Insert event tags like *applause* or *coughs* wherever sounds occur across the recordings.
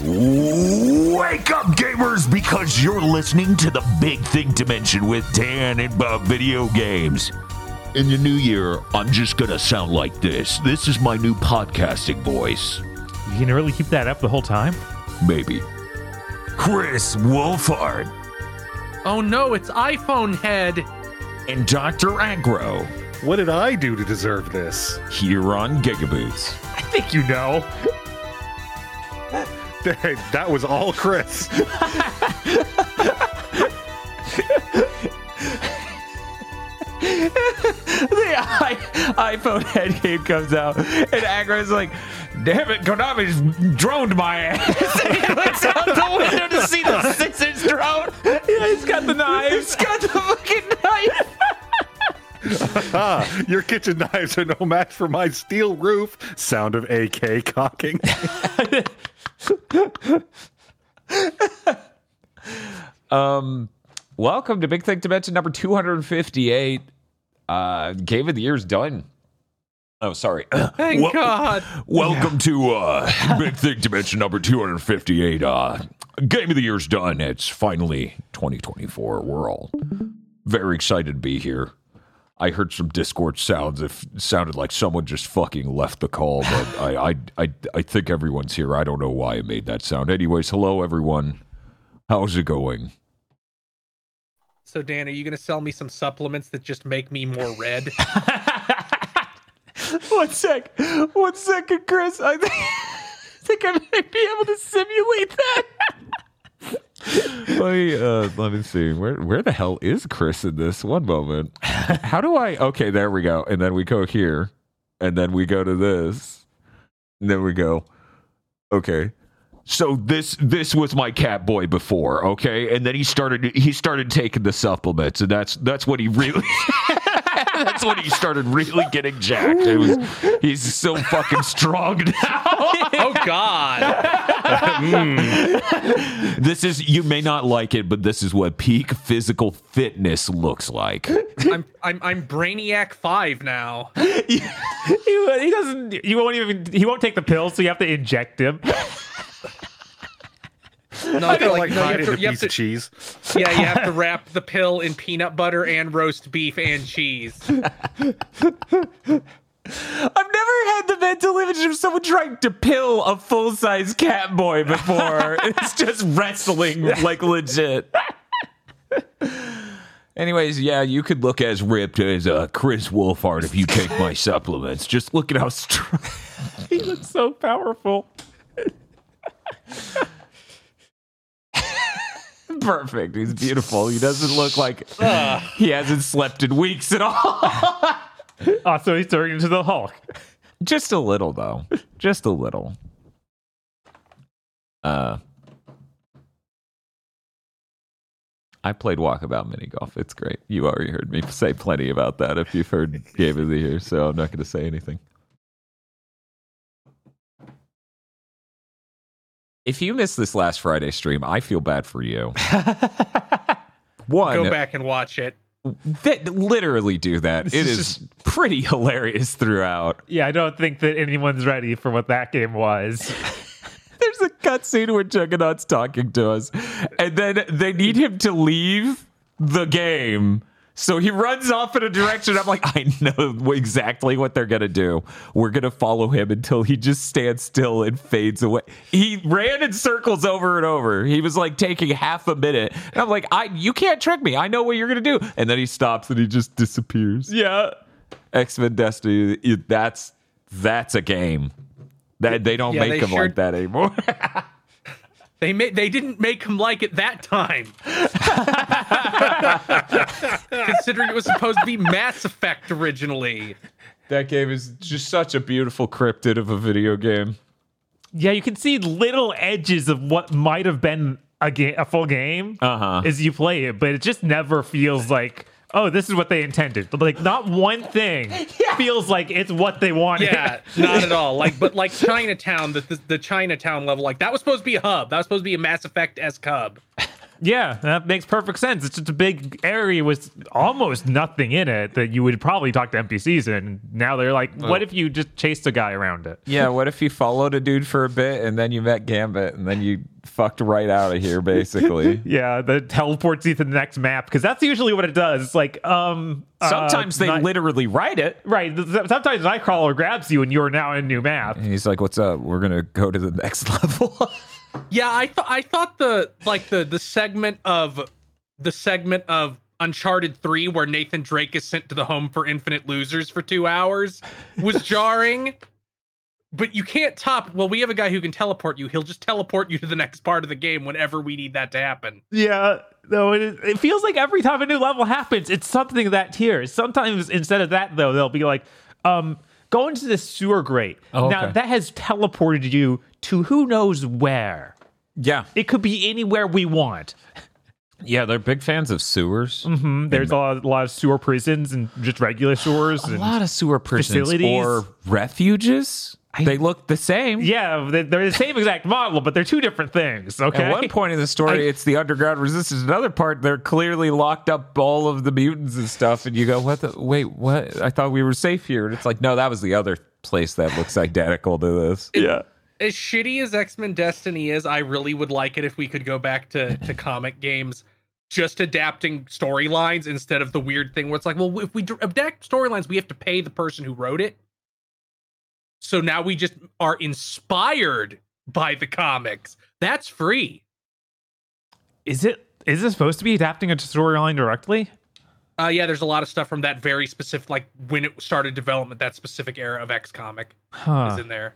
Wake up, gamers, because you're listening to the Big Think Dimension with Dan and Bob Video Games. In the new year, I'm just gonna sound like this. This is my new podcasting voice. You can really keep that up the whole time? Maybe. Kris Wolfheart Oh no, it's iPhone head. and Dr. Agro What did I do to deserve this? here on Gigaboots. I think you know. Hey, that was all Kris. the I- iPhone head game comes out, and Agro's like, "Damn it, Konami's droned my ass." and *laughs* he looks out the window to see the six-inch drone. Yeah, he's got the knife. He's got the fucking knife. *laughs* ah, your kitchen knives are no match for my steel roof. Sound of AK cocking. *laughs* *laughs* Um, welcome to Big Think Dimension number two hundred fifty-eight. Uh, game of the year's done. Oh, sorry. *coughs* Thank Well- God. Welcome to uh, *laughs* Big Think Dimension number 258. Uh, Game of the Year's done. It's finally 2024. We're all very excited to be here. I heard some Discord sounds. It sounded like someone just fucking left the call, but *laughs* I, I, I, I think everyone's here. I don't know why I made that sound. Anyways, hello everyone. How's it going? So Dan, are you gonna sell me some supplements that just make me more red? *laughs* *laughs* One sec. One second, Kris. I think, I think I might be able to simulate that. *laughs* let me uh, let me see. Where where the hell is Kris in this? One moment. How do I? Okay, there we go. And then we go here, and then we go to this, and then we go. Okay. So this this was my cat boy before, okay, and then he started he started taking the supplements, and that's that's what he really *laughs* that's when he started really getting jacked. It was he's so fucking strong now. *laughs* oh God. Mm. this is you may not like it, but this is what peak physical fitness looks like. I'm I'm I'm Brainiac five now. *laughs* he, he doesn't. You won't even. He won't take the pill, so you have to inject him. No, I don't like, like no, hiding a to, piece to, of cheese. yeah, you have to *laughs* wrap the pill in peanut butter and roast beef and cheese. *laughs* I've never had the mental image of someone trying to pill a full size cat boy before. *laughs* it's just wrestling like legit. Anyways, yeah, you could look as ripped as uh, Kris Wolfheart if you take my supplements. Just look at how strong. he looks so powerful. Perfect. He's beautiful. He doesn't look like *laughs* he hasn't slept in weeks at all. *laughs* Oh, so he's turning into the Hulk. Just a little, though. Just a little. Uh, I played Walkabout Mini Golf. It's great. You already heard me say plenty about that if you've heard Game of the Year, so I'm not going to say anything. If you missed this last Friday stream, I feel bad for you. *laughs* One, Go back and watch it. that literally do that. It is pretty hilarious throughout. Yeah, I don't think that anyone's ready for what that game was. *laughs* There's a cutscene where Juggernaut's talking to us, and then they need him to leave the game. So he runs off in a direction. I'm like, I know exactly what they're gonna do. We're gonna follow him until he just stands still and fades away. He ran in circles over and over. He was like taking half a minute, and I'm like, I, you can't trick me. I know what you're gonna do. And then he stops and he just disappears. Yeah. X Men Destiny. That's that's a game. That they don't Yeah, make they them sure- like that anymore. *laughs* They made they didn't make him like it that time. *laughs* Considering it was supposed to be Mass Effect originally. That game is just such a beautiful cryptid of a video game. Yeah, you can see little edges of what might have been a game, a full game, Uh-huh. as you play it, but it just never feels like, oh, this is what they intended. But like, not one thing *laughs* feels like it's what they wanted. Yeah, *laughs* not at all. Like, but like Chinatown, the, the the Chinatown level, like that was supposed to be a hub. That was supposed to be a Mass Effect esque hub. Yeah, that makes perfect sense. It's just a big area with almost nothing in it that you would probably talk to NPCs in. Now they're like, what if you just chased a guy around it? Yeah, what if you followed a dude for a bit and then you met Gambit and then you fucked right out of here, basically? *laughs* Yeah, that teleports you to the next map because that's usually what it does. It's like, um, uh, Sometimes they Night- literally write it. right. Sometimes Nightcrawler grabs you and you're now in a new map. And he's like, "What's up? We're gonna go to the next *laughs* level." Yeah, I thought I thought the like the the segment of the segment of Uncharted 3 where Nathan Drake is sent to the home for infinite losers for 2 hours was *laughs* jarring. But you can't top well, we have a guy who can teleport you. He'll just teleport you to the next part of the game whenever we need that to happen. Yeah, no, it, is- it feels like every time a new level happens, it's something of that tier. Sometimes instead of that, though, they'll be like, um, go into the sewer grate. Oh, Now okay. that has teleported you to who knows where. yeah, It could be anywhere we want. yeah, they're big fans of sewers. Hmm, There's a lot, a lot of sewer prisons and just regular sewers. A and- lot of sewer prisons Facilities. or refuges. They look the same. yeah, they- they're the same exact model, but they're two different things. Okay. At one point in the story, I- it's the underground resistance. Another part, they're clearly locked up all of the mutants and stuff, and you go, "What? The, wait, what? I thought we were safe here." And it's like, no, that was the other place that looks identical to this. yeah. As shitty as X-Men Destiny is, I really would like it if we could go back to to comic games just adapting storylines instead of the weird thing where it's like, well, if we d- adapt storylines, we have to pay the person who wrote it. So now we just are inspired by the comics. That's free. Is it? Is it supposed to be adapting a storyline directly? Uh, yeah, there's a lot of stuff from that very specific, like when it started development, that specific era of X comic Huh. is in there.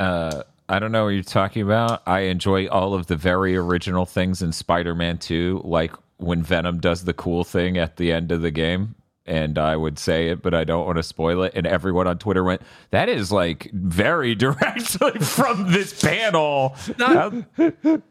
Uh, I don't know what you're talking about. I enjoy all of the very original things in Spider-Man 2, like when Venom does the cool thing at the end of the game. And I would say it, but I don't want to spoil it. And everyone on Twitter went, "That is like very *laughs* directly from this panel." Not- *laughs*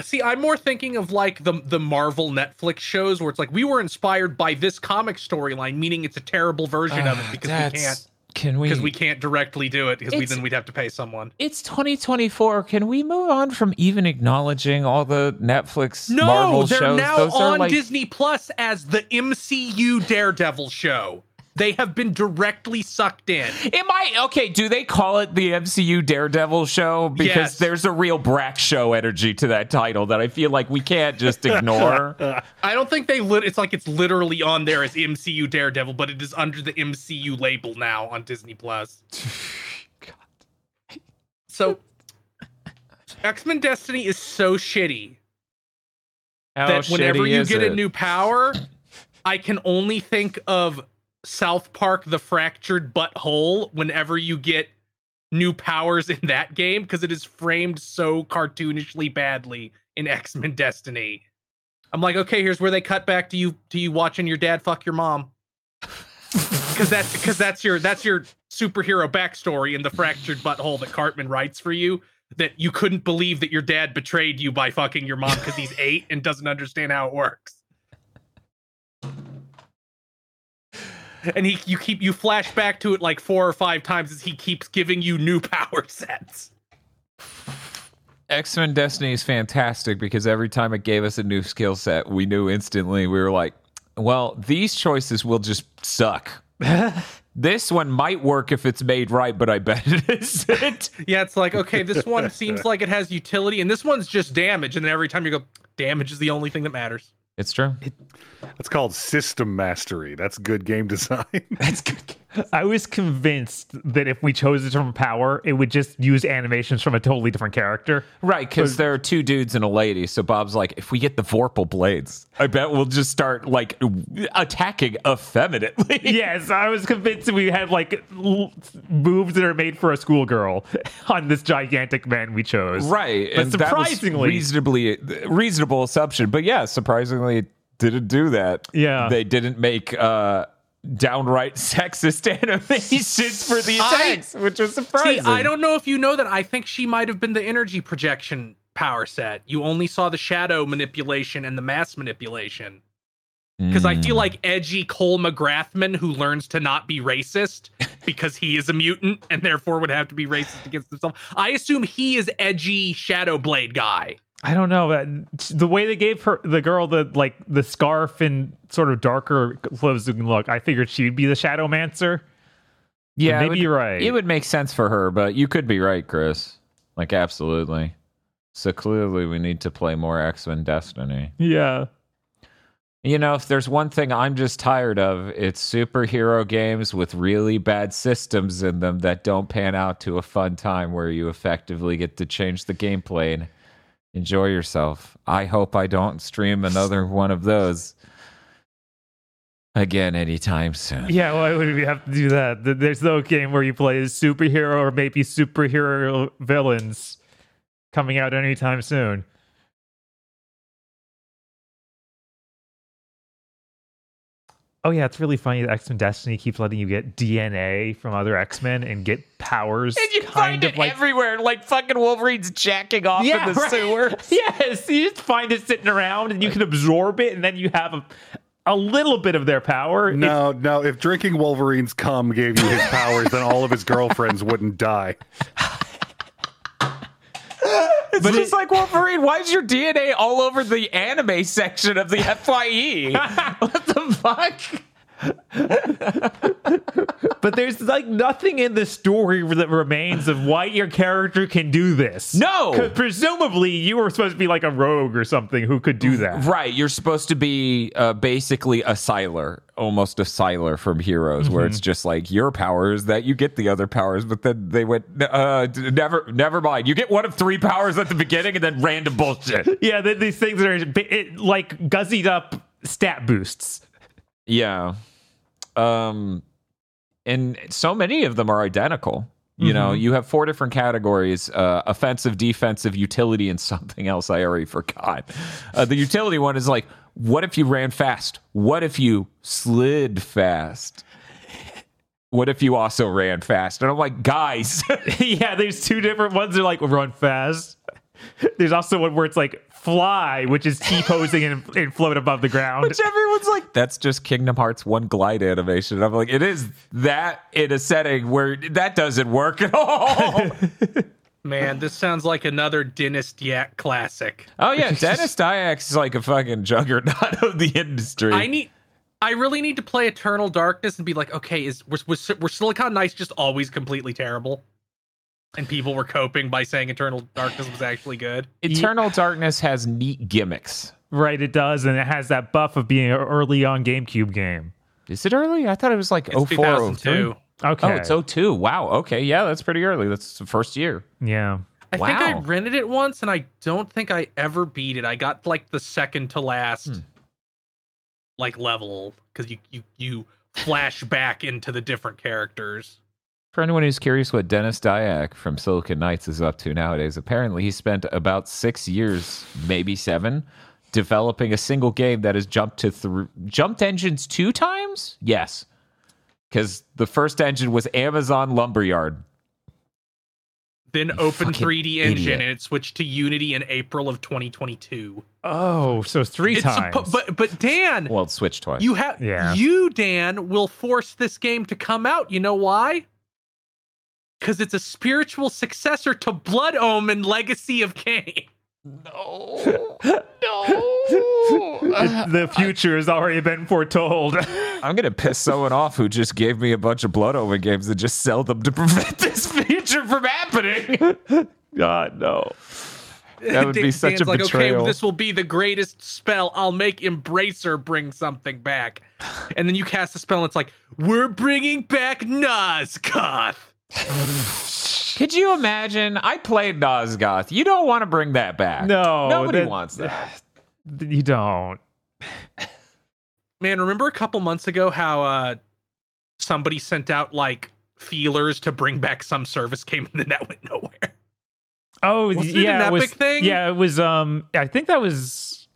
See, I'm more thinking of like the the Marvel Netflix shows where it's like we were inspired by this comic storyline, meaning it's a terrible version of it ah, because we can't Can we? because we can't directly do it because we then we'd have to pay someone. It's 2024. Can we move on from even acknowledging all the Netflix No, Marvel they're shows? now Those on like Disney Plus as the MCU Daredevil show. They have been directly sucked in. Am I okay? Do they call it the MCU Daredevil show? Because Yes. there's a real Brack show energy to that title that I feel like we can't just ignore. *laughs* I don't think they lit. It's like it's literally on there as MCU Daredevil, but it is under the MCU label now on Disney Plus. *laughs* God. So, X Men Destiny is so shitty that whenever you get a new power, I can only think of South Park: The Fractured Butthole. Whenever you get new powers in that game, because it is framed so cartoonishly badly in X Men Destiny. I'm like, okay, here's where they cut back to you to you watching your dad fuck your mom. *laughs* Because that's because that's your that's your superhero backstory in the fractured butthole that Cartman writes for you. That you couldn't believe that your dad betrayed you by fucking your mom because he's eight and doesn't understand how it works. And he you keep you flash back to it like four or five times as he keeps giving you new *laughs* power sets. X Men Destiny is fantastic because every time it gave us a new skill set, we knew instantly we were like, well, these choices will just suck. *laughs* this one might work if it's made right, but I bet it isn't. *laughs* Yeah, it's like, okay, this one seems like it has utility, and this one's just damage. And then every time you go, damage is the only thing that matters. It's true. That's called system mastery. That's good game design. *laughs* That's good. *laughs* I was convinced that if we chose it from power, it would just use animations from a totally different character. Right, because there are two dudes and a lady. So Bob's like, if we get the Vorpal blades, I bet we'll just start like attacking effeminately. *laughs* yes, I was convinced we had like l- moves that are made for a schoolgirl *laughs* on this gigantic man we chose. Right, But and surprisingly- reasonably reasonable assumption. But yeah, surprisingly, it didn't do that. Yeah. they didn't make uh, downright *laughs* sexist animations for the I- attacks, which was See, surprising. I don't know if you know that. I think she might have been the energy projection power set. You only saw the shadow manipulation and the mass manipulation. Because I Hmm. feel like edgy Cole McGrathman, who learns to not be racist *laughs* because he is a mutant and therefore would have to be racist against himself. I assume he is edgy Shadow Blade guy. I don't know. The way they gave her the girl the like the scarf and sort of darker closing look, I figured she'd be the shadow mancer. Yeah, maybe would, you're right. It would make sense for her, but you could be right, Kris. Like absolutely. So clearly, we need to play more X Men Destiny. Yeah. You know, if there's one thing I'm just tired of, it's superhero games with really bad systems in them that don't pan out to a fun time where you effectively get to change the gameplay and enjoy yourself. I hope I don't stream another one of those again anytime soon. Yeah, why would we have to do that? There's no game where you play as superhero or maybe superhero villains coming out anytime soon. Oh yeah, it's really funny that X Men Destiny keeps letting you get DNA from other X Men and get powers. And you find it like, everywhere, like fucking Wolverine's jacking off yeah, in the right. sewer. *laughs* Yes, you just find it sitting around and you can absorb it, and then you have a, a little bit of their power. No, it's, no. If drinking Wolverine's cum gave you his powers, then all of his girlfriends wouldn't die. *laughs* It's but just it, like Wolverine. Why is your DNA all over the anime section of the FYE? *laughs* the *laughs* fuck? but there's like nothing in the story that remains of why your character can do this. No, because presumably you were supposed to be like a rogue or something who could do that. Right, you're supposed to be uh, basically a Sylar, almost a Sylar from Heroes, mm-hmm. where it's just like your powers that you get the other powers, but then they went uh, never, never mind. You get one of three powers at the beginning, and then random bullshit. yeah, these things are it, like guzzied up stat boosts. Yeah um, and so many of them are identical. You mm-hmm. know, you have four different categories uh, offensive, defensive, utility, and something else I already forgot. Uh, the utility one is like, what if you ran fast? What if you slid fast? What if you also ran fast? And I'm like, guys. *laughs* yeah, there's two different ones. They're like, run fast. There's also one where it's like fly, which is T posing and, and float above the ground. Which everyone's like, that's just Kingdom Hearts 1 glide animation. And I'm like, it is that in a setting where that doesn't work at all. *laughs* Man, this sounds like another Denis Dyack classic. Oh yeah, Denis Dyack is like a fucking juggernaut of the industry. I need I really need to play Eternal Darkness and be like, okay, is was was, was Silicon Knights just always completely terrible? And people were coping by saying Eternal Darkness was actually good. Eternal Darkness has neat gimmicks. Right, it does, and it has that buff of being an early on GameCube game. Is it early? I thought it was like it's 04, 02. Okay. Oh, it's 02. Wow. Okay. Yeah, that's pretty early. That's the first year. Yeah. I wow. think I rented it once and I don't think I ever beat it. I got like the second to last hmm. like level because you you you flash back into the different characters. For anyone who's curious what Denis Dyack from Silicon Knights is up to nowadays, apparently he spent about six years, maybe seven, developing a single game that has jumped to th- jumped engines two times. Yes, because the first engine was Amazon Lumberyard. Then Open 3D Engine, and it switched to Unity in April of 2022. Oh, so three it's times. A, but but Dan, well, it switched twice. You have yeah. You Dan will force this game to come out. You know why? Because it's a spiritual successor to Blood Omen Legacy of Kain. No, *laughs* no. the future has already been foretold. *laughs* I'm gonna piss someone off who just gave me a bunch of Blood Omen games and just sell them to *laughs* prevent this future from happening. God, no. That would be such a like, betrayal. Okay, this will be the greatest spell. I'll make Embracer bring something back, and then you cast a spell, and it's like, we're bringing back Nosgoth. *sighs* Could you imagine? I played Nosgoth. You don't want to bring that back. No, nobody that, wants that. *sighs* You don't. Man, remember a couple months ago how uh, somebody sent out like feelers to bring back some service game and then that went nowhere. Oh was yeah, it was, thing? Yeah, it was. Um, I think that was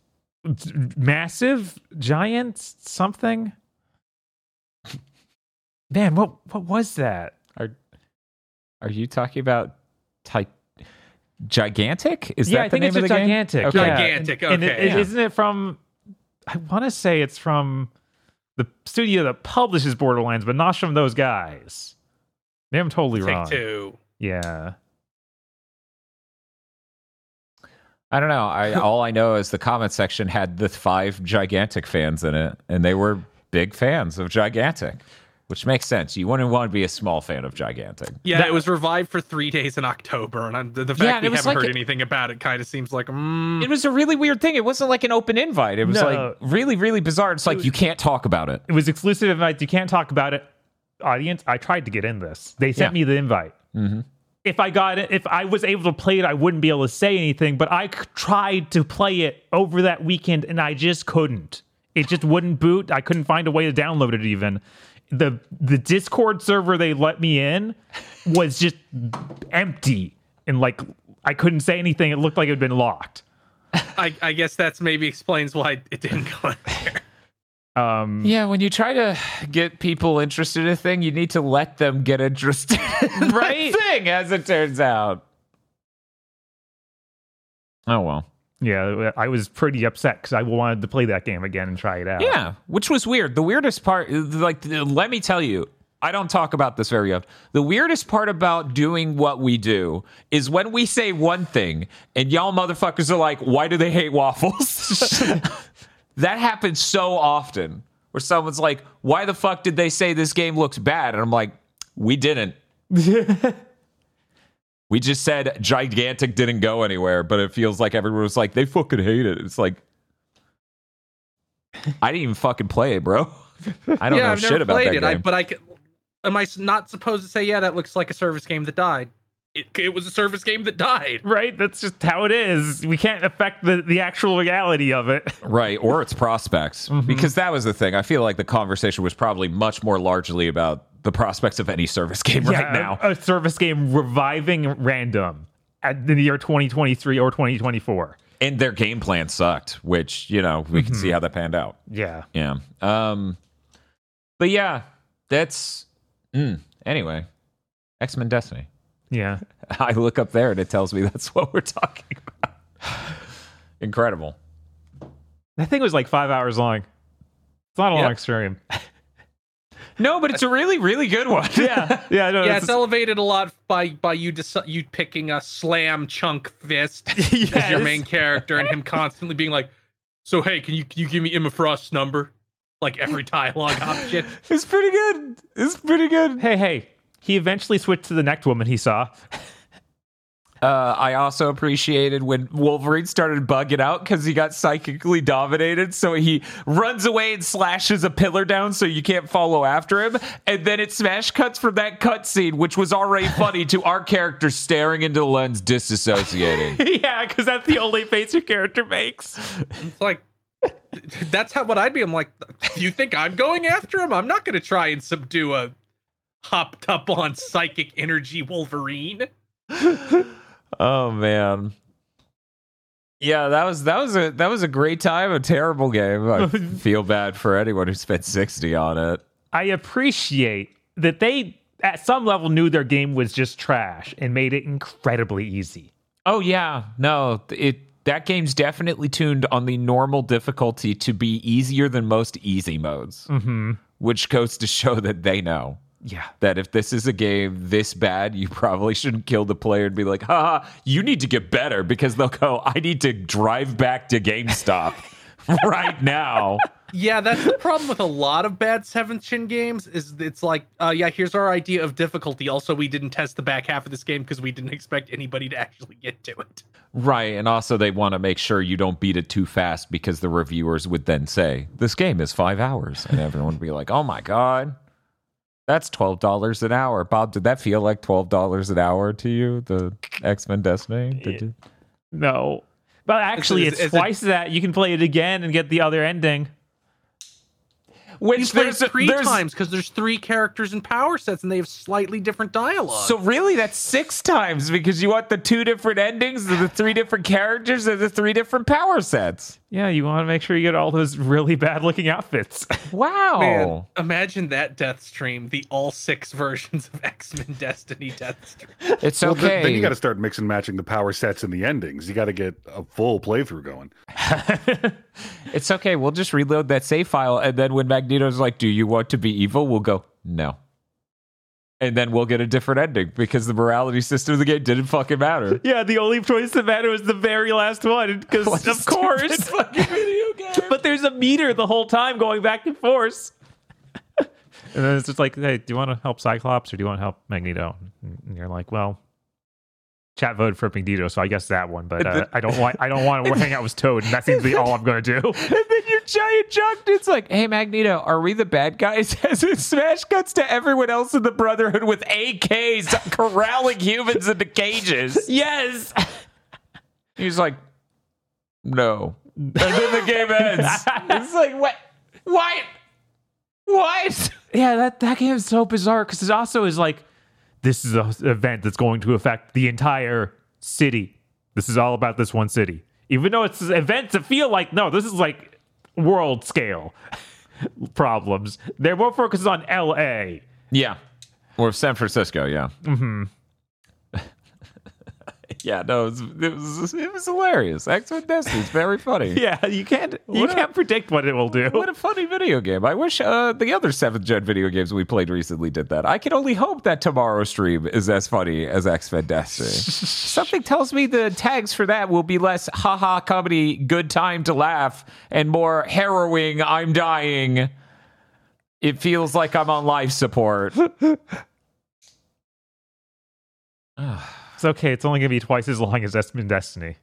massive, giant something. Man, what what was that? Are you talking about type gigantic? Is yeah, that I think the it's name of the gigantic. Game? Okay. Gigantic. Okay. And it, yeah. isn't it from? I want to say it's from the studio that publishes Borderlands, but not from those guys. Maybe I'm totally Take wrong. Two. Yeah. I don't know. I *laughs* all I know is the comment section had the five gigantic fans in it, and they were big fans of gigantic, which makes sense. You wouldn't want to be a small fan of gigantic. Yeah, that, it was revived for three days in October, and I'm, the, the fact yeah, we haven't like heard a, anything about it kind of seems like mm. it was a really weird thing. It wasn't like an open invite. It was no. like really, really bizarre. It's like was, you can't talk about it. It was exclusive invite. You can't talk about it. Audience, I tried to get in this. They sent yeah. me the invite. Mm-hmm if I got it, if I was able to play it, I wouldn't be able to say anything. But I tried to play it over that weekend and I just couldn't. It just wouldn't boot. I couldn't find a way to download it even. The the Discord server they let me in was just empty and like I couldn't say anything. It looked like it had been locked. *laughs* I, I guess that's maybe explains why it didn't go in there. Um, yeah, when you try to get people interested in a thing, you need to let them get interested *laughs* in right? thing, as it turns out. Oh well. Yeah, I was pretty upset because I wanted to play that game again and try it out. Yeah, which was weird. The weirdest part, like, let me tell you, I don't talk about this very often. The weirdest part about doing what we do is when we say one thing and y'all motherfuckers are like, why do they hate waffles? *laughs* That happens so often where someone's like, why the fuck did they say this game looks bad? And I'm like, we didn't. *laughs* we just said gigantic didn't go anywhere, but it feels like everyone was like, they fucking hate it. It's like, *laughs* I didn't even fucking play it, bro. I don't yeah, know I've shit about that it, game. I, but I am I not supposed to say, yeah, that looks like a service game that died? it, it was a service game that died. Right? That's just how it is. We can't affect the, the actual reality of it. *laughs* Right. Or its prospects. Mm-hmm. Because that was the thing. I feel like the conversation was probably much more largely about the prospects of any service game yeah, right now. A, a service game reviving random at the year 2023 or 2024 and their game plan sucked which you know we mm-hmm. can see mm-hmm. how that panned out yeah yeah um but yeah that's mm, anyway x-men destiny yeah. *laughs* I look up there and it tells me that's what we're talking about. *sighs* Incredible. That thing was like five hours long. It's not a long stream. *laughs* no, but it's a really, really good one. *laughs* yeah, yeah, no, yeah. It's, it's elevated a lot by by you deci- you picking a slam chunk fist yes. *laughs* as your main character, and him constantly being like, "So hey, can you can you give me Emma Frost's number?" Like every dialogue option. It's pretty good. It's pretty good. Hey, hey, he eventually switched to the next woman he saw. *laughs* Uh, I also appreciated when Wolverine started bugging out because he got psychically dominated. So he runs away and slashes a pillar down so you can't follow after him. And then it smash cuts from that cutscene, which was already funny, to our character staring into the lens, disassociating. *laughs* yeah, because that's the only face your character makes. It's like, that's how what I'd be. I'm like, you think I'm going after him? I'm not going to try and subdue a hopped up on psychic energy Wolverine. *laughs* oh man. Yeah, that was that was a that was a great time, a terrible game. I *laughs* feel bad for anyone who spent 60 on it. I appreciate that they at some level knew their game was just trash and made it incredibly easy. Oh yeah. No, it that game's definitely tuned on the normal difficulty to be easier than most easy modes. Mm-hmm. Which goes to show that they know. Yeah. That if this is a game this bad, you probably shouldn't kill the player and be like, haha, you need to get better because they'll go, I need to drive back to GameStop *laughs* right now. Yeah, that's the problem with a lot of bad seventh gen games. Is it's like, uh, yeah, here's our idea of difficulty. Also, we didn't test the back half of this game because we didn't expect anybody to actually get to it. Right, and also they want to make sure you don't beat it too fast because the reviewers would then say this game is five hours, and everyone would be like, "Oh my god, that's twelve dollars an hour, Bob. Did that feel like twelve dollars an hour to you? The X Men Destiny? Did you? No, but actually, it's, it's, it's twice it, that. You can play it again and get the other ending. Which there's three there's, times because there's three characters and power sets and they have slightly different dialogue. So really, that's six times because you want the two different endings, the three different characters, and the three different power sets. Yeah, you want to make sure you get all those really bad looking outfits. *laughs* Wow! Man, imagine that death stream, the all six *laughs* versions of X Men Destiny death stream. It's okay. Well, then, then you got to start mixing matching the power sets and the endings. You got to get a full playthrough going. *laughs* it's okay. We'll just reload that save file, and then when Magneto's like, "Do you want to be evil?" We'll go, "No." and then we'll get a different ending because the morality system of the game didn't fucking matter. *laughs* Yeah, the only choice that mattered was the very last one because *laughs* of course. fucking video *laughs* game. but there's a meter the whole time going back and forth. and then it's just like, hey, do you want to help Cyclops or do you want to help Magneto? And you're like, well, chat voted for Magneto, so I guess that one. But uh, I don't want I don't want to *laughs* hang out with Toad, and that seems to be all I'm going to do. *laughs* and then your giant junk dude's like, "Hey Magneto, are we the bad guys?" *laughs* As it smash cuts to everyone else in the Brotherhood with AKs corralling humans into cages. yes. He's like, "No," and then the game ends. it's like, what? Why? What? Yeah, that that game is so bizarre because it also is like this is an event that's going to affect the entire city. This is all about this one city. Even though it's events that feel like, no, this is like world scale *laughs* problems. They're more focused on LA. Yeah. Or San Francisco, yeah. Mm-hmm. *laughs* yeah, no, it was, it was it was hilarious. X Men Destiny is very funny. *laughs* yeah, you can't you what can't a, predict what it will do. What a funny video game. I wish uh, the other seventh gen video games we played recently did that. I can only hope that tomorrow's stream is as funny as X Men Destiny. *laughs* Something tells me the tags for that will be less haha comedy, good time to laugh, and more harrowing. I'm dying. It feels like I'm on life support. It's okay. It's only going to be twice as long as X-Men Destiny.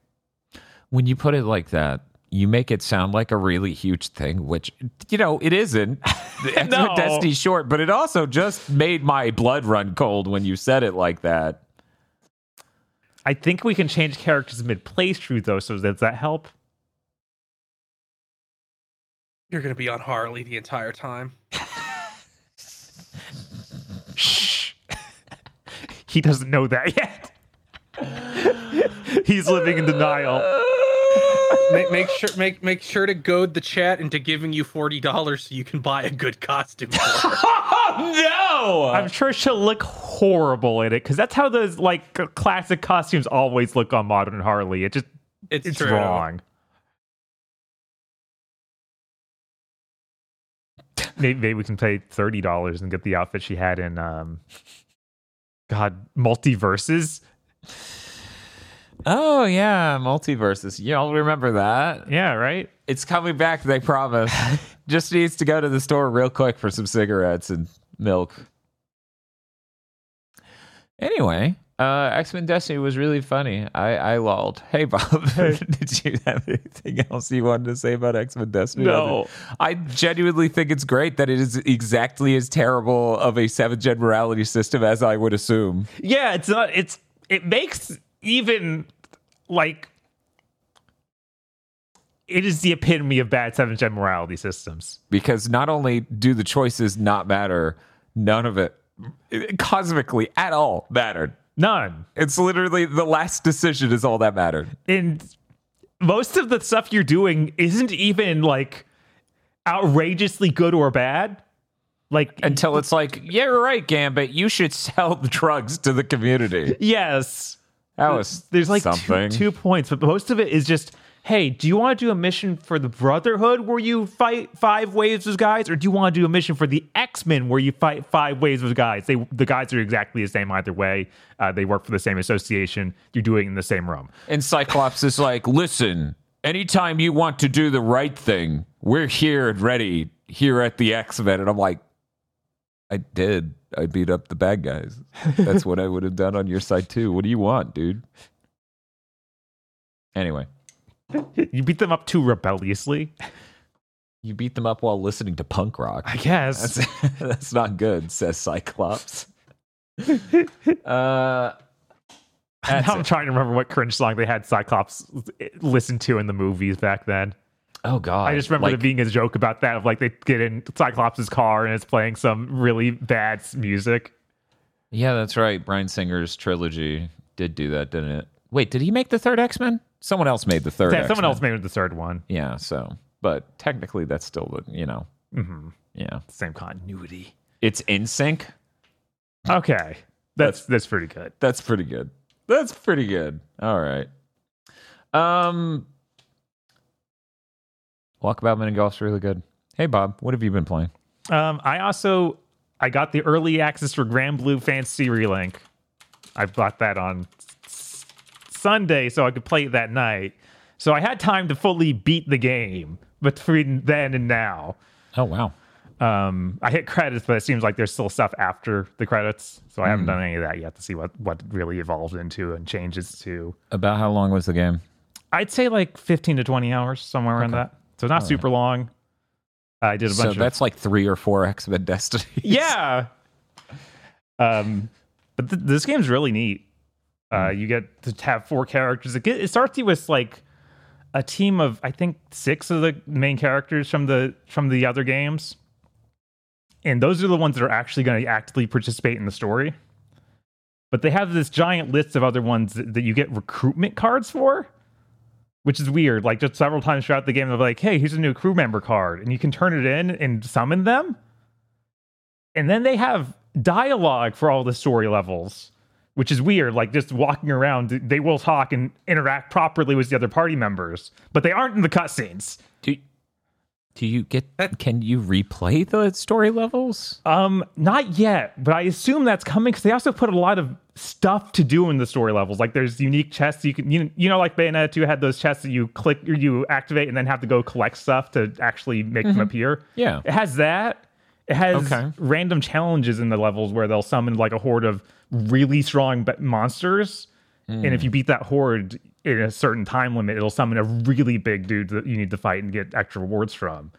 When you put it like that, you make it sound like a really huge thing, which you know it isn't. *laughs* X-Men no. Destiny's short, but it also just made my blood run cold when you said it like that. I think we can change characters mid playthrough though. So does that help? You're going to be on Harley the entire time. *laughs* Shh. he doesn't know that yet. *laughs* He's living in denial. *laughs* make, make, sure make make sure to goad the chat into giving you forty dollars so you can buy a good costume. *laughs* no, I'm sure she'll look horrible in it because that's how those like classic costumes always look on modern Harley. It just it's, it's wrong. Maybe, maybe, we can pay thirty dollars and get the outfit she had in um, God MultiVersus. Oh yeah, MultiVersus. Y'all remember that? Yeah, right. It's coming back. They promise. *laughs* Just needs to go to the store real quick for some cigarettes and milk. Anyway, uh, X Men Destiny was really funny. I I lolled. Hey Bob, *laughs* did you have anything else you wanted to say about X Men Destiny? No. I genuinely think it's great that it is exactly as terrible of a seventh gen morality system as I would assume. Yeah, it's not. It's it makes even like it is the epitome of bad seventh gen morality systems. Because not only do the choices not matter, none of it, it cosmically at all mattered. None. It's literally the last decision is all that mattered. And most of the stuff you're doing isn't even like outrageously good or bad. Like until it's like, yeah, you're right, Gambit. You should sell the *laughs* drugs to the community. Yes. That was there's like something. Two, two points, but most of it is just, hey, do you want to do a mission for the Brotherhood where you fight five waves of guys, or do you want to do a mission for the X Men where you fight five waves of guys? They the guys are exactly the same either way. Uh, they work for the same association. You're doing it in the same room. And Cyclops is like, listen, anytime you want to do the right thing, we're here and ready here at the X Men. And I'm like, I did. I beat up the bad guys. That's what I would have done on your side too. What do you want, dude? Anyway, you beat them up too rebelliously. You beat them up while listening to punk rock. I guess that's, *laughs* that's not good, says Cyclops. *laughs* uh, now I'm trying to remember what cringe song they had Cyclops listen to in the movies back then. Oh god! I just remember like, being a joke about that of like they get in Cyclops' car and it's playing some really bad music. Yeah, that's right. Bryan Singer's trilogy did do that, didn't it? Wait, did he make the third X Men? Someone else made the third. Yeah, someone else made the third one. Yeah. So, but technically, that's still the you know. Mm-hmm. Yeah. Same continuity. It's in sync. Okay, that's that's, that's pretty good. That's pretty good. That's pretty good. All right. Um, Walkabout Mini Golf's really good. Hey, Bob, what have you been playing? Um, I also I got the early access for Granblue Fantasy Relink. I bought that on s- Sunday so I could play it that night. So I had time to fully beat the game between then and now. Oh wow. Um, I hit credits, but it seems like there's still stuff after the credits, so I haven't done any of that yet to see what what really evolved into and changes to. About how long was the game? I'd say like 15 to 20 hours, somewhere around that. So not super long. I did a So bunch of that's like three or four X Men *laughs* Destiny. yeah. Um, but th- this game's really neat. Uh, you get to have four characters. It, get, it starts you with like a team of I think six of the main characters from the from the other games, and those are the ones that are actually going to actively participate in the story. But they have this giant list of other ones that, that you get recruitment cards for, which is weird. Like just several times throughout the game, they're like, "Hey, here's a new crew member card," and you can turn it in and summon them. And then they have dialogue for all the story levels, which is weird. Like just walking around, they will talk and interact properly with the other party members, but they aren't in the cutscenes. Do do you get? That? Can you replay the story levels? Um, not yet, but I assume that's coming because they also put a lot of stuff to do in the story levels. Like there's unique chests you can, you, you know, like Bayonetta 2 had those chests that you click or you activate and then have to go collect stuff to actually make them appear. Yeah. It has that. It has Okay. random challenges in the levels where they'll summon like a horde of really strong monsters. And if you beat that horde in a certain time limit, it'll summon a really big dude that you need to fight and get extra rewards from.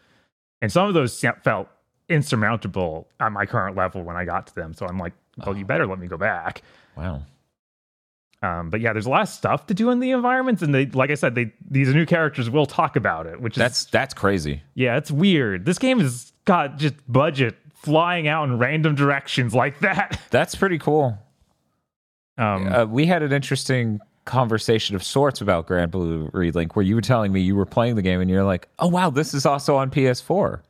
And some of those felt insurmountable at my current level when I got to them. So I'm like, well, you better let me go back. Wow. Um, but yeah, there's a lot of stuff to do in the environments, and they, like I said, they these new characters will talk about it, which is That's that's crazy. yeah, it's weird. This game has got just budget flying out in random directions like that. *laughs* That's pretty cool. Um, Uh, we had an interesting conversation of sorts about Granblue Relink where you were telling me you were playing the game and you're like, oh, wow, this is also on PS4.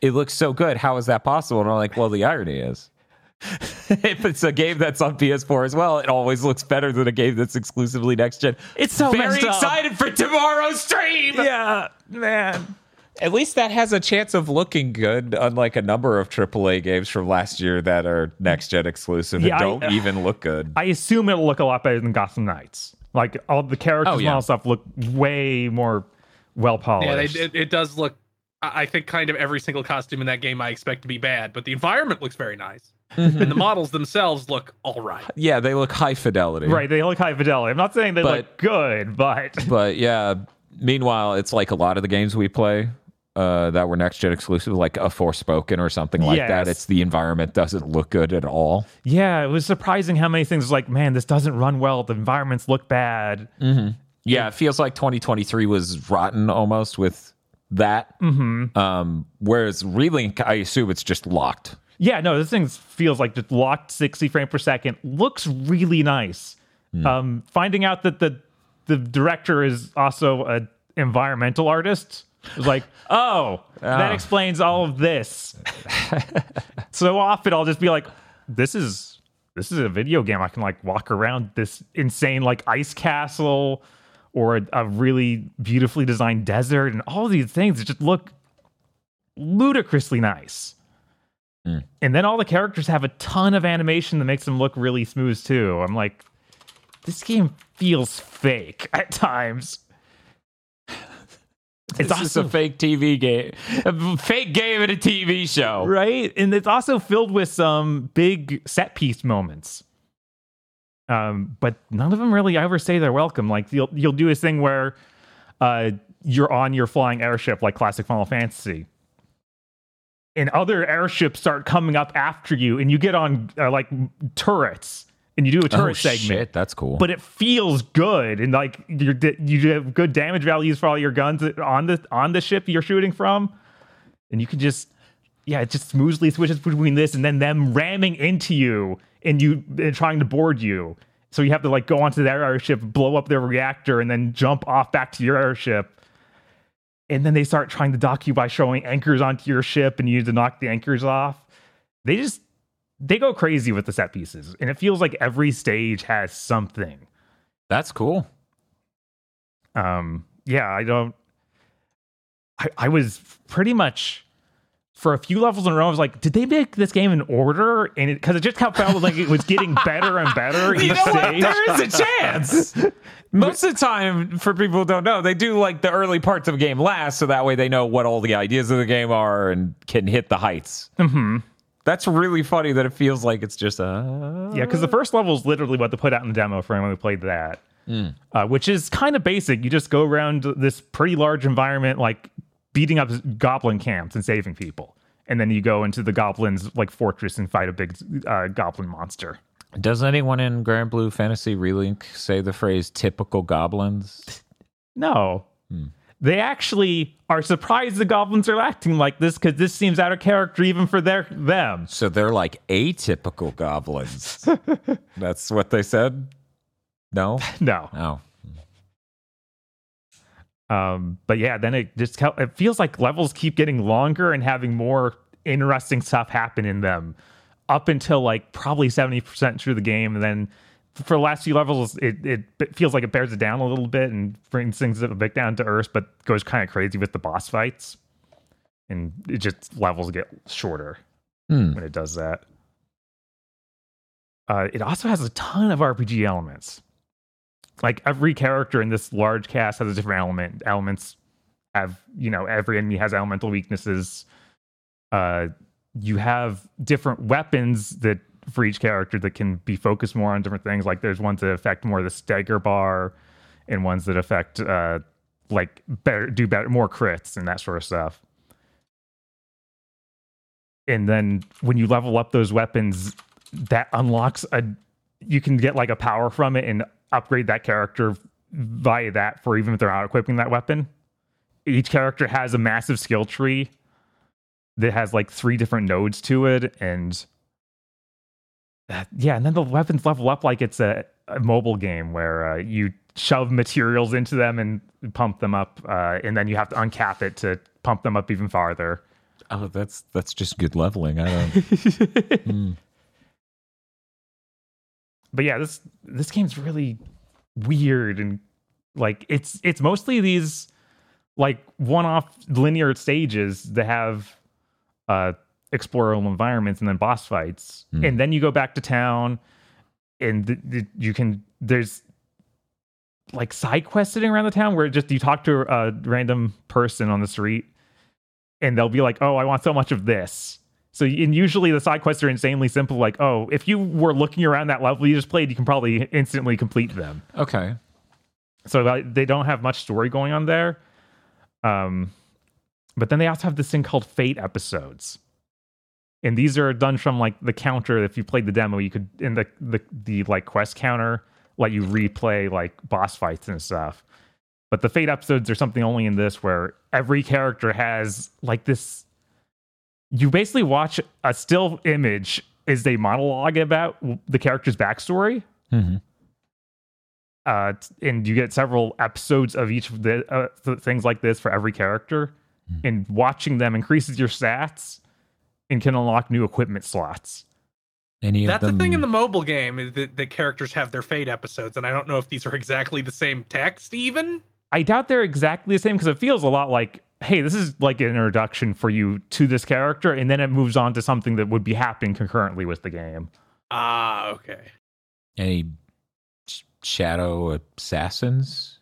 It looks so good. How is that possible? And I'm like, well, the irony is *laughs* if it's a game that's on PS4 as well, it always looks better than a game that's exclusively next gen. It's so very excited for tomorrow's stream. yeah, man. At least that has a chance of looking good, unlike a number of AAA games from last year that are next gen exclusive Yeah, and don't even look good. I assume it'll look a lot better than Gotham Knights. Like all the characters Oh, and all stuff look way more well polished. Yeah, they, it, it does look. I I think kind of every single costume in that game I expect to be bad, but the environment looks very nice, Mm-hmm. and the models themselves look all right. yeah, they look high fidelity. right, they look high fidelity. I'm not saying they But- look good, but *laughs* But yeah, meanwhile, it's like a lot of the games we play uh, that were next gen exclusive, like a Forspoken or something like that. It's the environment doesn't look good at all. yeah, it was surprising how many things like, man, this doesn't run well. The environments look bad. Yeah, it feels like 2023 was rotten almost with that. Mm-hmm. Um, whereas Relink, I assume it's just locked. Yeah, no, this thing feels like just locked 60 frame per second. Looks really nice. Um, finding out that the the director is also an environmental artist was like, oh, that Ah. explains all of this. *laughs* so often I'll just be like, this is this is a video game. I can like walk around this insane like ice castle or a, a really beautifully designed desert and all these things that just look ludicrously nice. And then all the characters have a ton of animation that makes them look really smooth too. I'm like, this game feels fake *laughs* at times. It's also a fake TV game, a fake game and a TV show. right, and it's also filled with some big set piece moments. Um, but none of them really ever say they're welcome. Like you'll you'll do this thing where uh you're on your flying airship like classic Final Fantasy. And other airships start coming up after you, and you get on uh, like turrets, and you do a turret Oh, segment shit, that's cool. but it feels good. And like you're you have good damage values for all your guns on the on the ship you're shooting from. And you can just yeah it just smoothly switches between this and then them ramming into you and you and trying to board you. So you have to like go onto their airship blow up their reactor and then jump off back to your airship. And then they start trying to dock you by showing anchors onto your ship and you need to knock the anchors off. They just they go crazy with the set pieces and it feels like every stage has something that's cool. um yeah i don't i, I was pretty much for a few levels in a row, I was like, did they make this game in order? And because it, it, just kept felt like it was getting *laughs* better and better. you know what? There is a chance. *laughs* Most of the time, for people who don't know, they do like the early parts of a game last, so that way they know what all the ideas of the game are and can hit the heights. Mm-hmm. That's really funny that it feels like it's just a yeah. Because the first level is literally what they put out in the demo for when we played that, mm. uh, which is kind of basic. You just go around this pretty large environment, like beating up goblin camps and saving people. And then you go into the goblins like fortress and fight a big uh, goblin monster. Does anyone in Granblue Fantasy Relink say the phrase typical goblins? No. Hmm. They actually are surprised the goblins are acting like this because this seems out of character even for their them. So they're like atypical goblins. *laughs* That's what they said? No? *laughs* No. no. Um, but yeah, then it just it feels like levels keep getting longer and having more interesting stuff happen in them up until like probably 70% through the game. And then for the last few levels, it, it feels like it bears it down a little bit and brings things a bit down to earth, but goes kind of crazy with the boss fights. And it just levels get shorter hmm. when it does that. Uh, it also has a ton of RPG elements like every character in this large cast has a different element. Elements have, you know, every enemy has elemental weaknesses. Uh, you have different weapons that for each character that can be focused more on different things. Like there's ones that affect more the stagger bar, and ones that affect uh, like better do better more crits and that sort of stuff. And then when you level up those weapons, that unlocks a you can get like a power from it and upgrade that character via that for even if they're not equipping that weapon. Each character has a massive skill tree that has like three different nodes to it, and yeah, and then the weapons level up like it's a, a mobile game where uh, you shove materials into them and pump them up, uh, and then you have to uncap it to pump them up even farther. Oh, that's that's just good leveling. I don't. *laughs* mm but yeah, this this game's really weird and like it's it's mostly these like one-off linear stages that have uh explorable environments and then boss fights mm. and then you go back to town and th- th- you can there's like side quests sitting around the town where just you talk to a random person on the street and they'll be like oh i want so much of this so and usually the side quests are insanely simple. Like, oh, if you were looking around that level you just played, you can probably instantly complete them. Okay. So they don't have much story going on there. Um, but then they also have this thing called Fate episodes, and these are done from like the counter. If you played the demo, you could in the the the like quest counter let you replay like boss fights and stuff. But the Fate episodes are something only in this where every character has like this you basically watch a still image is a monologue about the character's backstory. Mm-hmm. Uh, and you get several episodes of each of the uh, things like this for every character. Mm-hmm. And watching them increases your stats and can unlock new equipment slots. Any That's them... the thing in the mobile game is that the characters have their fate episodes, and I don't know if these are exactly the same text even. I doubt they're exactly the same because it feels a lot like hey, this is like an introduction for you to this character, and then it moves on to something that would be happening concurrently with the game. Ah, okay. Any shadow assassins?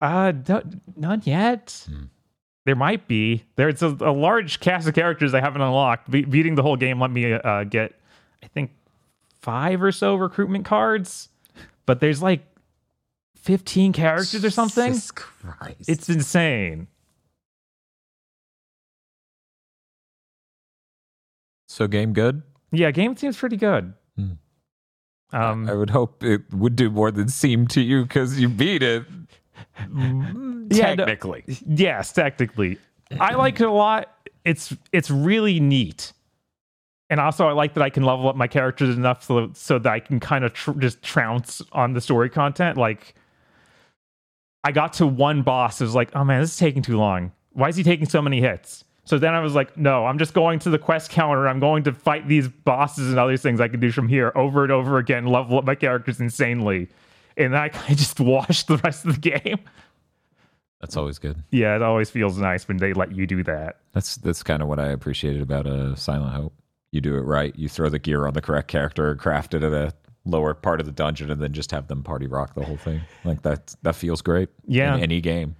Uh, d- none yet. Hmm. There might be. There's a, a, large cast of characters I haven't unlocked. Be- beating the whole game let me uh, get, I think, five or so recruitment cards. But there's like 15 characters or something. Christ. It's insane. So game good? Yeah, game seems pretty good. Hmm. Um, I would hope it would do more than seem to you because you beat it. Technically, yeah, no, yes, technically, I like it a lot. It's it's really neat, and also I like that I can level up my characters enough so so that I can kind of tr- just trounce on the story content. Like, I got to one boss, it was like, oh man, this is taking too long. Why is he taking so many hits? So then I was like, no, I'm just going to the quest counter. I'm going to fight these bosses and other things I can do from here over and over again, level up my characters insanely. And I *laughs* just washed the rest of the game. That's always good. Yeah, it always feels nice when they let you do that. That's that's kind of what I appreciated about a uh, Silent Hope. You do it right. You throw the gear on the correct character, craft it at a lower part of the dungeon, and then just have them party rock the whole thing. Like that. That feels great. Yeah. In any game.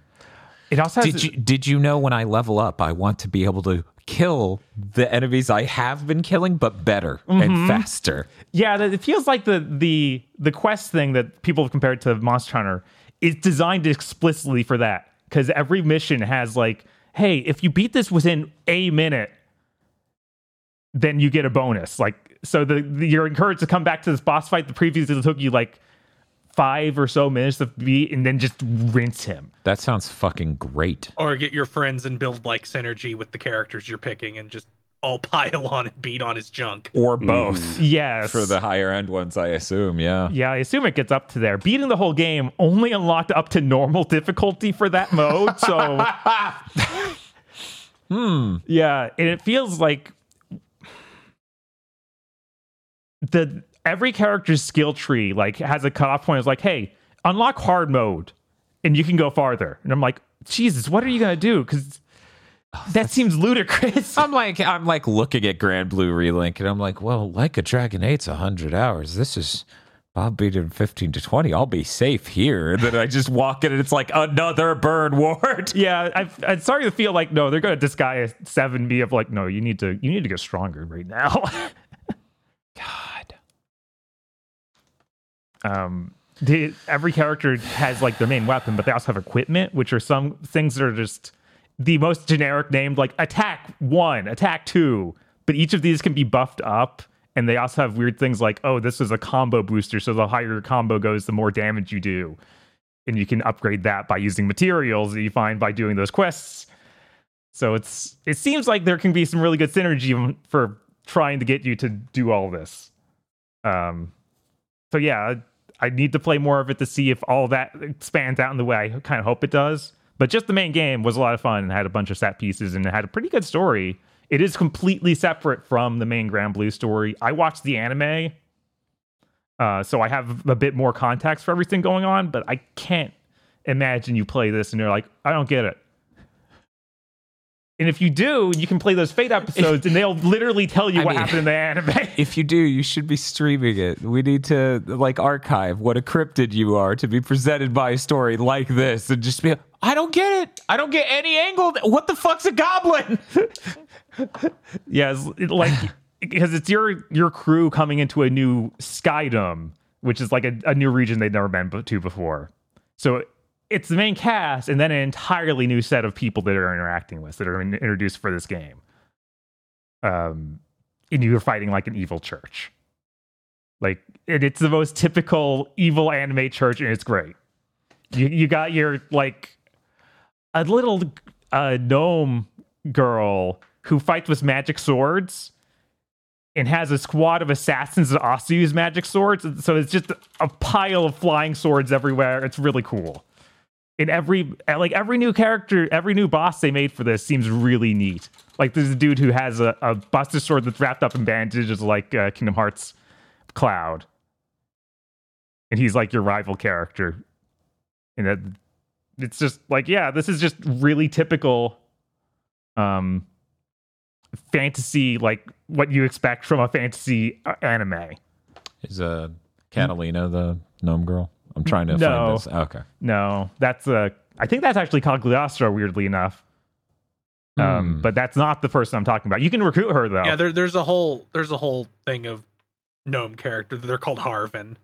It also did you did you know when I level up, I want to be able to kill the enemies I have been killing, but better mm-hmm. and faster. Yeah, it feels like the the the quest thing that people have compared to Monster Hunter is designed explicitly for that because every mission has like, hey, if you beat this within a minute, then you get a bonus. Like, so the, the you're encouraged to come back to this boss fight that previously took you like five or so minutes to beat, and then just rinse him. That sounds fucking great. Or get your friends and build like synergy with the characters you're picking, and just all *laughs* pile on and beat on his junk. Or both. Mm. Yes. For the higher end ones, I assume. Yeah. Yeah, I assume it gets up to there. Beating the whole game only unlocked up to normal difficulty for that mode. So. *laughs* hmm. Yeah. And it feels like. The every character's skill tree like has a cutoff point. It's like, hey, unlock hard mode, and you can go farther. And I'm like, Jesus, what are you gonna do? Because Oh, that seems ludicrous. *laughs* I'm like I'm like looking at Granblue Relink and I'm like, well, like a Dragon 8's hundred hours. This is I'll beat in 15 to 20. I'll be safe here. And then I just walk in and it's like another burn ward. *laughs* Yeah, i am starting to feel like no, they're going to disguise seven B of like no, you need to you need to get stronger right now. *laughs* Um, every character has like their main weapon, but they also have equipment, which are some things that are just the most generic named like attack one, attack two, but each of these can be buffed up. And they also have weird things like, oh, this is a combo booster. So the higher your combo goes, the more damage you do. And you can upgrade that by using materials that you find by doing those quests. So it's it seems like there can be some really good synergy for trying to get you to do all this. Um, so yeah, I need to play more of it to see if all that expands out in the way I kind of hope it does. But just the main game was a lot of fun and had a bunch of set pieces and it had a pretty good story. It is completely separate from the main Granblue story. I watched the anime, uh, so I have a bit more context for everything going on, but I can't imagine you play this and you're like, I don't get it. And if you do, you can play those Fate episodes, and they'll literally tell you I what mean, happened in the anime. *laughs* If you do, you should be streaming it. We need to like archive what a cryptid you are to be presented by a story like this, and just be. I don't get it. I don't get any angle. What the fuck's a goblin? *laughs* yeah, it, like because it's your your crew coming into a new Skydom, which is like a, a new region they've never been to before. So it's the main cast and then an entirely new set of people that are interacting with that are introduced for this game. Um, and you're fighting like an evil church. Like it's the most typical evil anime church, and it's great. You you got your like a little uh, gnome girl who fights with magic swords and has a squad of assassins that also use magic swords. So it's just a pile of flying swords everywhere. It's really cool in every like every new character, every new boss they made for this seems really neat. Like there's a dude who has a, a Buster sword that's wrapped up in bandages, like uh, Kingdom Hearts Cloud, and he's like your rival character. And that it's just like, yeah, this is just really typical, um, fantasy, like what you expect from a fantasy uh, anime. Is uh Catalina the gnome girl? I'm trying to no, find this. Okay. No, that's a. I think that's actually Cagliostro. Weirdly enough. Um, hmm. but that's not the person I'm talking about. You can recruit her though. Yeah, there, there's a whole there's a whole thing of gnome character. They're called Harvin.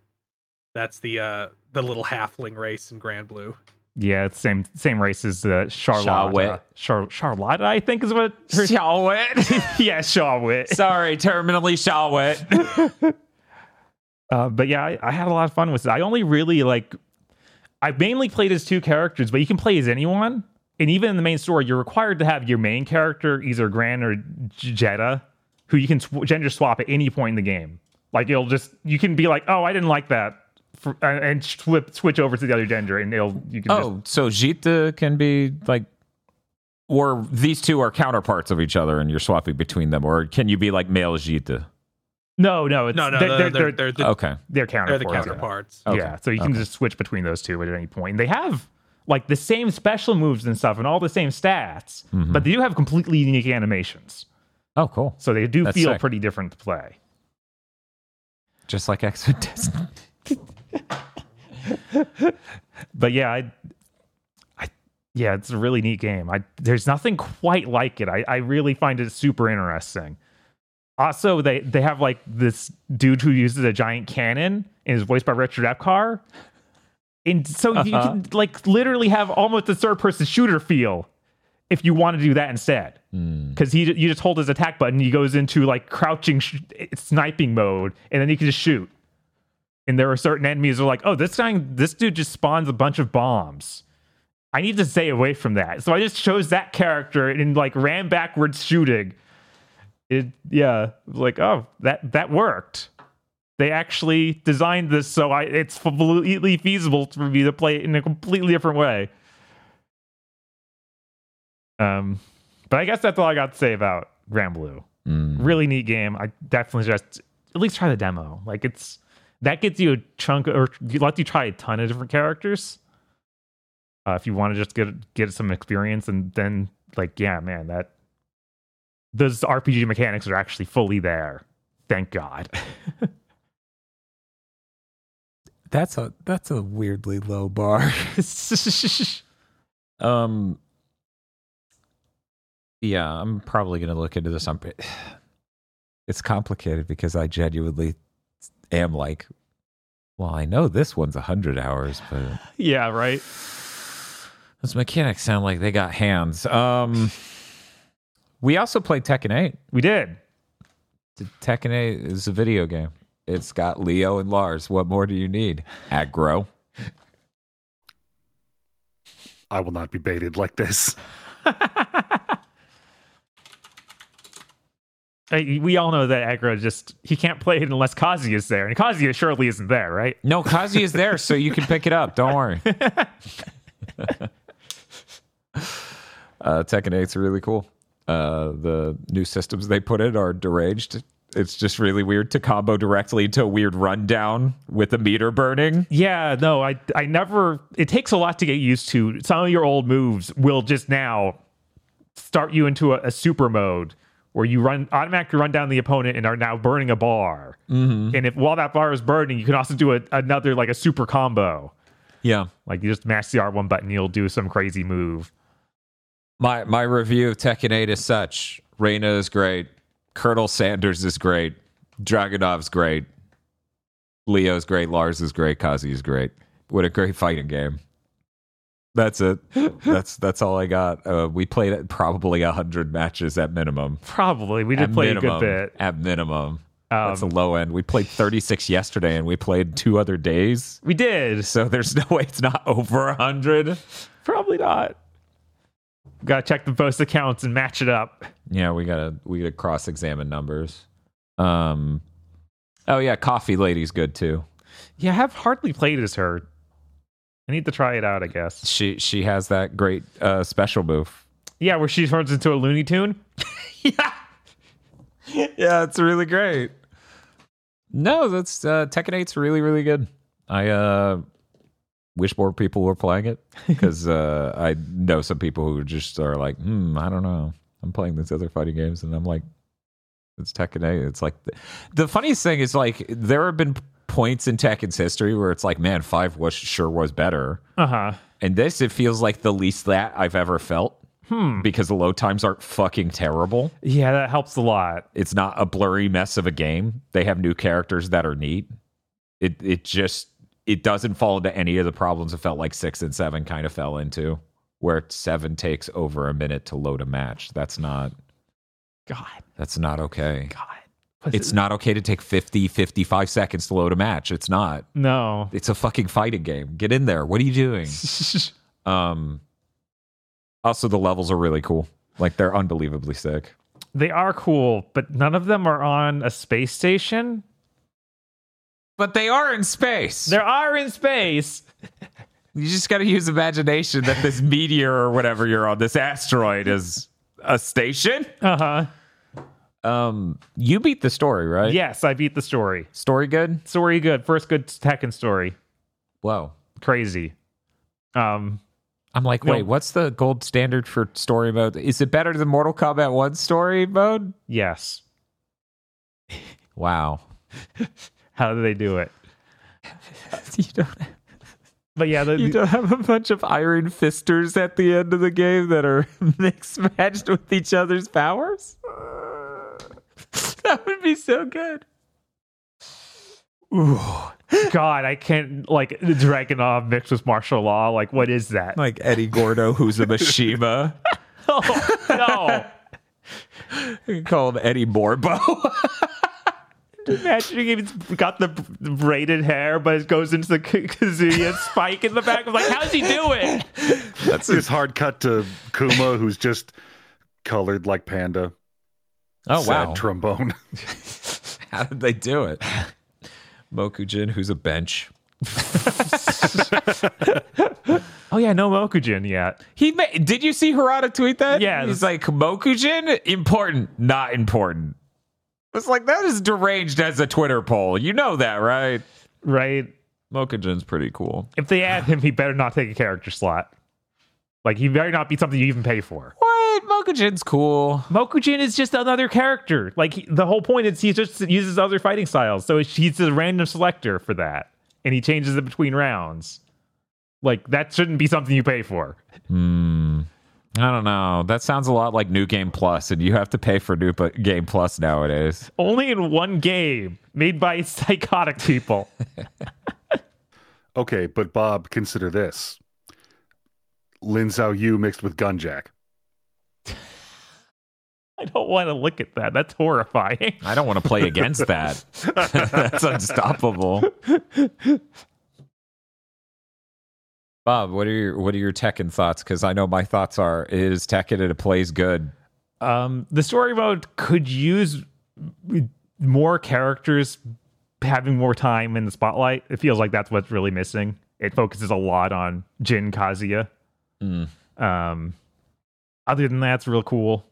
That's the uh the little halfling race in Granblue. Yeah, it's same same race as uh, Charlotte. Char- Charlotte, I think is what her Charlotte. *laughs* yeah, Charlotte. Sorry, terminally Charlotte. *laughs* Uh, but yeah, I, I, had a lot of fun with it. I only really like. I mainly played as two characters, but you can play as anyone. And even in the main story, you're required to have your main character, either Gran or Djeeta, who you can sw- gender swap at any point in the game. Like it'll just you can be like, oh, I didn't like that, for, and flip switch over to the other gender, and it'll you can. Oh, just, so Djeeta can be like or these two are counterparts of each other and you're swapping between them or can you be like male Djeeta? No, no, it's, no, no, they're, they're, they're, they're the, okay. They're counterparts. They're the counterparts. Yeah, okay. yeah so you can just switch between those two at any point. They have like the same special moves and stuff and all the same stats, mm-hmm. but they do have completely unique animations. Oh, cool. So they do That's feel sick. pretty different to play. Just like X *laughs* but yeah, I, I, yeah, it's a really neat game. I there's nothing quite like it. I, I really find it super interesting. Also, they they have like this dude who uses a giant cannon and is voiced by Richard Epcar. And so uh-huh. you can like literally have almost a third person shooter feel if you want to do that instead. Because hmm. mm. he you just hold his attack button, he goes into like crouching sh- sniping mode, and then you can just shoot. And there are certain enemies that are like, oh, this guy, this dude just spawns a bunch of bombs. I need to stay away from that. So I just chose that character and like ran backwards shooting it yeah like oh that that worked they actually designed this so I it's completely feasible for me to play it in a completely different way. Um, but I guess that's all I got to say about Granblue. Mm. Really neat game. I definitely just at least try the demo. Like it's that gets you a chunk or lets you try a ton of different characters. Uh, if you want to just get get some experience and then like yeah man that those RPG mechanics are actually fully there. Thank God. *laughs* that's a that's a weirdly low bar. *laughs* um yeah, I'm probably going to look into this. I'm, *sighs* it's complicated because I genuinely am like, well, I know this one's 100 hours, but. *sighs* Yeah, right. *sighs* Those mechanics sound like they got hands. Um, *laughs* we also played Tekken 8. We did. Tekken 8 is a video game. It's got Leo and Lars. What more do you need? Aggro. I will not be baited like this. *laughs* we all know that Aggro just he can't play it unless Kazuya is there, and Kazuya surely isn't there, right? No, Kazuya is there, so you can pick it up. Don't worry. *laughs* uh, Tekken 8's really cool. Uh, the new systems they put in are deranged. It's just really weird to combo directly into a weird rundown with the meter burning. Yeah, no, I I never. It takes a lot to get used to. Some of your old moves will just now start you into a, a super mode where you run automatically run down the opponent and are now burning a bar. Mm-hmm. And if while that bar is burning, you can also do a, another like a super combo. Yeah, like you just mash the R one button, you'll do some crazy move. My my review of Tekken 8 is such. Reina is great. Colonel Sanders is great. Dragunov's great. Leo's great. Lars is great. Kazi is great. What a great fighting game. That's it. *laughs* that's that's all I got. Uh, we played probably a hundred matches at minimum. Probably we did at play minimum, a good bit at minimum. Um, that's a low end. We played 36 yesterday, and we played two other days. We did. So there's no way it's not over a hundred. Probably not. Got to check the post accounts and match it up. Yeah, we gotta we gotta cross examine numbers. Um, oh yeah, Coffee Lady's good too. Yeah, I have hardly played as her. I need to try it out. I guess she she has that great uh, special move. Yeah, where she turns into a Looney Tune. *laughs* yeah, *laughs* yeah, it's really great. No, that's uh, Tekken 8's really really good. I uh wish more people were playing it *laughs* because uh, I know some people who just are like, hmm, I don't know. I'm playing these other fighting games, and I'm like, it's Tekken 8. It's like the, the funniest thing is like there have been points in Tekken's history where it's like, man, five was sure was better. Uh huh. And this, it feels like the least that I've ever felt. Hmm. Because the load times aren't fucking terrible. Yeah, that helps a lot. It's not a blurry mess of a game. They have new characters that are neat. It it just it doesn't fall into any of the problems it felt like six and seven kind of fell into, where seven takes over a minute to load a match. That's not. God. That's not okay. God. it's it? not okay to take 50, 55 seconds to load a match. It's not. No. It's a fucking fighting game. Get in there. What are you doing? *laughs* um. Also, the levels are really cool. Like they're unbelievably sick. They are cool, but none of them are on a space station. But they are in space. They are in space. You just got to use imagination that this meteor or whatever you're on, this asteroid, is a station. Uh huh. Um, you beat the story, right? Yes, I beat the story. Story good. Story good. First good Tekken story. Whoa, crazy. Um, I'm like, wait, what's the gold standard for story mode? Is it better than Mortal Kombat 1 story mode? Yes. Wow. How do they do it? *laughs* you don't But yeah, the, you don't have a bunch of iron fisters at the end of the game that are *laughs* mixed matched with each other's powers? *laughs* that would be so good. Ooh, God, I can't like Dragunov mixed with Marshall Law. Like, what is that? Like Eddie Gordo, who's a Mishima. oh, no. Called Eddie Morbo. *laughs* Imagining he's got the braided hair, but it goes into the Kazuya spike in the back. I'm like, how's he doing? That's this hard cut to Kuma, who's just colored like panda. Oh Sad wow! trombone. *laughs* How did they do it? Mokujin, who's a bench. *laughs* oh yeah, no Mokujin yet. He made, did you see Harada tweet that? Yeah, he's like Mokujin important, not important. It's like that is deranged as a Twitter poll. You know that, right? Right. Mokujin's pretty cool. If they add him, he better not take a character slot. Like he better not be something you even pay for. What? Mokujin's cool. Mokujin is just another character. Like he, the whole point is he just uses other fighting styles, so he's a random selector for that, and he changes it between rounds. Like that shouldn't be something you pay for. Hmm. I don't know. That sounds a lot like New Game Plus, and you have to pay for New Game Plus nowadays. Only in one game made by *laughs* psychotic people. *laughs* okay, but Bob, consider this: Ling Xiaoyu mixed with Gunjack. *laughs* I don't want to look at that. That's horrifying. I don't want to play against that. That's unstoppable. Bob, what are your what are your Tekken thoughts? Because I know my thoughts are is Tekken and it plays good. Um, the story mode could use more characters having more time in the spotlight. It feels like that's what's really missing. It focuses a lot on Jin Kazuya. Mm. Um, other than that, it's real cool.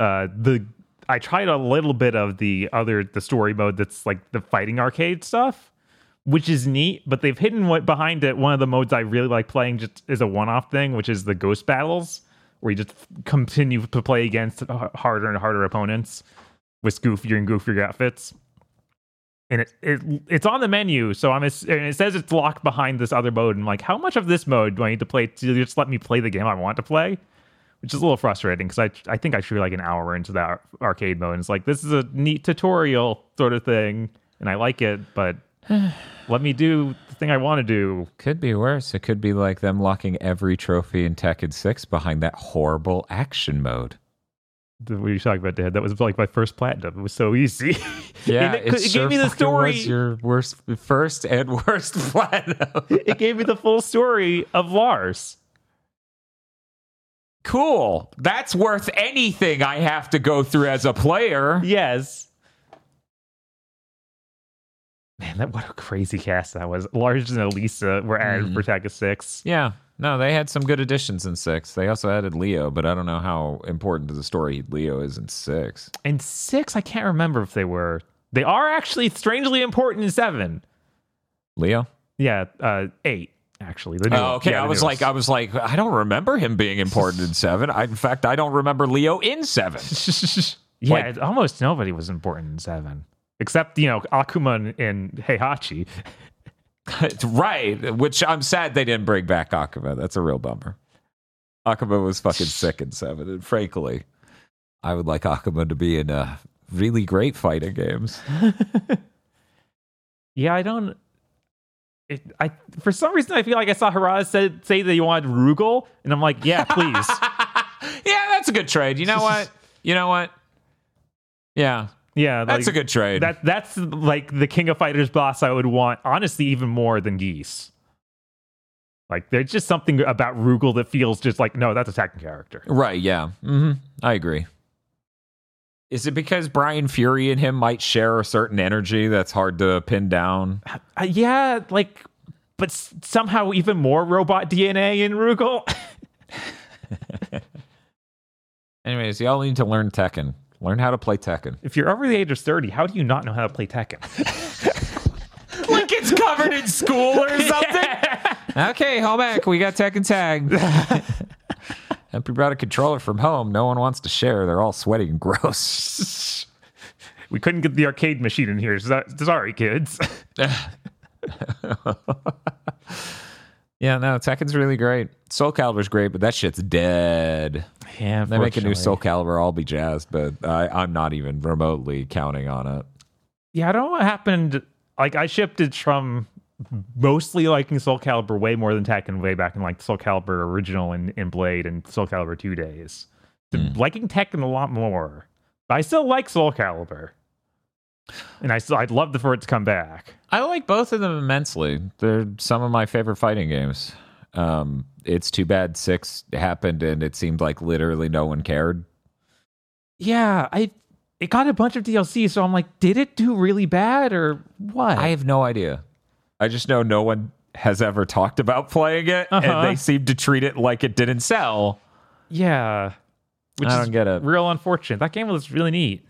Uh, the I tried a little bit of the other the story mode that's like the fighting arcade stuff which is neat, but they've hidden what behind it. One of the modes I really like playing just is a one-off thing, which is the ghost battles, where you just continue to play against harder and harder opponents with goofier and goofier outfits. And it, it it's on the menu, so I'm and it says it's locked behind this other mode. And I'm like, how much of this mode do I need to play to just let me play the game I want to play? Which is a little frustrating because I I think I should be like an hour into that arcade mode. And it's like this is a neat tutorial sort of thing, and I like it, but *sighs* let me do the thing I want to do. Could be worse. It could be like them locking every trophy in Tekken 6 behind that horrible action mode. What are you talking about, Dad? That was like my first platinum. It was so easy. *laughs* Yeah, it, it, it sure gave me the story. Was your worst, first and *laughs* worst platinum. *laughs* it gave me the full story of Lars. Cool. That's worth anything I have to go through as a player. Yes. Man, that what a crazy cast that was. Lars and Alisa were added mm. for Tekken 6. Yeah. No, they had some good additions in 6. They also added Leo, but I don't know how important to the story Leo is in 6. In 6, I can't remember if they were. They are actually strangely important in 7. Leo? Yeah, uh, 8 actually. oh, okay. Yeah, I was like, I was like, I don't remember him being important in seven. I, in fact, I don't remember Leo in seven. *laughs* yeah, like, almost nobody was important in seven except you know Akuma and Heihachi. *laughs* right, which I'm sad they didn't bring back Akuma. That's a real bummer. Akuma was fucking *laughs* sick in seven, and frankly, I would like Akuma to be in uh, really great fighting games. *laughs* yeah, I don't. It, I for some reason I feel like I saw Harada said say that you wanted Rugal, and I'm like, yeah, please. yeah, that's a good trade. You know what? You know what? Yeah, yeah, that's a good trade. That that's like the King of Fighters boss I would want, honestly, even more than Geese. Like there's just something about Rugal that feels just like no, that's a second character. Right? Yeah. Mm-hmm. I agree. Is it because Bryan Fury and him might share a certain energy that's hard to pin down? Uh, yeah, like, but somehow even more robot DNA in Rugal. *laughs* Anyways, y'all need to learn Tekken. Learn how to play Tekken. If you're over the age of 30, how do you not know how to play Tekken? *laughs* like it's covered in school or *laughs* something? Yeah. okay, home back. We got Tekken Tag. *laughs* If we brought a controller from home, no one wants to share. They're all sweaty and gross. we couldn't get the arcade machine in here. So sorry, kids. Yeah, no, Tekken's really great. Soul Calibur's great, but that shit's dead. Yeah, they make a new Soul Calibur, I'll be jazzed, but I, I'm not even remotely counting on it. Yeah, I don't know what happened. Like I shipped it from mostly liking Soul Calibur way more than Tekken way back in like Soul Calibur original and in Blade and Soul Calibur 2 days. Mm. Liking Tekken a lot more. But I still like Soul Calibur. And I I'd love for it to come back. I like both of them immensely. They're some of my favorite fighting games. Um, it's too bad six happened and it seemed like literally no one cared. Yeah, I it got a bunch of DLC, so I'm like, did it do really bad or what? I have no idea. I just know no one has ever talked about playing it, uh-huh. and they seem to treat it like it didn't sell. Yeah, which I don't get it. Real unfortunate. That game was really neat.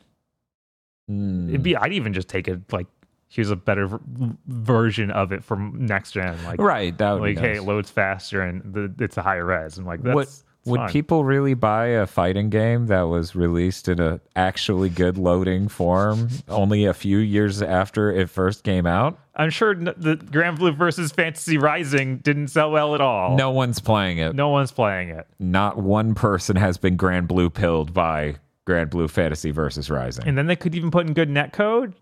Mm. It'd be. I'd even just take it like here's a better v- version of it from next gen. Like right, that would like nice. hey, it loads faster and the, it's a higher res. And like that's. What, would fun. people really buy a fighting game that was released in a actually good loading form only a few years after it first came out? I'm sure the Granblue versus Fantasy Rising didn't sell well at all. No one's playing it. No one's playing it. Not one person has been Granblue pilled by Granblue Fantasy versus Rising. And then they could even put in good net code.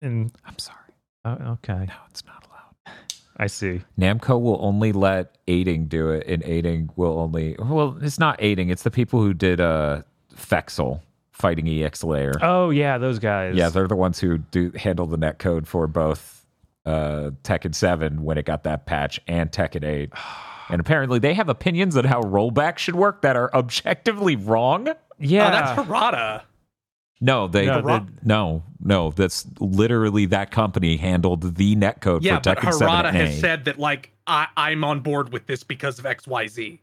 And I'm sorry. Oh, okay. No, it's not allowed. I see. Namco will only let aiding do it, and aiding will only well, it's not aiding. It's the people who did uh Fexel fighting EX layer. Oh yeah, those guys. Yeah, they're the ones who do handle the net code for both uh Tekken Seven when it got that patch and Tekken Eight. *sighs* *sighs* and apparently, they have opinions on how rollback should work that are objectively wrong. Yeah, oh, that's Harada. No, they no, they, no, no. That's literally that company handled the netcode yeah, for Tekken but Harada 7 has said that like I, I'm on board with this because of X Y Z.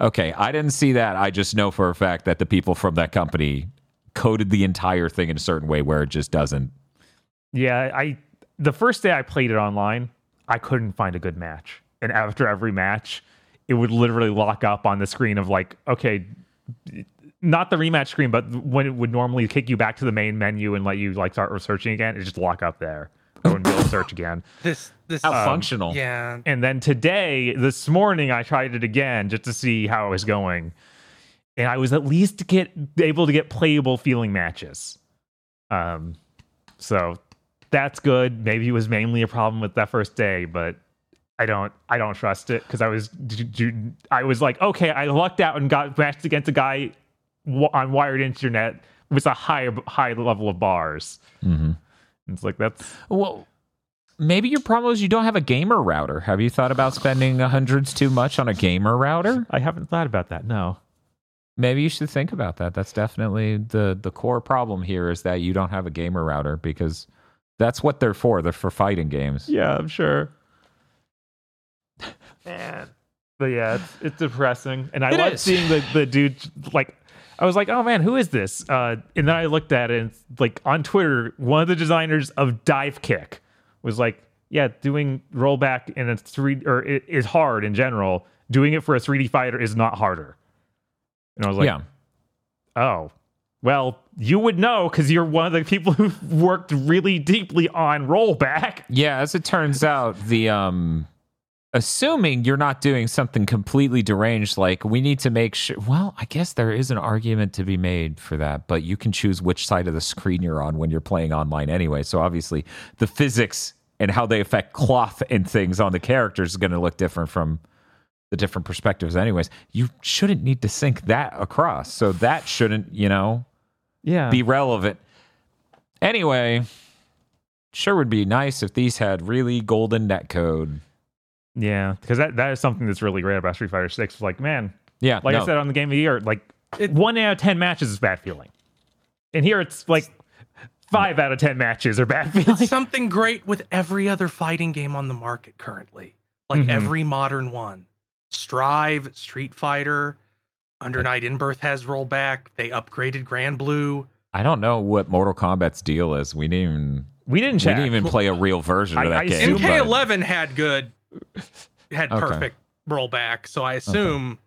Okay, I didn't see that. I just know for a fact that the people from that company coded the entire thing in a certain way where it just doesn't. Yeah, I the first day I played it online, I couldn't find a good match, and after every match, it would literally lock up on the screen of like, okay, not the rematch screen, but when it would normally kick you back to the main menu and let you like start researching again, it just lock up there. I wouldn't be able to search again. *laughs* This this how um, functional. Yeah. And then today, this morning, I tried it again just to see how it was going, and I was at least get able to get playable feeling matches. Um, so that's good. Maybe it was mainly a problem with that first day, but I don't I don't trust it because I was I was like okay I lucked out and got matched against a guy on wired internet with a high high level of bars. Mm-hmm. It's like that's well. Maybe your problem is you don't have a gamer router. Have you thought about spending hundreds too much on a gamer router? I haven't thought about that. No. Maybe you should think about that. That's definitely the the core problem here is that you don't have a gamer router because that's what they're for. They're for fighting games. Yeah, I'm sure. Man. But yeah, it's, it's depressing, and I like seeing the the dude like I was like, oh man, who is this? Uh, and then I looked at it, and like on Twitter, one of the designers of Divekick was like, yeah, doing rollback in a three or it is hard in general. Doing it for a 3D fighter is not harder. And I was like, yeah. oh, well, you would know because you're one of the people who *laughs* worked really deeply on rollback. Yeah, as it turns out, the um assuming you're not doing something completely deranged like we need to make sure well i guess there is an argument to be made for that but you can choose which side of the screen you're on when you're playing online anyway. So obviously the physics and how they affect cloth and things on the characters is going to look different from the different perspectives anyways. You shouldn't need to sync that across so that shouldn't you know yeah. be relevant. Anyway sure would be nice if these had really golden net code yeah, because that, that is something that's really great about Street Fighter Six. Like, man, yeah, like no. I said on the Game of the Year, like it, one out of ten matches is bad feeling, and here it's like five out of ten matches are bad feeling. It's something great with every other fighting game on the market currently, like mm-hmm. every modern one. Strive, Street Fighter, Under Night In-Birth has rollback. They upgraded Granblue. I don't know what Mortal Kombat's deal is. We didn't even We didn't check. We didn't even play a real version I- of that I game. MK11 had good, had Okay. perfect rollback, so I assume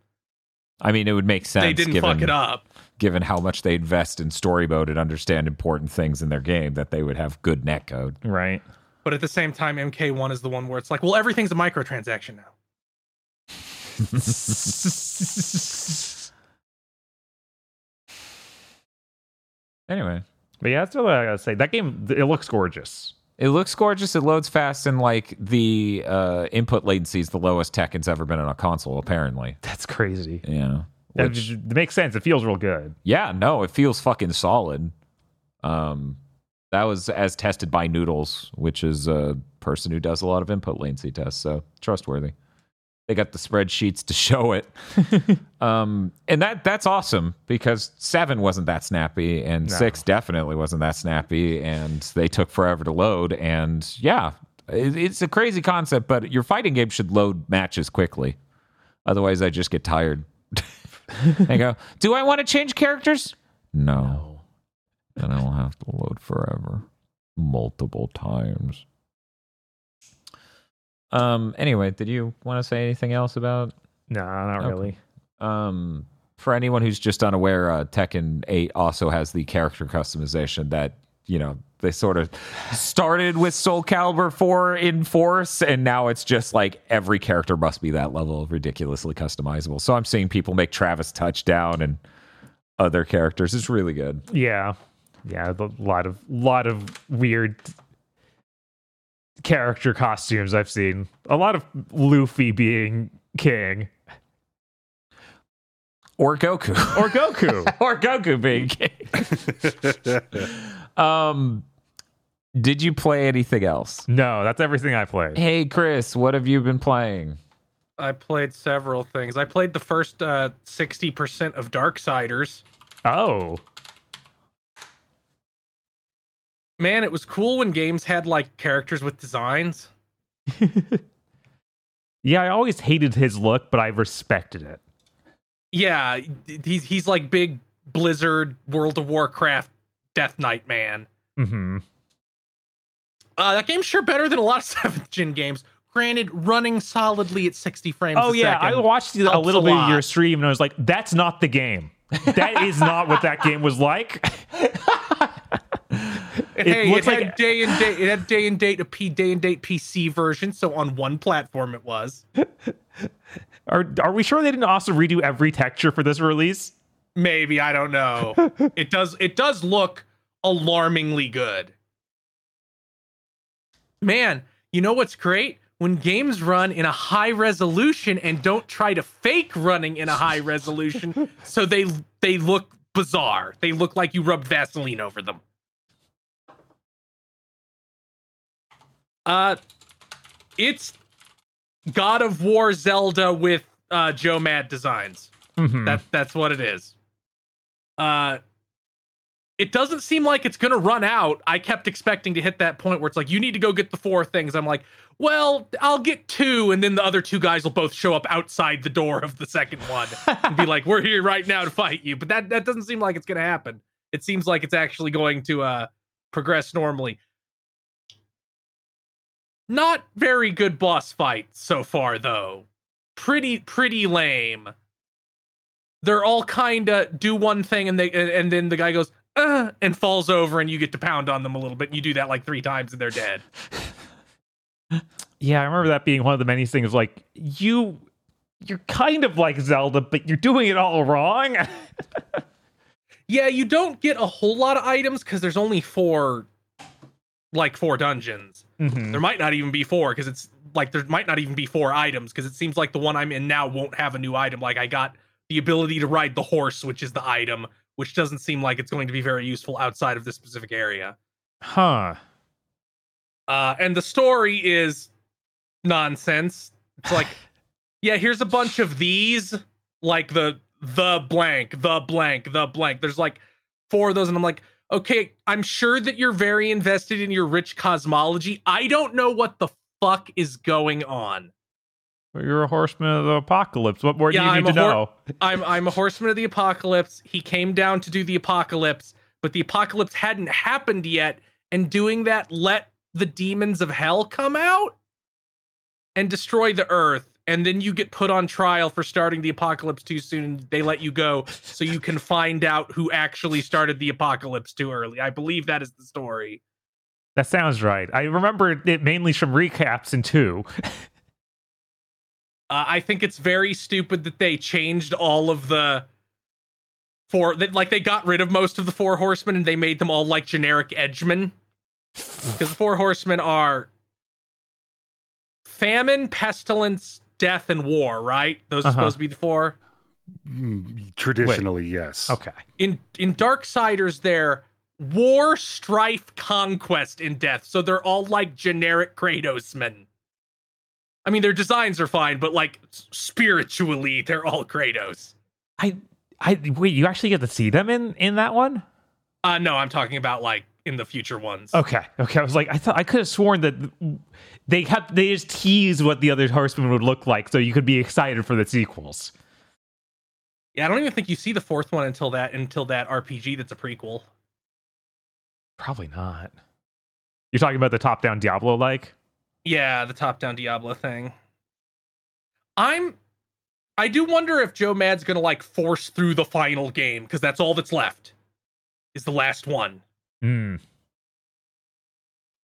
I mean, it would make sense. they didn't given, fuck it up. Given how much they invest in story mode and understand important things in their game, that they would have good netcode. right. But at the same time, MK1 is the one where it's like, well, everything's a microtransaction now. *laughs* Anyway, But yeah, that's what I gotta say. That game, it looks gorgeous. It looks gorgeous. It loads fast, and like the uh, input latency is the lowest Tekken's ever been on a console. Apparently, That's crazy. yeah. That Which- just- it makes sense. It feels real good. yeah, no, it feels fucking solid. Um, that was as tested by Noodalls, which is a person who does a lot of input latency tests, so trustworthy. They got the spreadsheets to *laughs* show it, um, and that that's awesome because seven wasn't that snappy, and No. six definitely wasn't that snappy, and they took forever to load. And yeah, it, it's a crazy concept, but your fighting game should load matches quickly. Otherwise, I just get tired. *laughs* I go, do I want to change characters? No. Then I'll have to load forever. Multiple times. Um anyway, did you want to say anything else about No, not Okay. really. um for anyone who's just unaware, uh Tekken 8 also has the character customization that, you know, they sort of started with Soul Calibur 4 in force and now it's just like every character must be that level of ridiculously customizable. So I'm seeing people make Travis touchdown and other characters. It's really good. Yeah, yeah. A lot of lot of weird character costumes I've seen. A lot of Luffy being king Or Goku. or Goku. *laughs* or Goku being king. *laughs* um, did you play anything else? no, that's everything I played. Hey, Kris, what have you been playing? I played several things. I played the first uh, 60% of Darksiders. Oh, Man, it was cool when games had like characters with designs. *laughs* yeah. I always hated his look, but I respected it. Yeah, he's he's like big Blizzard World of Warcraft Death Knight man. hmm Uh, that game's sure better than a lot of *laughs* seventh gen games. Granted, running solidly at 60 frames. Oh yeah, I watched a little a bit of your stream, and I was like, "That's not the game. That is not what that *laughs* game was like." It hey, looks it like- had day and date. It had day and date a P day and date PC version. So on one platform, it was *laughs* Are are we sure they didn't also redo every texture for this release? maybe I don't know. *laughs* it does. It does look alarmingly good. Man, you know what's great? When games run in a high resolution and don't try to fake running in a high resolution, *laughs* so they they look bizarre. They look like you rubbed Vaseline over them. Uh, it's God of War Zelda with uh, Joe Mad designs. Mhm. That that's what it is. Uh it doesn't seem like it's gonna run out. I kept expecting to hit that point where it's like you need to go get the four things. I'm like, well, I'll get two, and then the other two guys will both show up outside the door of the second one and be *laughs* like, "We're here right now to fight you." But that that doesn't seem like it's gonna happen. It seems like it's actually going to uh progress normally. Not very good boss fight so far, though. Pretty pretty lame they're all kind of do one thing and they and, and then the guy goes uh, and falls over and you get to pound on them a little bit and you do that like three times and they're dead Yeah, I remember that being one of the many things. Like you, you're kind of like Zelda, but you're doing it all wrong. *laughs* yeah you don't get a whole lot of items because there's only four like four dungeons Mhm. there might not even be four because it's like there might not even be four items because it seems like the one i'm in now won't have a new item like i got the ability to ride the horse which is the item which doesn't seem like it's going to be very useful outside of this specific area Huh. Uh, and the story is nonsense. It's like, *sighs* yeah, here's a bunch of these, like the the blank, the blank, the blank. There's like four of those, and I'm like, okay, I'm sure that you're very invested in your rich cosmology. I don't know what the fuck is going on. You're a horseman of the apocalypse. What more do you need I'm to hor- know? I'm I'm a horseman of the apocalypse. He came down to do the apocalypse, but the apocalypse hadn't happened yet, and doing that let the demons of hell come out and destroy the earth and then you get put on trial for starting the apocalypse too soon they let you go so you can find out who actually started the apocalypse too early. I believe that is the story. That sounds right. I remember it mainly from recaps in two. Uh, i think it's very stupid that they changed all of the four that like they got rid of most of the four horsemen and they made them all like generic edgemen. *sighs* Because the four horsemen are famine pestilence death and war, right? Those uh-huh. are supposed to be the four. Mm, traditionally, Wait. yes. Okay. In in Darksiders, they're war, strife, conquest, and death. So they're all like generic Kratos men. I mean, their designs are fine, but like spiritually, they're all Kratos. I, I wait. You actually get to see them in in that one? Uh, no, I'm talking about like in the future ones. Okay, okay. I was like, I thought I could have sworn that they have they just teased what the other horsemen would look like, so you could be excited for the sequels. Yeah, I don't even think you see the fourth one until that until that RPG that's a prequel. Probably not. You're talking about the top-down Diablo like? Yeah, the top-down Diablo thing. I'm I do wonder if Joe Mad's gonna like force through the final game because that's all that's left. Is the last one. Hmm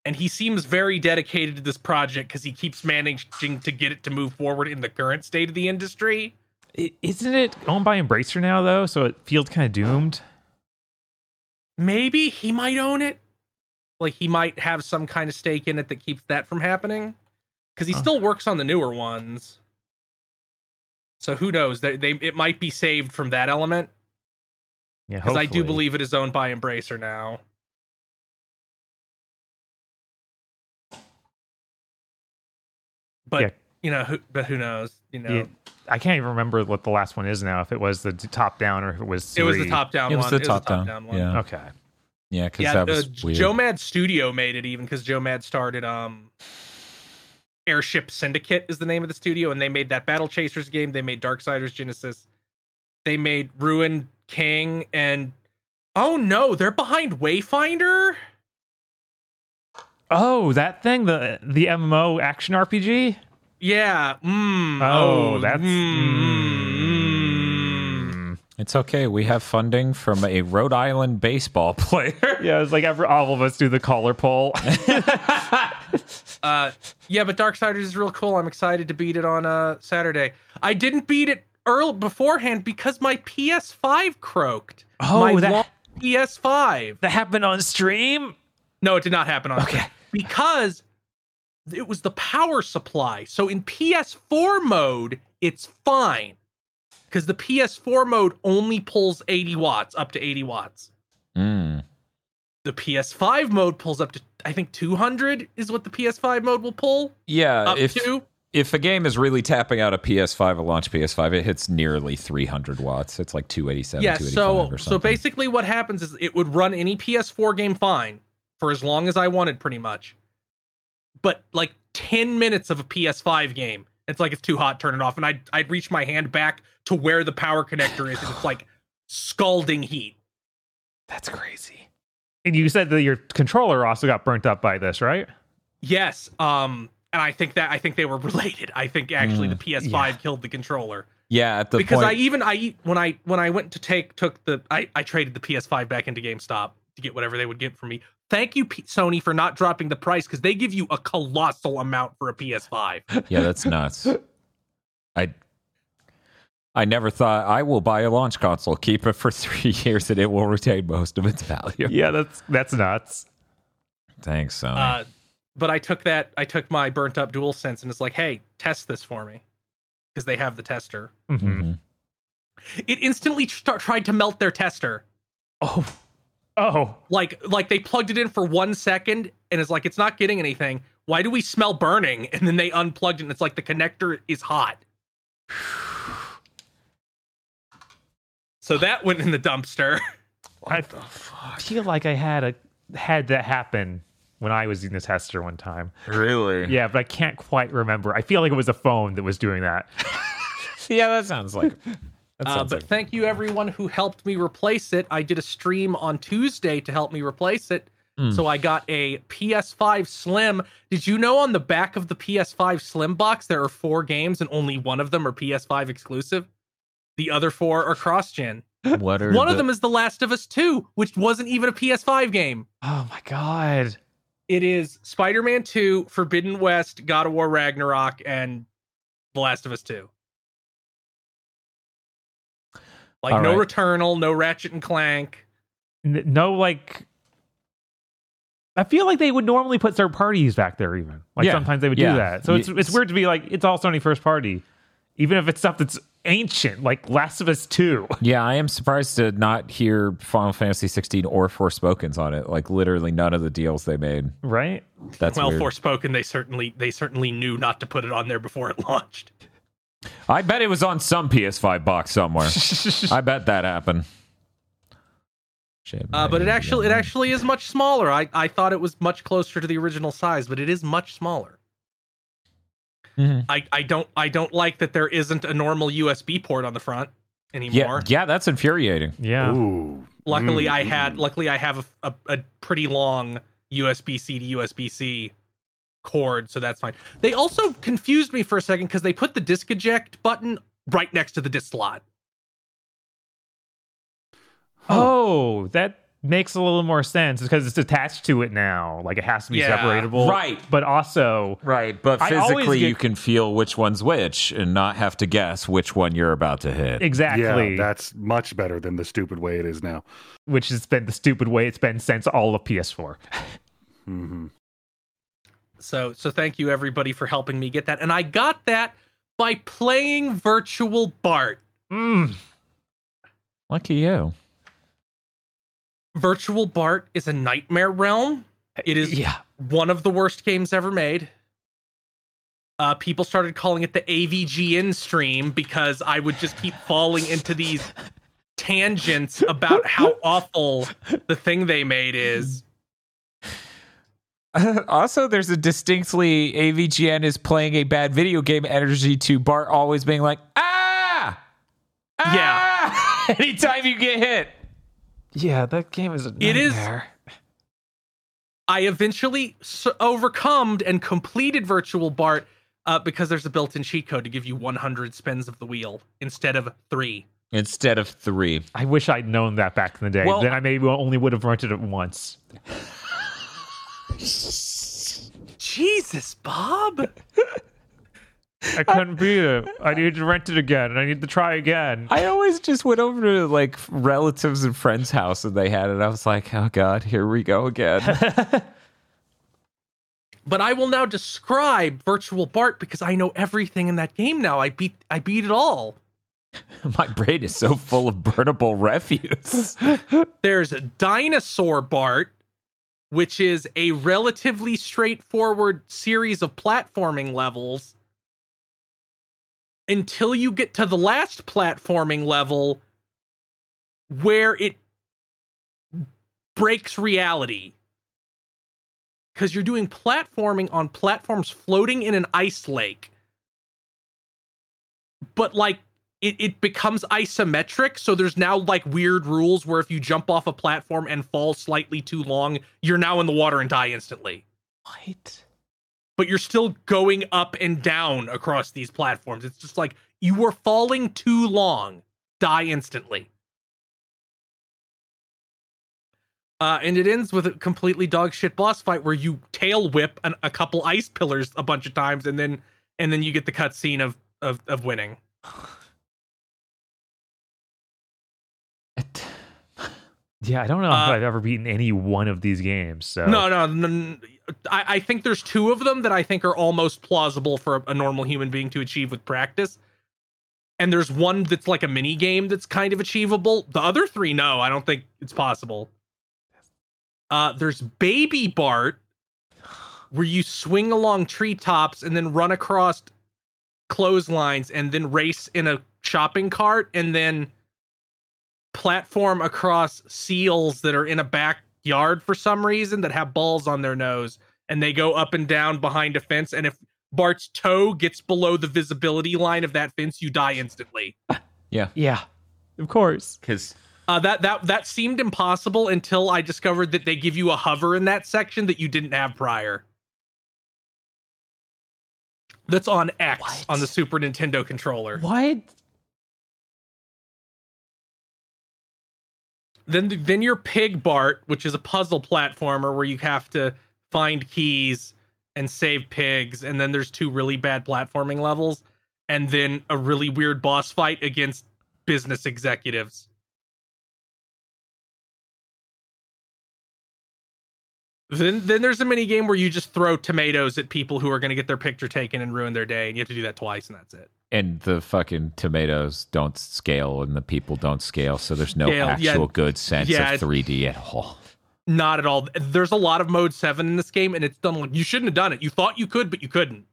and he seems very dedicated to this project because he keeps managing to get it to move forward in the current state of the industry. Isn't it owned by Embracer now, though? So it feels kind of doomed. Maybe he might own it. Like he might have some kind of stake in it that keeps that from happening. Because he still works on the newer ones. So who knows? They, they it might be saved from that element. Yeah, because I do believe it is owned by Embracer now. But yeah. you know, who, but who knows? You know, yeah. I can't even remember what the last one is now. If it was the top down or if it was. Three. It was the top down. It was one. the top, down. down. one. Yeah. Okay. Yeah, because yeah, that was uh, weird. Joe Mad Studio made it even because Joe Mad started um Airship Syndicate is the name of the studio, and they made that Battle Chasers game. They made Darksiders Genesis. They made Ruin King, and oh no, they're behind Wayfinder. Oh, that thing, the the MMO action RPG. Yeah. Mm, oh, oh, that's. Mm, it's okay. We have funding from a Rhode Island baseball *laughs* player. yeah, it's like every, all of us do the collar pull. *laughs* *laughs* uh, yeah, but Darksiders is real cool. I'm excited to beat it on uh, Saturday. I didn't beat it early beforehand because my PS5 croaked. Oh, my that PS5. That happened on stream. No, it did not happen on. Okay. Stream because it was the power supply. So in PS4 mode, it's fine because the PS4 mode only pulls 80 watts, up to 80 watts. Mm. The PS5 mode pulls up to, I think, 200 is what the PS5 mode will pull. Yeah, if to. if a game is really tapping out a PS5, a launch PS5, it hits nearly 300 watts. It's like 287. Yeah, so so basically, what happens is it would run any PS4 game fine for as long as I wanted, pretty much. But like 10 minutes of a PS5 game, it's like it's too hot, turn it off. And I'd, I'd reach my hand back to where the power connector is, and it's like scalding heat. That's crazy. And you said that your controller also got burnt up by this, right? Yes. Um, and I think that I think they were *laughs* related. I think actually mm, the PS5 yeah. killed the controller. Yeah, at the because point... I even I when I when I went to take took the I I traded the PS5 back into GameStop to get whatever they would get for me thank you Sony for not dropping the price because they give you a colossal amount for a PS5. *laughs* Yeah, that's nuts. I I never thought I will buy a launch console, keep it for *laughs* three years, and it will retain most of its value. Yeah, that's that's nuts. Thanks, Sony. Uh, but I took that I took my burnt up DualSense and it's like, hey, test this for me because they have the tester. Mm-hmm. It instantly tr- tried to melt their tester. Oh. Oh, like like they plugged it in for one second and it's like it's not getting anything. Why do we smell burning? And then they unplugged it and it's like the connector is hot. *sighs* So that went in the dumpster. I feel like I had a had that happen when I was in the tester one time. Really? Yeah, but I can't quite remember. I feel like it was a phone that was doing that. *laughs* yeah, that sounds like uh, but like... thank you everyone who helped me replace it. I did a stream on Tuesday to help me replace it, Mm. So I got a PS5 Slim. Did you know on the back of the PS5 Slim box there are four games and only one of them are PS5 exclusive? The other four are cross gen. *laughs* What are one the... of them is The Last of Us 2, which wasn't even a PS5 game. Oh my god. It is Spider-Man 2, Forbidden West, God of War Ragnarok, and The Last of Us 2. Like All no right. Returnal, no Ratchet and Clank. N- no like I feel like they would normally put third parties back there even. Like yeah. sometimes they would yeah. do that. So it's it's weird to be like it's all Sony first party. Even if it's stuff that's ancient, like Last of Us 2. *laughs* Yeah, I am surprised to not hear Final Fantasy 16 or Forspoken's on it. Like literally none of the deals they made. Right? That's well, weird. Forspoken they certainly they certainly knew not to put it on there before it *laughs* launched. I bet it was on some PS5 box somewhere. *laughs* I bet that happened. Uh, but it actually it actually is much smaller. I, I thought it was much closer to the original size, but it is much smaller. Mm-hmm. I, I don't I don't like that there isn't a normal USB port on the front anymore. Yeah, yeah that's infuriating. Yeah. Ooh. Luckily, mm. I had luckily I have a, a, a pretty long USB C to USB C cord, so that's fine. They also confused me for a second because they put the disk eject button right next to the disk slot. Oh, that makes a little more sense because it's attached to it now. Like it has to be yeah, separatable. Right. But also Right. But physically get, you can feel which one's which and not have to guess which one you're about to hit. Exactly. Yeah, that's much better than the stupid way it is now. Which has been the stupid way it's been since all of PS4. mm-hmm. So so thank you everybody for helping me get that. And I got that by playing Virtual Bart. Mm. Lucky you. Virtual Bart is a nightmare realm. It is yeah. one of the worst games ever made. Uh, people started calling it the AVGN stream because I would just keep falling into these tangents about how *laughs* awful the thing they made is. *laughs* also, there's a distinctly AVGN is playing a bad video game energy to Bart always being like, ah, ah! yeah, *laughs* anytime you get hit. Yeah, that game is a nightmare. It is. I eventually overcome and completed Virtual Bart uh, because there's a built-in cheat code to give you 100 spins of the wheel instead of three. Instead of three. I wish I'd known that back in the day. Well, then I maybe only would have rented it once. Jesus, Bob. I couldn't beat it. I need to rent it again, and I need to try again. I always just went over to like relatives and friends' house, and they had it. I was like, oh god, here we go again. *laughs* but I will now describe Virtual Bart because I know everything in that game now. I beat I beat it all. *laughs* My brain is so full of burnable refuse. *laughs* There's a dinosaur Bart, which is a relatively straightforward series of platforming levels until you get to the last platforming level where it breaks reality. Because you're doing platforming on platforms floating in an ice lake. But like it, it becomes isometric, so there's now like weird rules where if you jump off a platform and fall slightly too long, you're now in the water and die instantly. What? but you're still going up and down across these platforms. It's just like you were falling too long, die instantly. Uh, and it ends with a completely dog shit boss fight where you tail whip an, a couple ice pillars a bunch of times, and then and then you get the cutscene of of of winning. *sighs* *laughs* Yeah, I don't know uh, if I've ever beaten any one of these games. So no, no, no I, I, think there's two of them that I think are almost plausible for a, a, normal human being to achieve with practice. And there's one that's like a mini game that's kind of achievable. The other three, no, I don't think it's possible. Uh, there's Baby Bart, where you swing along treetops and then run across clotheslines and then race in a shopping cart and then platform across seals that are in a backyard for some reason that have balls on their nose and they go up and down behind a fence and if Bart's toe gets below the visibility line of that fence you die instantly. Yeah. Yeah. Of course. Cuz Uh, that that that seemed impossible until I discovered that they give you a hover in that section that you didn't have prior. That's on X What? on the Super Nintendo controller. What? Then then your Pig Bart, which is a puzzle platformer where you have to find keys and save pigs, and then there's two really bad platforming levels, and then a really weird boss fight against business executives. Then then there's a mini game where you just throw tomatoes at people who are going to get their picture taken and ruin their day, and you have to do that twice, and that's it. And the fucking tomatoes don't scale, and the people don't scale, so there's no Scale, yeah. actual good sense Yeah, of 3D at all. Not at all. There's a lot of mode seven in this game, and it's done like you shouldn't have done it. You thought you could, but you couldn't.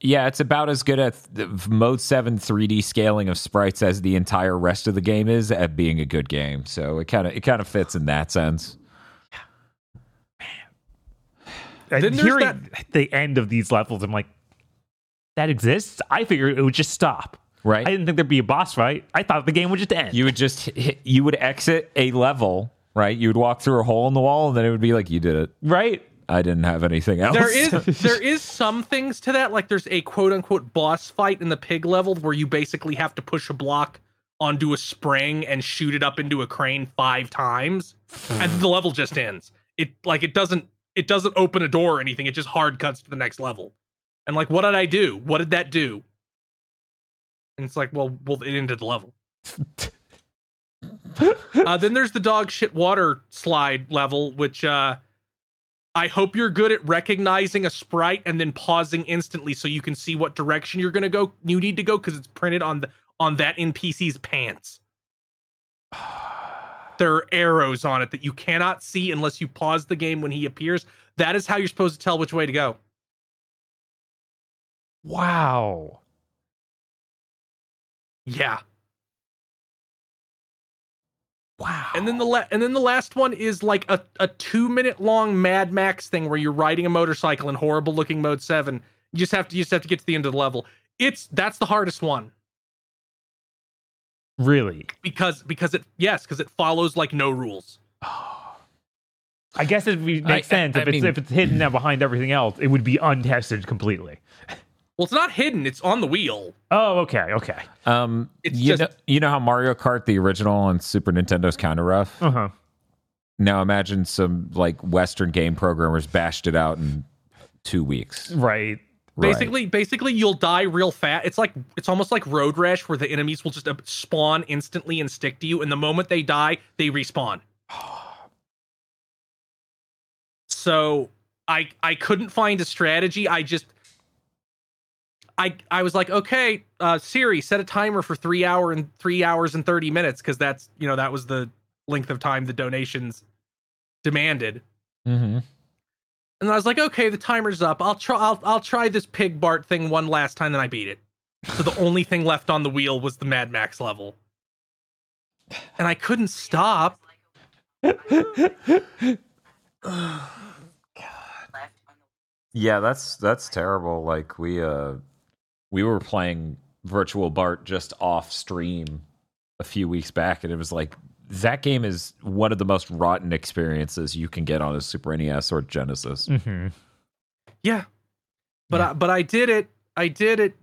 Yeah, it's about as good at the Mode 7 3D scaling of sprites as the entire rest of the game is at being a good game. So it kind of it kind of fits in that sense. *sighs* And Then there's hearing the end of these levels, I'm like, that exists? I figured it would just stop. Right? I didn't think there'd be a boss fight. I thought the game would just end. you would just hit, you would exit a level, right? You would walk through a hole in the wall and then it would be like you did it. right? I didn't have anything else. There is *laughs* there is some things to that. Like there's a quote unquote boss fight in the pig level where you basically have to push a block onto a spring and shoot it up into a crane five times, and the level just ends. It like it doesn't it doesn't open a door or anything. It just hard cuts to the next level. And like, what did I do? What did that do? And it's like, well, well, it ended the level. uh, then there's the dog shit water slide level, which uh, I hope you're good at recognizing a sprite and then pausing instantly so you can see what direction you're gonna go. You need to go because it's printed on the on that NPC's pants. *sighs* There are arrows on it that you cannot see unless you pause the game when he appears. That is how you're supposed to tell which way to go. Wow. Yeah. Wow. And then the la- and then the last one is like a, a two minute long Mad Max thing where you're riding a motorcycle in horrible looking mode seven. You just have to you just have to get to the end of the level. It's that's the hardest one really? because because it yes because it follows like no rules. I guess it makes I- sense I if it's if it's hidden now behind everything else, it would be untested completely. Well, it's not hidden; it's on the wheel. Oh, okay, okay. Um, It's you just- know, you know how Mario Kart, the original on Super Nintendo's kind of rough. Uh huh. Now imagine some like Western game programmers bashed it out in two weeks. Right. Right. Basically, basically, you'll die real fat. It's like it's almost like Road Rash, where the enemies will just uh, spawn instantly and stick to you, and the moment they die, they respawn. *sighs* so I I couldn't find a strategy. I just I I was like, okay, uh, Siri, set a timer for three hour and three hours and thirty minutes because that's you know that was the length of time the donations demanded. Mm-hmm. And I was like, okay, the timer's up. I'll try. I'll I'll try this pig Bart thing one last time. Then I beat it. So the only thing left on the wheel was the Mad Max level, and I couldn't stop. *sighs* Yeah, that's that's terrible. Like we uh we were playing Virtual Bart just off stream a few weeks back, and it was like that game is one of the most rotten experiences you can get on a Super NES or Genesis. hmm Yeah, but I, but I did it. I did it.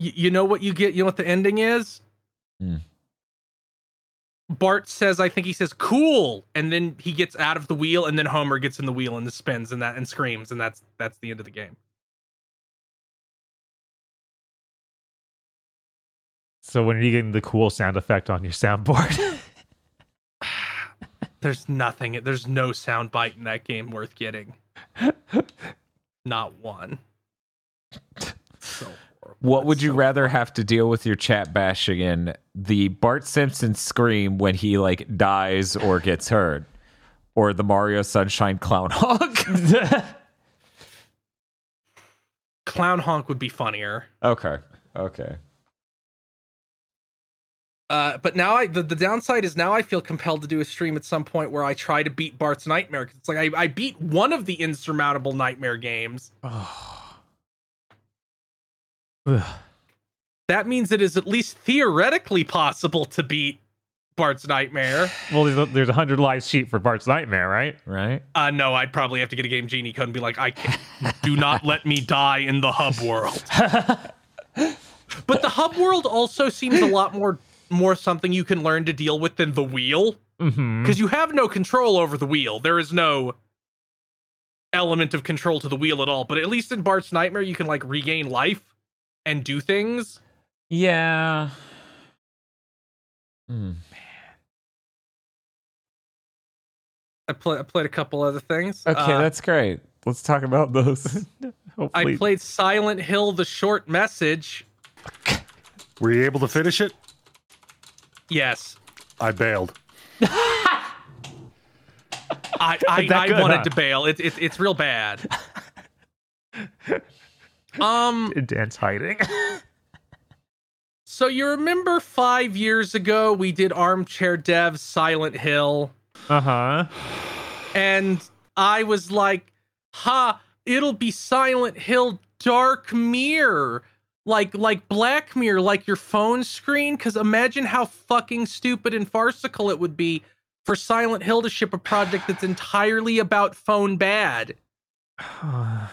Y- you know what you get? You know what the ending is? Hmm. Bart says, I think he says, "Cool," and then he gets out of the wheel, and then Homer gets in the wheel and the spins and that and screams, and that's that's the end of the game. So when are you getting the cool sound effect on your soundboard? *laughs* *sighs* There's nothing. There's no sound bite in that game worth getting. Not one. So horrible. What would you so rather fun. have to deal with your chat bashing in the Bart Simpson scream when he like dies or gets hurt, or the Mario Sunshine clown honk? *laughs* Clown honk would be funnier. okay, okay. Uh, but now I the, the downside is now I feel compelled to do a stream at some point where I try to beat Bart's Nightmare. 'cause It's like I, I beat one of the insurmountable nightmare games. *sighs* Ugh. That means it is at least theoretically possible to beat Bart's Nightmare. *sighs* Well, there's a, there's a hundred lives sheet for Bart's Nightmare, right? Right? Uh, no, I'd probably have to get a game genie code and be like, I can't, do not let me die in the hub world. *laughs* but the hub world also seems a lot more more something you can learn to deal with than the wheel, because Mm-hmm. you have no control over the wheel. There is no element of control to the wheel at all. But at least in Bart's Nightmare, you can like regain life and do things. Yeah. Hmm. I, play, I played a couple other things. Okay, Uh, that's great. Let's talk about those. *laughs* I played Silent Hill: The Short Message. Were you able to finish it? Yes, I bailed. *laughs* I I, I good, wanted huh? to bail. It's it's it's real bad. um. *laughs* Dan's hiding. *laughs* So you remember five years ago we did Armchair Dev's Silent Hill, Uh huh. and I was like, "Ha! It'll be Silent Hill Dark Mirror." Like like Black Mirror, like your phone screen. Because imagine how fucking stupid and farcical it would be for Silent Hill to ship a project that's entirely about phone bad. *sighs*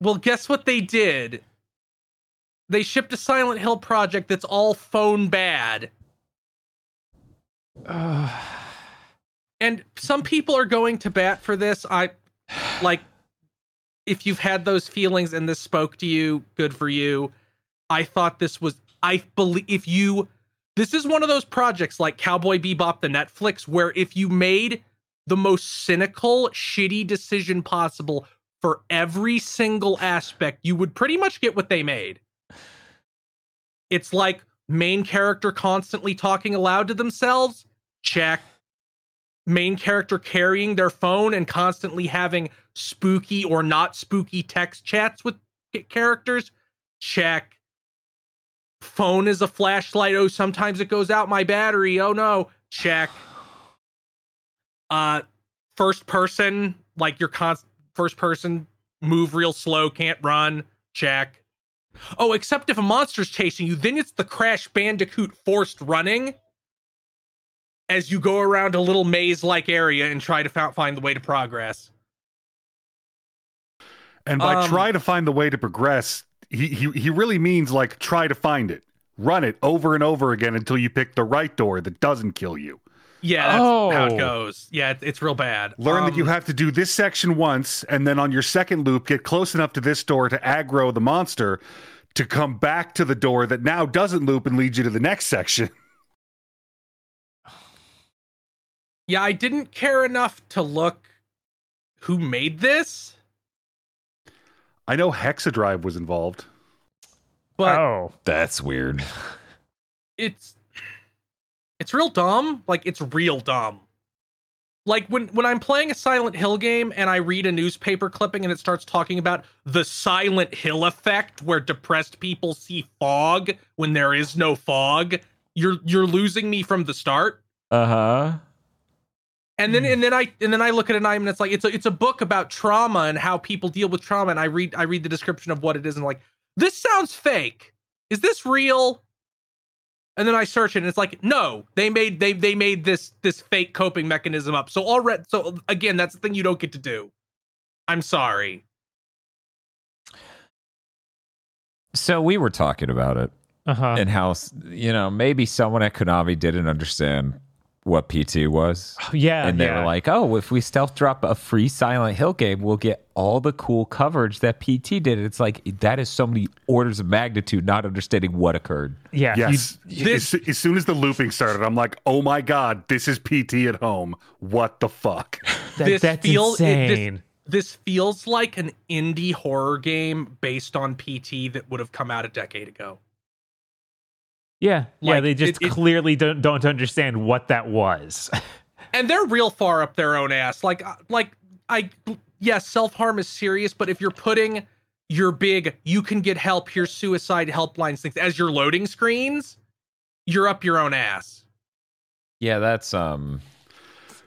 Well, guess what they did? They shipped a Silent Hill project that's all phone bad. *sighs* And some people are going to bat for this. I like if you've had those feelings and this spoke to you, good for you. I thought this was I believe if you this is one of those projects like Cowboy Bebop the Netflix where if you made the most cynical, shitty decision possible for every single aspect, you would pretty much get what they made. It's like main character constantly talking aloud to themselves. Check. Main character carrying their phone and constantly having spooky or not spooky text chats with characters. Check. Phone is a flashlight. Oh, sometimes it goes out my battery. Oh no. Check. Uh first person, like your con first person, move real slow, can't run. Check. Oh, except if a monster's chasing you, then it's the Crash Bandicoot forced running as you go around a little maze like area and try to find the way to progress. And by Um, try to find the way to progress, he, he he really means like try to find it. Run it over and over again until you pick the right door that doesn't kill you. Yeah, that's how Oh. it goes. Yeah, it's real bad. Learn that you Um, have to do this section once, and then on your second loop, get close enough to this door to aggro the monster to come back to the door that now doesn't loop and lead you to the next section. *laughs* Yeah, I didn't care enough to look who made this, I know Hexadrive was involved. but oh, That's weird. it's it's real dumb. Like it's real dumb. Like when when I'm playing a Silent Hill game and I read a newspaper clipping and it starts talking about the Silent Hill effect where depressed people see fog when there is no fog, you're you're losing me from the start. Uh huh. And then and then I and then I look at an item and it's like it's a it's a book about trauma and how people deal with trauma and I read I read the description of what it is and like this sounds fake. Is this real? And then I search it and it's like no, they made they they made this this fake coping mechanism up. So already so again that's the thing you don't get to do. I'm sorry. So we were talking about it uh huh. and how you know maybe someone at Konami didn't understand what PT was. Oh, yeah, and they yeah. were like, "Oh, if we stealth drop a free Silent Hill game, we'll get all the cool coverage that PT did." It's like that is so many orders of magnitude not understanding what occurred. yeah, you- Yes. as, as soon as the looping started, I'm like, oh my God, this is PT at home. What the fuck? *laughs* that- this that's feel- it- this- insane. This feels like an indie horror game based on PT that would have come out a decade ago. Yeah, yeah. like, They just it- it- clearly don't don't understand what that was. *laughs* and they're real far up their own ass. Like, uh, like I, yes, self harm is serious, but if you're putting your big, you can get help, here's suicide helplines things as your loading screens, you're up your own ass. Yeah, that's um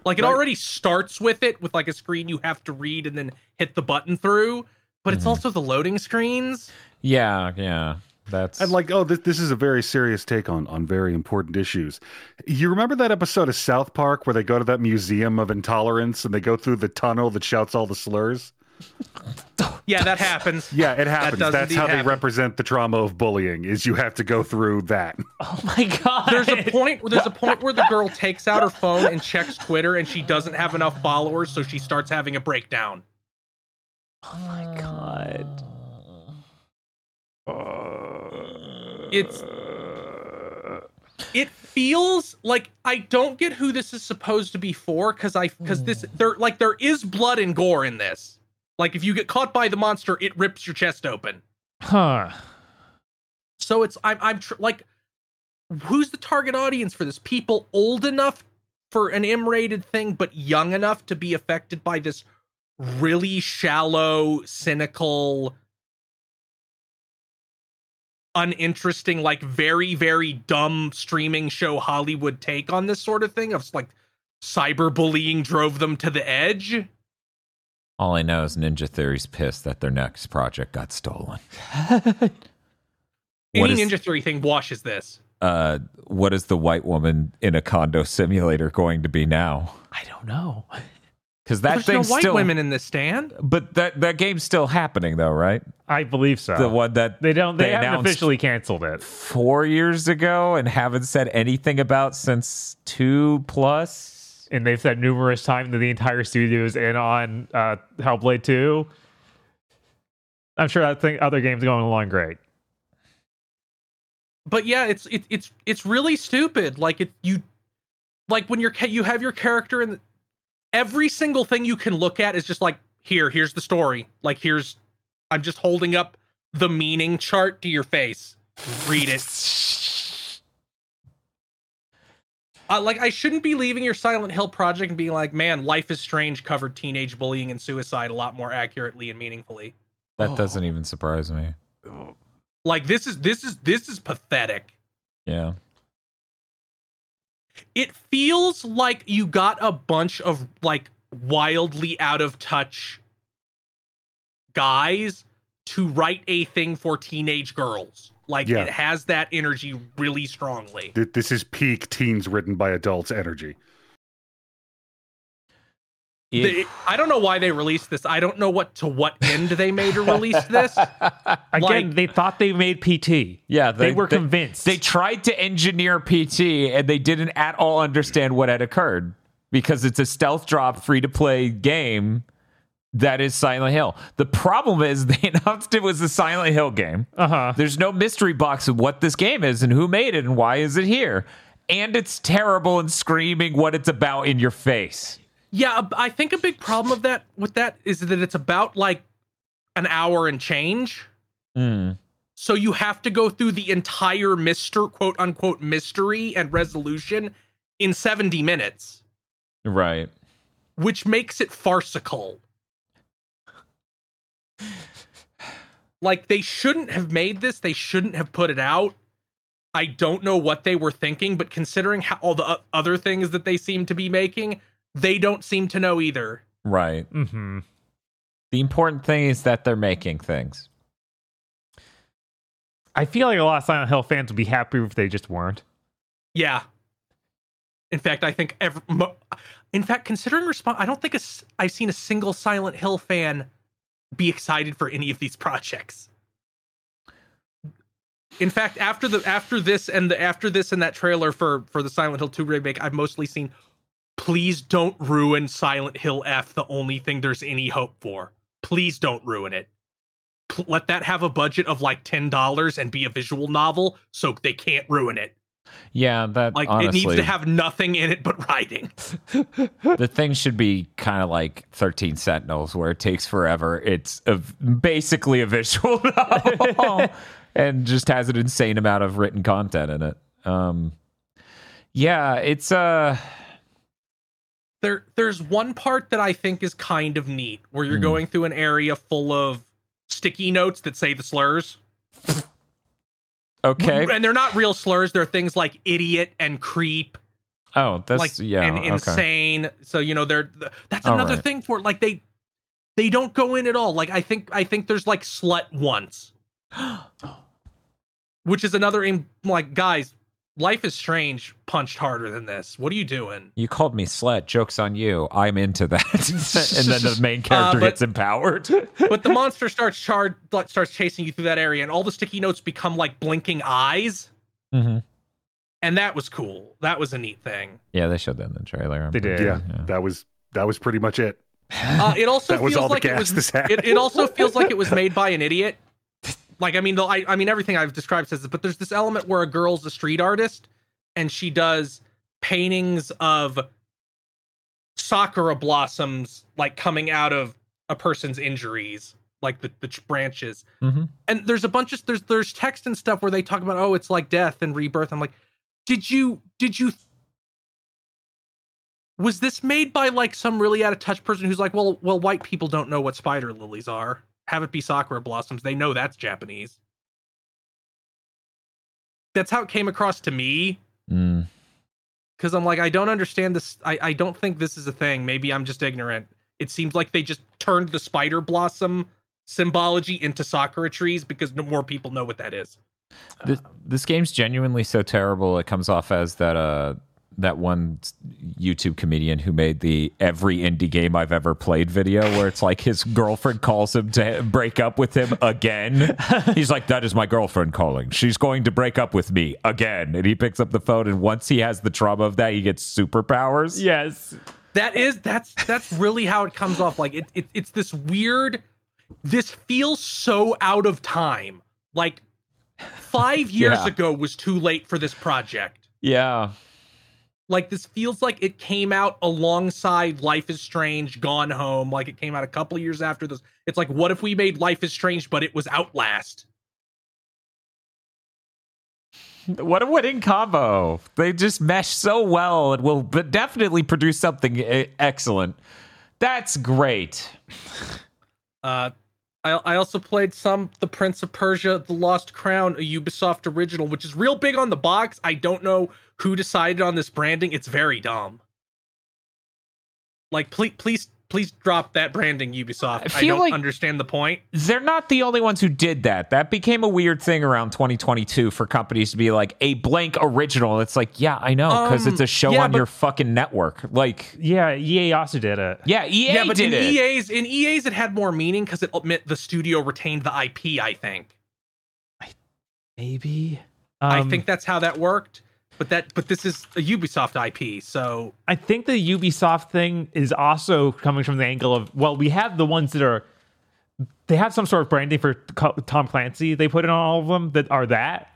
Like it Right. already starts with it with like a screen you have to read and then hit the button through, but it's Mhm. also the loading screens. yeah, yeah. That's And like, oh, this, this is a very serious take on on very important issues. You remember that episode of South Park where they go to that museum of intolerance and they go through the tunnel that shouts all the slurs? *laughs* Yeah, that happens. Yeah, it happens. does That's indeed how they represent the trauma of bullying. Is you have to go through that. *laughs* Oh my god. There's a point. There's a point where the *laughs* girl takes out her phone and checks Twitter, and she doesn't have enough followers, so she starts having a breakdown. Oh my god. Uh, It's. It feels like I don't get who this is supposed to be for, because I because this hmm. there like there is blood and gore in this. Like if you get caught by the monster, it rips your chest open. Huh. So it's I'm I'm tr- like, who's the target audience for this? People old enough for an M-rated thing, but young enough to be affected by this really shallow, cynical, uninteresting, like very very dumb streaming show Hollywood take on this sort of thing of like cyberbullying drove them to the edge. all I know is Ninja Theory's pissed that their next project got stolen. *laughs* What Any is- Ninja Theory thing washes this. Uh, what is the white woman in a condo simulator going to be now? I don't know. Because that There's no white still, women in the stand. but that that game's still happening though, right? I believe so. The one that they don't. They, they haven't officially canceled it. four years ago and haven't said anything about since two plus. and they've said numerous times that the entire studio is in on uh, Hellblade 2. I'm sure that thing, other games going along great. but yeah, it's it, it's it's really stupid. Like it you like when you're you have your character and every single thing you can look at is just like here, here's the story. Like here's I'm just holding up the meaning chart to your face. Read it. *laughs* Uh, like I shouldn't be leaving your Silent Hill project and being like, man, Life is Strange covered teenage bullying and suicide a lot more accurately and meaningfully. That Oh. doesn't even surprise me. Like this is this is this is pathetic. Yeah. It feels like you got a bunch of like wildly out of touch guys to write a thing for teenage girls. Like Yeah. it has that energy really strongly. This is peak teens written by adults energy. They- I don't know why they released this. I don't know what to what end they made to release this. *laughs* Again, Like- they thought they made PT. Yeah, They, were convinced. They tried to engineer PT and they didn't at all understand what had occurred because it's a stealth drop free to play game that is Silent Hill. The problem is *laughs* they announced it was a Silent Hill game. uh huh. There's no mystery box of what this game is and who made it and why is it here. And it's terrible and screaming what it's about in your face. Yeah, I think a big problem of that with that is that it's about like an hour and change. Mm. So you have to go through the entire mister quote unquote mystery and resolution in 70 minutes, Right. which makes it farcical. *sighs* Like they shouldn't have made this, they shouldn't have put it out. I don't know what they were thinking, but considering how all the other things that they seem to be making, they don't seem to know either. Right. Mm-hmm. The important thing is that they're making things. I feel like a lot of Silent Hill fans would be happy if they just weren't. Yeah. In fact, I think every, mo- in fact, considering response, I don't think a s- I've seen a single Silent Hill fan be excited for any of these *laughs* projects. In fact, after the after this and the after this and that trailer for for the Silent Hill 2 remake, I've mostly seen please don't ruin Silent Hill F, the only thing there's any hope for. Please don't ruin it. Pl- let that have a budget of like $10 and be a visual novel so they can't ruin it. Yeah, that Like honestly, it needs to have nothing in it but writing. *laughs* *laughs* the thing should be kind of like 13 Sentinels, where it takes forever. It's a, basically a visual *laughs* novel and just has an insane amount of written content in it. Um, yeah, it's uh, There there's one part that I think is kind of neat where you're Hmm. going through an area full of sticky notes that say the slurs. okay. And they're not real slurs, they're things like idiot and creep, Oh, that's like yeah, and okay. insane. So you know they're that's another right. thing for. Like they they don't go in at all. Like I think I think there's like slut once. *gasps* which is another aim. Like, guys, Life is Strange punched harder than this. What are you doing? You called me slut. Joke's on you. I'm into that. *laughs* and then the *laughs* main character uh, but, gets empowered. *laughs* but the monster starts charged, starts chasing you through that area, and all the sticky notes become like blinking eyes. Mm-hmm. And that was cool. That was a neat thing. Yeah, they showed that in the trailer. I'm they did. Yeah, yeah, that was that was pretty much it. Uh, it also feels like it was. It, it also feels like it was made by an idiot like I mean, the, I, I mean everything I've described says it, but there's this element where a girl's a street artist and she does paintings of sakura blossoms like coming out of a person's injuries, like the, the branches. Mm-hmm. And there's a bunch of there's there's text and stuff where they talk about oh it's like death and rebirth. I'm like, did you did you was this made by like some really out of touch person who's like, well, well, white people don't know what spider lilies are have it be sakura blossoms. They know that's Japanese. That's how it came across to me. Mm. Cause I'm like, I don't understand this. I, I don't think this is a thing. Maybe I'm just ignorant. It seems like they just turned the spider blossom symbology into sakura trees because no more people know what that is. This, this game's genuinely so terrible. It comes off as that uh that one YouTube comedian who made the every indie game I've ever played video where it's like his girlfriend calls him to break up with him again. *laughs* He's like, That is my girlfriend calling. She's going to break up with me again. And he picks up the phone, and once he has the trauma of that, he gets superpowers. Yes. That is that's that's really how it comes off. Like it, it it's this weird this feels so out of time. Like five years yeah. ago was too late for this project. Yeah. Like this feels like it came out alongside Life is Strange, Gone Home. Like it came out a couple years after this. It's like, what if we made Life is Strange, but it was Outlast? What a winning combo! They just mesh so well and will definitely produce something eh, excellent. That's great. Uh, I, I also played some The Prince of Persia: The Lost Crown, a Ubisoft original, which is real big on the box. I don't know who decided on this branding. It's very dumb. Like, please, please, please drop that branding, Ubisoft. I, I don't like understand the point. They're not the only ones who did that. That became a weird thing around 2022 for companies to be like a blank original. It's like, yeah, I know, because um, it's a show yeah, on but, your fucking network. Like, yeah, EA also did it. Yeah, EA yeah, but in it. EA's in EA's it had more meaning because it meant the studio retained the IP. I think. Maybe. Um, I think that's how that worked. But that but this is a Ubisoft IP, so I think the Ubisoft thing is also coming from the angle of well, we have the ones that are they have some sort of branding for Tom Clancy they put in on all of them that are that.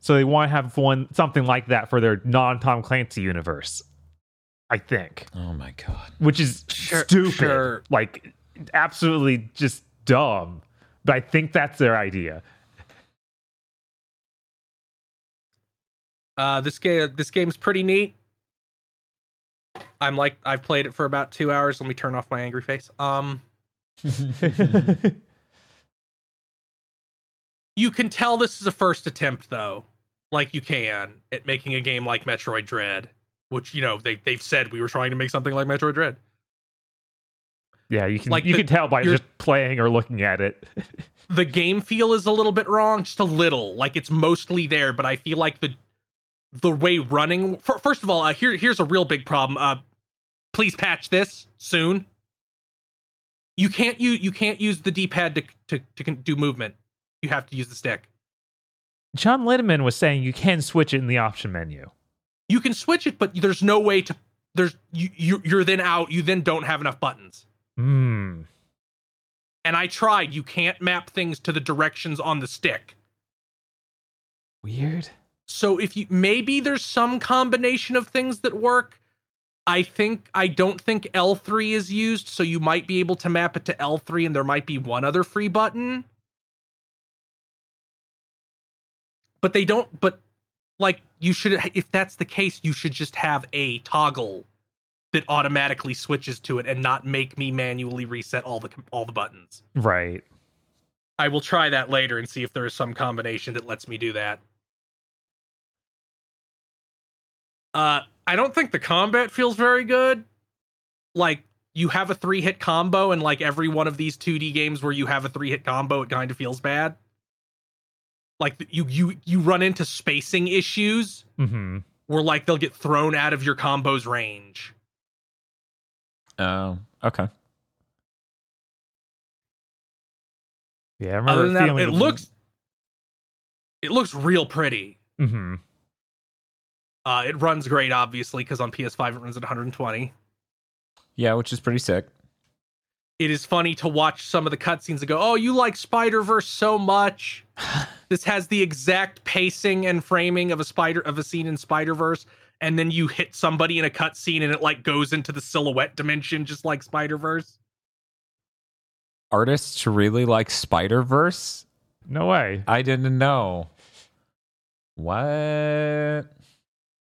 So they want to have one something like that for their non Tom Clancy universe. I think. Oh my god. Which is sure, stupid. Sure. Like absolutely just dumb. But I think that's their idea. Uh, this game this game's pretty neat. I'm like I've played it for about two hours. Let me turn off my angry face. Um, *laughs* you can tell this is a first attempt though, like you can at making a game like Metroid Dread, which you know they they've said we were trying to make something like Metroid Dread. Yeah, you can like you the, can tell by just playing or looking at it. *laughs* the game feel is a little bit wrong, just a little. Like it's mostly there, but I feel like the the way running. First of all, uh, here here's a real big problem. Uh, please patch this soon. You can't use you can't use the D-pad to, to to do movement. You have to use the stick. John Linneman was saying you can switch it in the option menu. You can switch it, but there's no way to. There's you, you you're then out. You then don't have enough buttons. Hmm. And I tried. You can't map things to the directions on the stick. Weird. So if you maybe there's some combination of things that work. I think I don't think L3 is used, so you might be able to map it to L3 and there might be one other free button. But they don't but like you should if that's the case, you should just have a toggle that automatically switches to it and not make me manually reset all the all the buttons. Right. I will try that later and see if there is some combination that lets me do that. Uh, I don't think the combat feels very good. Like you have a three hit combo, and like every one of these 2D games where you have a three hit combo, it kind of feels bad. like you you you run into spacing issues mm-hmm. where like they'll get thrown out of your combos range. Oh, okay. Yeah, I remember Other than that, it looks it looks real pretty. Mm-hmm. Uh, it runs great, obviously, because on PS5 it runs at 120. Yeah, which is pretty sick. It is funny to watch some of the cutscenes and go, "Oh, you like Spider Verse so much." *laughs* this has the exact pacing and framing of a spider of a scene in Spider Verse, and then you hit somebody in a cutscene and it like goes into the silhouette dimension, just like Spider Verse. Artists really like Spider Verse. No way. I didn't know. What?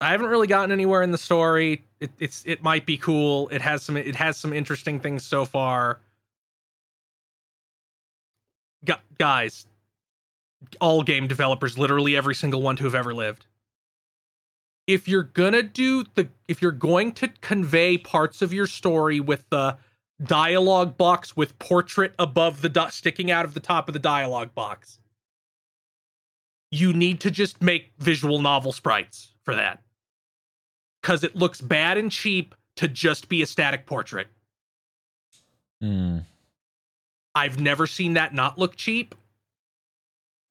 I haven't really gotten anywhere in the story. It, it's it might be cool. It has some it has some interesting things so far. Gu- guys, all game developers, literally every single one to have ever lived. If you're gonna do the if you're going to convey parts of your story with the dialogue box with portrait above the do- sticking out of the top of the dialogue box, you need to just make visual novel sprites for that because it looks bad and cheap to just be a static portrait. Mm. I've never seen that not look cheap.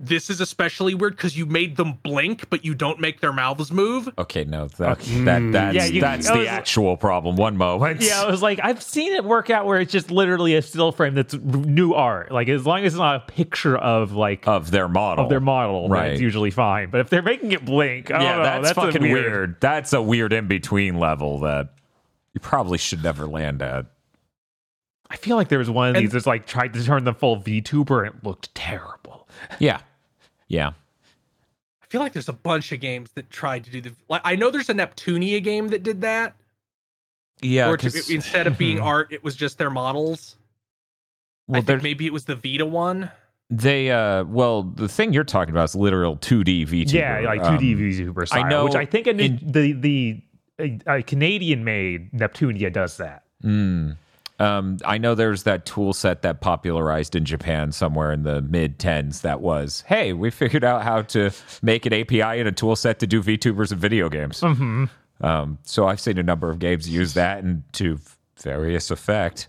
This is especially weird because you made them blink, but you don't make their mouths move. Okay, no, that, Okay. that Mm. that's Yeah, you- that's I the was- actual problem. One moment. Yeah, I was like, I've seen it work out where it's just literally a still frame that's new art. Like as long as it's not a picture of like of their model. of their model, right? Right. It's usually fine. But if they're making it blink, I yeah, don't that's, a fucking weird. That's a weird in between level that you probably should never land at. I feel like there was one of And- these that's like tried to turn the full VTuber and it looked terrible. Yeah, yeah. I feel like there's a bunch of games that tried to do the. Like, I know there's a Neptunia game that did that, Yeah, where to, 'cause- *laughs* instead of being art, it was just their models. I well, think maybe it was the Vita one. they uh, well, the thing you're talking about is literal 2D VTuber. Yeah, like 2D Um, VTuber style, know which I think a in- the the a, Canadian made Neptunia does that. Mm. Um, I know there's that tool set that popularized in Japan somewhere in the mid 10s that was, hey, we figured out how to make an API and a tool set to do VTubers and video games. Mm-hmm. Um, so I've seen a number of games use that and to various effect.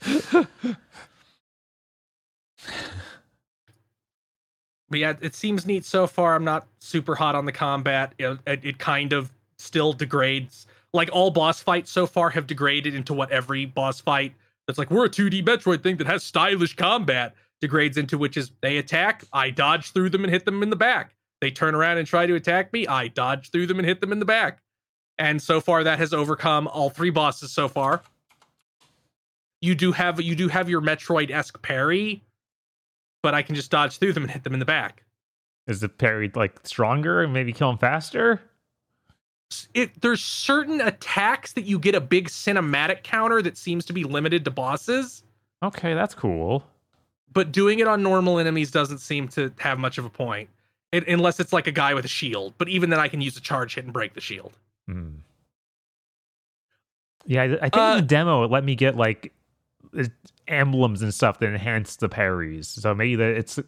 But yeah, it seems neat so far. I'm not super hot on the combat. It, it, it kind of still degrades. Like all boss fights so far have degraded into what every boss fight that's like we're a 2D Metroid thing that has stylish combat degrades into, which is they attack, I dodge through them and hit them in the back. They turn around and try to attack me, I dodge through them and hit them in the back. And so far, that has overcome all three bosses so far. You do have you do have your Metroid esque parry, but I can just dodge through them and hit them in the back. Is the parry like stronger and maybe kill them faster? It there's certain attacks that you get a big cinematic counter that seems to be limited to bosses, Okay, that's cool. but doing it on normal enemies doesn't seem to have much of a point. It, unless it's like a guy with a shield, but even then I can use a charge hit and break the shield. Hmm. Yeah, I I think Uh, in the demo it let me get like emblems and stuff that enhance the parries. So maybe that it's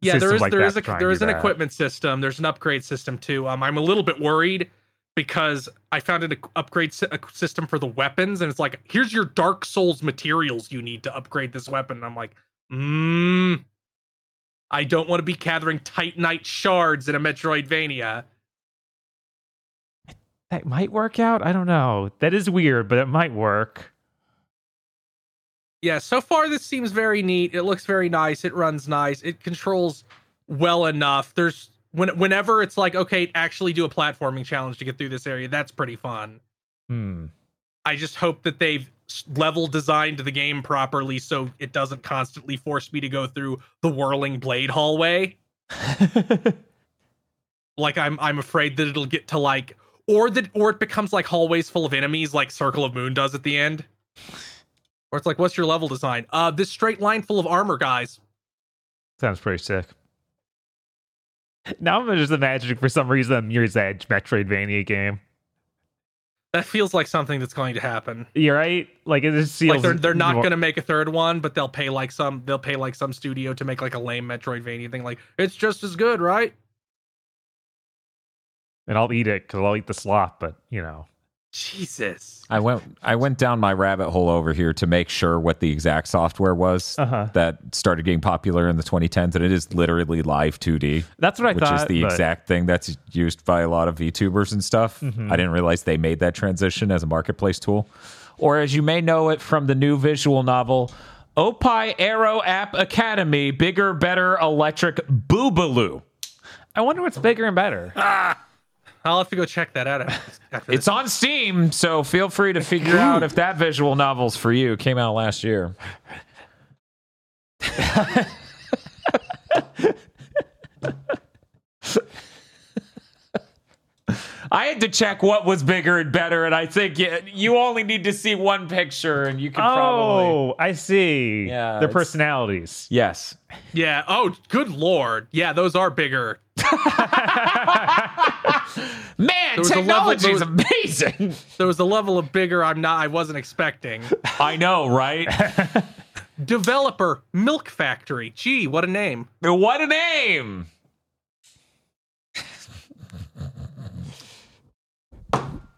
Yeah, there is like there is a there is an that. equipment system. There's an upgrade system too. Um, I'm a little bit worried because I found an upgrade system for the weapons, and it's like here's your Dark Souls materials you need to upgrade this weapon. And I'm like, mm, I don't want to be gathering Titanite shards in a Metroidvania. That might work out. I don't know. That is weird, but it might work. yeah, so far this seems very neat. It looks very nice. It runs nice. It controls well enough. There's when whenever it's like, okay, actually do a platforming challenge to get through this area. That's pretty fun. Hmm. I just hope that they've level designed the game properly so it doesn't constantly force me to go through the whirling blade hallway. *laughs* Like I'm I'm afraid that it'll get to like or that or it becomes like hallways full of enemies like Circle of Moon does at the end. Or it's like, what's your level design? Uh this straight line full of armor guys. Sounds pretty sick. Now I'm just imagining for some reason a Mirror's Edge Metroidvania game. That feels like something that's going to happen. You're right. Like it just feels Like they're they're not more- going to make a third one, but they'll pay like some they'll pay like some studio to make like a lame Metroidvania thing. Like it's just as good, right? and I'll eat it because I'll eat the slop. But you know, Jesus. I went I went down my rabbit hole over here to make sure what the exact software was Uh-huh. that started getting popular in the 2010s, and it is literally Live2D, that's what I which thought. is the but- exact thing that's used by a lot of VTubers and stuff. Mm-hmm. I didn't realize they made that transition as a marketplace tool. Or as you may know it from the new visual novel, Oppai Ero App Academy, bigger, better electric boobaloo. I wonder what's bigger and better. I'll have to go check that out after, after It's on Steam, so feel free to figure out if that visual novel's for you. It came out last year. I had to check what was bigger and better, and I think you, you only need to see one picture, and you can oh, probably Oh, I see. Yeah, their it's- personalities. yes. Yeah. Oh, good lord. Yeah, those are bigger. *laughs* Man, was a level- technology is there amazing. *laughs* There was a level of bigger I'm not I wasn't expecting. I know, right? *laughs* Developer Milk Factory. Gee, what a name. what a name!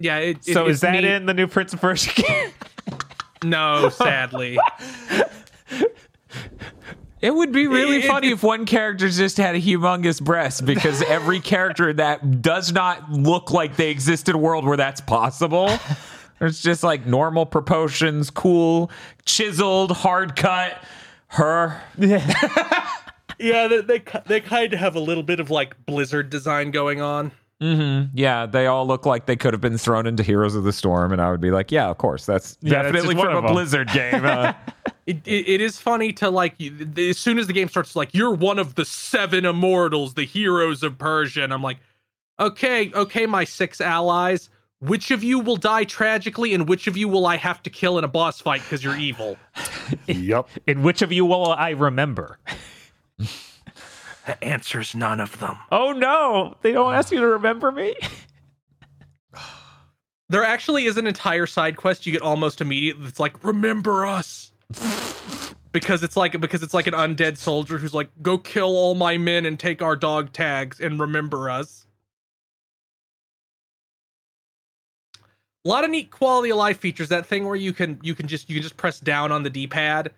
Yeah. It, it- So it's is that neat. in the new Prince of Persia game? *laughs* No, sadly. It would be really funny if one character just had a humongous breast because every *laughs* character that does not look like they exist in a world where that's possible. It's just like normal proportions, cool, chiseled, hard cut. Her. yeah, *laughs* they, they they kind of have a little bit of like Blizzard design going on. Yeah, they all look like they could have been thrown into Heroes of the Storm, and I would be like, yeah, of course, that's Yeah, definitely just one from of a. Blizzard game. Uh, *laughs* It, it, it is funny to like as soon as the game starts like you're one of the seven immortals the heroes of persia and i'm like okay okay my six allies which of you will die tragically and which of you will i have to kill in a boss fight because you're evil *laughs* Yep. And which of you will I remember? *laughs* the answer's none of them. Oh no, they don't ask you to remember me. *sighs* there actually is an entire side quest you get almost immediately. That's like remember us. *laughs* Because it's like because it's like an undead soldier who's like go kill all my men and take our dog tags and remember us. A lot of neat quality of life features. That thing where you can you can just you can just press down on the d-pad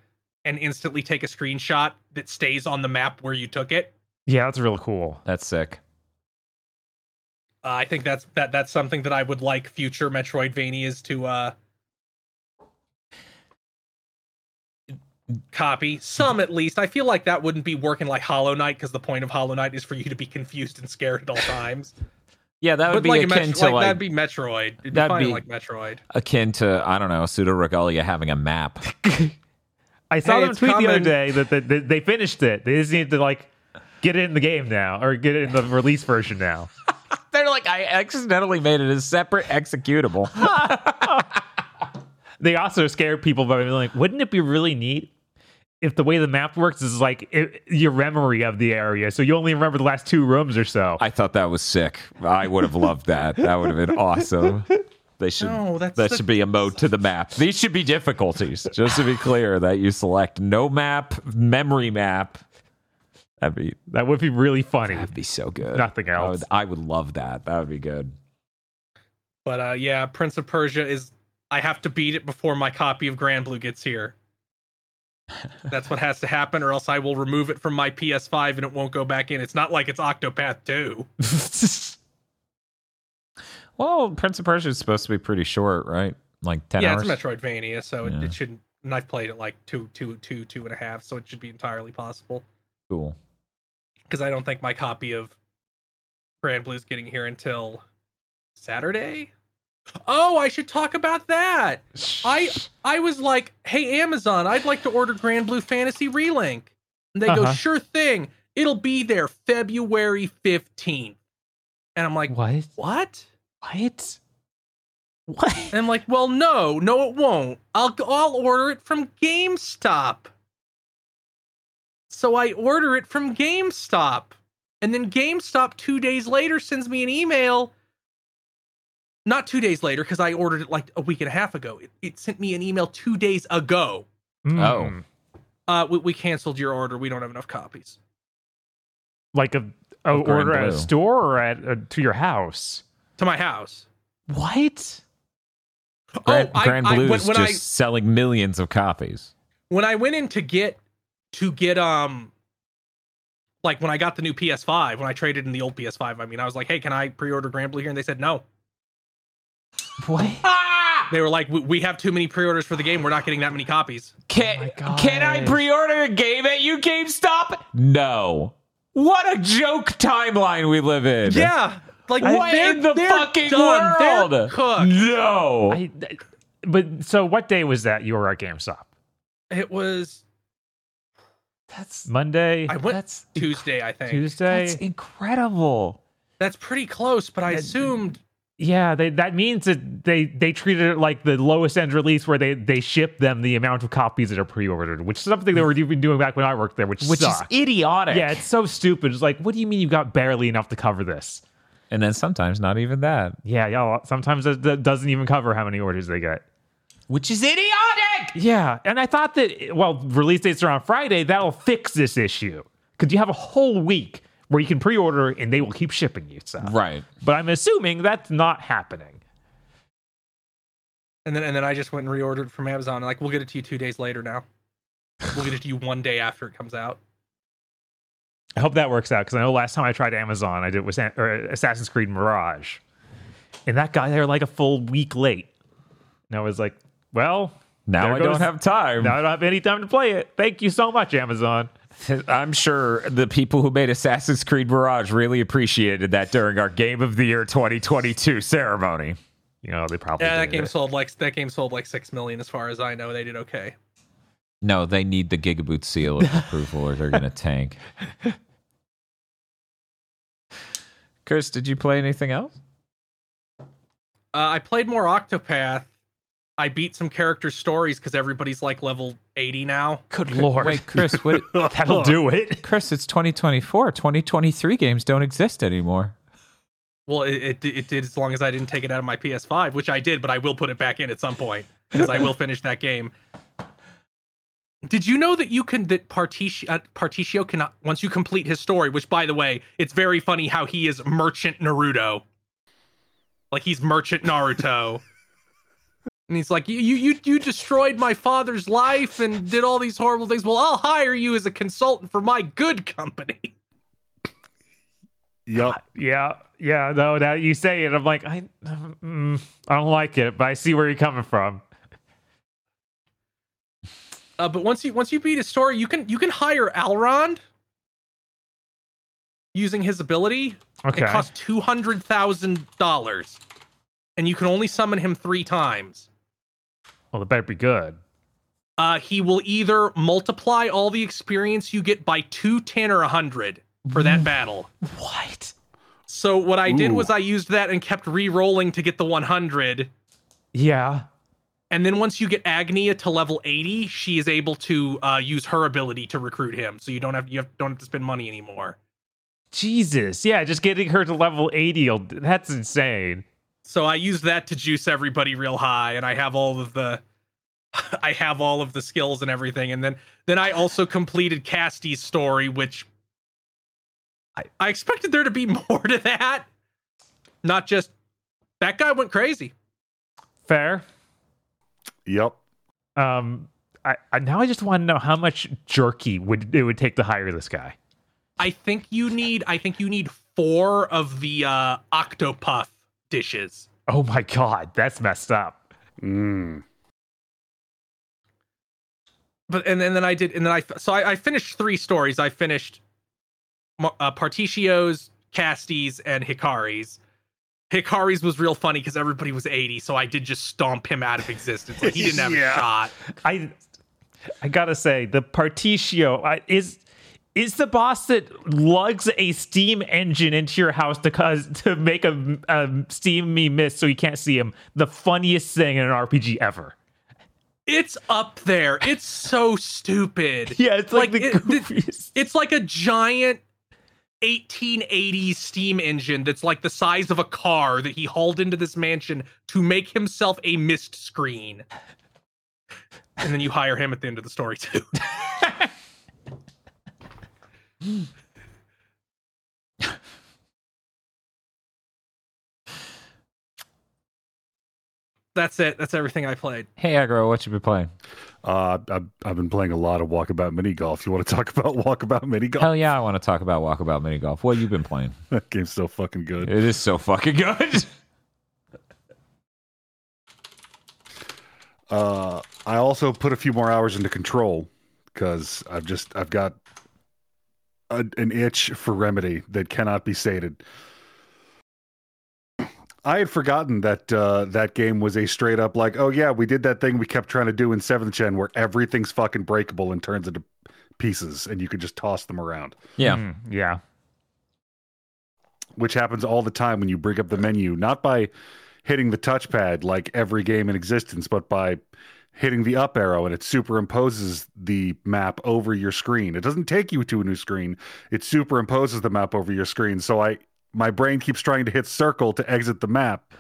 and instantly take a screenshot that stays on the map where you took it Yeah, that's real cool. that's sick. Uh, I think that's that that's something that I would like future Metroidvanias to uh copy. Some at least. I feel like that wouldn't be working like Hollow Knight because the point of Hollow Knight is for you to be confused and scared at all times. Yeah, that would but be like, a akin Metro- to like, like that'd be Metroid. It'd that'd fine be- like Metroid. akin to I don't know Pseudoregalia having a map. *laughs* I saw Hey, them it's tweet the other day that they, they, they finished it. They just need to like get it in the game now or get it in the release version now. *laughs* They're like I accidentally made it a separate executable. *laughs* They also scare people by being like, wouldn't it be really neat if the way the map works is like it, your memory of the area, so you only remember the last two rooms or so. I thought that was sick. I would have loved that. That would have been awesome. They should No, that's that the- should be a mode to the map. These should be difficulties. Just to be clear, that you select no map, memory map. That'd be that would be really funny. that'd be so good. Nothing I else. would, I would love that. That would be good. But uh yeah, Prince of Persia is I have to beat it before my copy of Granblue gets here. *laughs* That's what has to happen, or else I will remove it from my PS5 and it won't go back in. It's not like it's Octopath 2. *laughs* Well, Prince of Persia is supposed to be pretty short, right? Like ten yeah, hours. it's Metroidvania, so it, it shouldn't. And I've played it like two, two, two, two and a half, so it should be entirely possible. cool. Because I don't think my copy of Granblue is getting here until Saturday. Oh, I should talk about that. I I was like, "Hey Amazon, I'd like to order Granblue Fantasy Relink." And they go, Uh-huh. "Sure thing. It'll be there February 15th." And I'm like, what? "What?" What? What? And I'm like, "Well, no, no it won't. I'll I'll order it from GameStop." So I order it from GameStop. And then GameStop 2 days later sends me an email not 2 days later cuz I ordered it like a week and a half ago. It, it sent me an email 2 days ago. Oh. Uh we, we canceled your order. We don't have enough copies. like a Oh, order at a store or at uh, to your house? To my house. What? Grand, oh, Grand I, Blues I, when, when just I, selling millions of copies. When I went in to get to get um like when I got the new PS5, when I traded in the old PS5, I mean, I was like, "Hey, can I pre-order Grand Granblue here?" And they said no. What? They were like, "We have too many pre-orders for the game. We're not getting that many copies." Can oh Can I pre-order a game at you GameStop? No. What a joke timeline we live in. Yeah. Like what in the fucking done. world? No. I, but so what day was that you were at GameStop? It was that's Monday. I went that's Tuesday, I think. Tuesday. That's incredible. That's pretty close, but I assumed yeah, they, that means that they they treated it like the lowest end release, where they they ship them the amount of copies that are pre-ordered, which is something they mm. were even doing back when I worked there, which which sucked. is idiotic. Yeah, it's so stupid. It's like, what do you mean you got barely enough to cover this? And then sometimes not even that. Yeah, yeah. Sometimes that doesn't even cover how many orders they get, which is idiotic. Yeah, and I thought that well, release dates are on Friday. That'll fix this issue because you have a whole week where you can pre-order and they will keep shipping you stuff. Right. But I'm assuming that's not happening. And then and then I just went and reordered from Amazon. Like we'll get it to you two days later now. We'll get it to you one day after it comes out. I hope that works out because I know last time I tried Amazon, I did was Assassin's Creed Mirage, and that got there like a full week late. And I was like, "Well, now I goes, don't have time. Now I don't have any time to play it. Thank you so much, Amazon." *laughs* I'm sure the people who made Assassin's Creed Mirage really appreciated that during our Game of the Year 2022 ceremony. You know, they probably yeah. That game it. sold like that game sold like six million, as far as I know. They did okay. No, they need the Gigaboot seal of *laughs* approval, or they're gonna tank. Kris, did you play anything else? Uh, I played more Octopath. I beat some character stories because everybody's like level 80 now. Good lord. Wait, Kris, what, *laughs* that'll do it. Kris, it's 2024. 2023 games don't exist anymore. Well, it, it, it did as long as I didn't take it out of my PS5, which I did, but I will put it back in at some point because I will finish that game. Did you know that you can that Partitio, uh, Partitio cannot once you complete his story? Which, by the way, it's very funny how he is merchant Naruto, like he's merchant Naruto. And he's like, you, you, you destroyed my father's life and did all these horrible things. Well, I'll hire you as a consultant for my good company. *laughs* Yep. Yeah. Yeah. No, now you say it. I'm like, I, mm, I don't like it, but I see where you're coming from. Uh, but once you once you beat his story, you can you can hire Alrond using his ability. Okay. It costs two hundred thousand dollars, and you can only summon him three times. Well, it better be good. Uh, he will either multiply all the experience you get by two, ten, or a hundred for that battle. *laughs* What? So what I Ooh. did was I used that and kept re-rolling to get the 100. Yeah. And then once you get Agnea to level 80, she is able to uh, use her ability to recruit him. So you don't have you have, don't have to spend money anymore. Jesus, yeah, just getting her to level 80, that's insane. So I use that to juice everybody real high, and I have all of the *laughs* I have all of the skills and everything. And then then I also completed Castti's story, which I, I expected there to be *laughs* more to that. Not just that guy went crazy. Fair. Yep. Um I, I now I just want to know how much jerky would it would take to hire this guy. I think you need I think you need four of the uh octopuff dishes. Oh my god, that's messed up. Mm. But and, and then I did and then I so I, I finished three stories. I finished uh, Partitio's, Castti's, and Hikari's. Hikari's was real funny because everybody was 80, so I did just stomp him out of existence. Like he didn't have *laughs* yeah. a shot. I I gotta say, the Partitio I, is is the boss that lugs a steam engine into your house to cause *laughs* to make a, a steamy mist so you can't see him the funniest thing in an RPG ever. It's up there. It's so stupid. *laughs* Yeah, it's like, like the it, it's like a giant 1880s steam engine that's like the size of a car that he hauled into this mansion to make himself a mist screen. And then you hire him at the end of the story too. *laughs* That's it. That's everything I played. Hey, Agro, what you been playing? Uh, I've, I've been playing a lot of Walkabout Mini Golf. You want to talk *laughs* about Walkabout Mini Golf? Hell yeah, I want to talk about Walkabout Mini Golf. What you been playing? *laughs* that game's so fucking good. It is so fucking good. *laughs* uh, I also put a few more hours into Control because I've just I've got a, an itch for Remedy that cannot be sated. I had forgotten that uh, that game was a straight up like, oh yeah, we did that thing we kept trying to do in seventh gen where everything's fucking breakable and turns into pieces, and you could just toss them around. Yeah, Mm, yeah. Which happens all the time when you bring up the menu, not by hitting the touchpad like every game in existence, but by hitting the up arrow and it superimposes the map over your screen. It doesn't take you to a new screen; it superimposes the map over your screen. So I my brain keeps trying to hit circle to exit the map,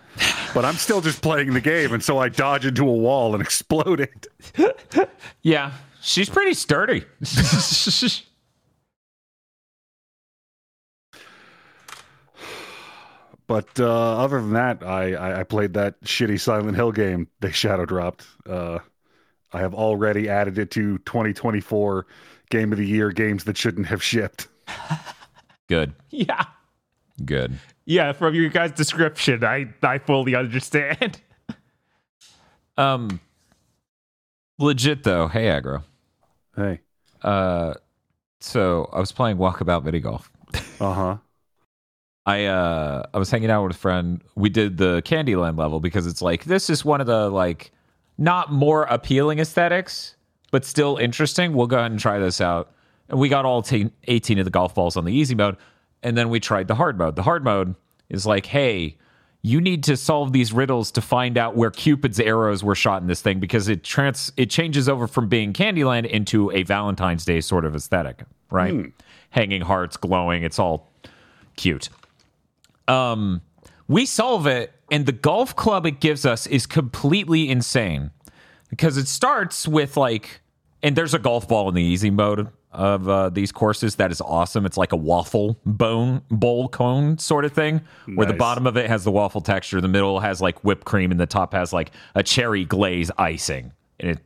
but I'm still just playing the game, and so I dodge into a wall and *laughs* explode it. *laughs* yeah, she's pretty sturdy. *laughs* but uh, other than that, I, I, I played that shitty Silent Hill game they shadow dropped. Uh, I have already added it to 2024 Game of the Year games that shouldn't have shipped. *laughs* Good. Yeah. Good. Yeah, from your guys' description, I I fully understand. *laughs* Um legit though, hey aggro. Hey. Uh so I was playing walkabout mini golf. Uh huh. I uh I was hanging out with a friend. We did the Candyland level because it's like this is one of the like not more appealing aesthetics, but still interesting. We'll go ahead and try this out. And we got all t- 18 of the golf balls on the easy mode, and then we tried the hard mode. The hard mode is like, hey, you need to solve these riddles to find out where Cupid's arrows were shot in this thing because it trans it changes over from being Candyland into a Valentine's Day sort of aesthetic, right? Hanging hearts, glowing, it's all cute. Um, we solve it, and the golf club it gives us is completely insane because it starts with like, and there's a golf ball in the easy mode of uh, these courses that is awesome. It's like a waffle bone bowl cone sort of thing, where the bottom of it has the waffle texture, the middle has like whipped cream, and the top has like a cherry glaze icing, and it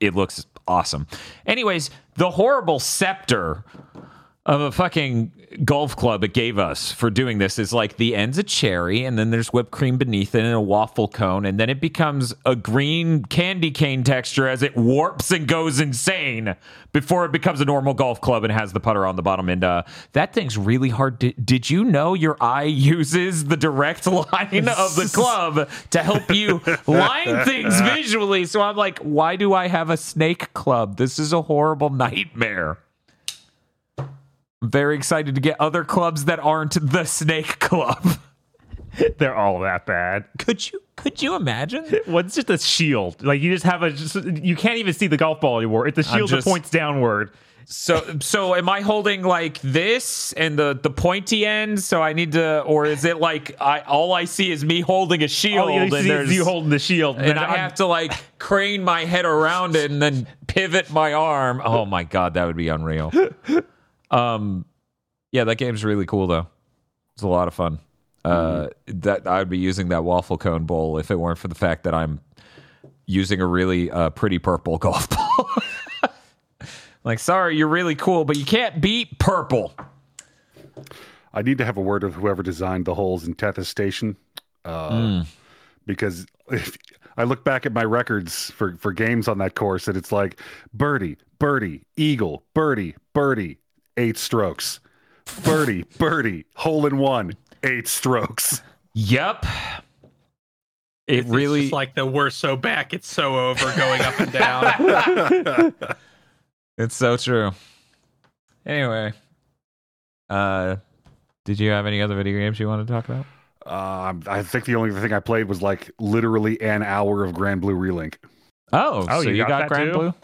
it looks awesome. Anyways, the horrible scepter of a fucking golf club it gave us for doing this is like the end's a cherry and then there's whipped cream beneath it and a waffle cone and then it becomes a green candy cane texture as it warps and goes insane before it becomes a normal golf club and has the putter on the bottom. And uh, that thing's really hard to, did you know your eye *laughs* uses the direct line of the *laughs* club to help you line things *laughs* visually? So i'm like why do i have a snake club? This is a horrible nightmare very excited to get other clubs that aren't the Snake Club. *laughs* They're all that bad. Could you could you imagine? What's just a shield? Like you just have a just, you can't even see the golf ball anymore. It's a shield just- that points downward. So so am I holding like this and the the pointy end? So I need to, or is it like I all I see is me holding a shield All you and see there's is you holding the shield, and I have to like crane my head around it and then pivot my arm. Oh my god, that would be unreal. *laughs* Um, yeah, that game's really cool though. It's a lot of fun. Uh, that I'd be using that waffle cone bowl if it weren't for the fact that I'm using a really uh, pretty purple *laughs* golf ball. *laughs* like, sorry, you're really cool, but you can't beat purple. I need to have a word with whoever designed the holes in Tethys Station, uh, because if *laughs* I look back at my records for for games on that course, and it's like birdie, birdie, eagle, birdie, birdie, eight strokes, birdie, birdie, hole in one, eight strokes. Yep. It It's really just like the we're so back, it's so over, going up and down. *laughs* It's so true. Anyway, uh, did you have any other video games you wanted to talk about? Um, I think the only thing I played was like literally an hour of Granblue Relink. Oh, Oh, so you you got got, Grand too? Blue?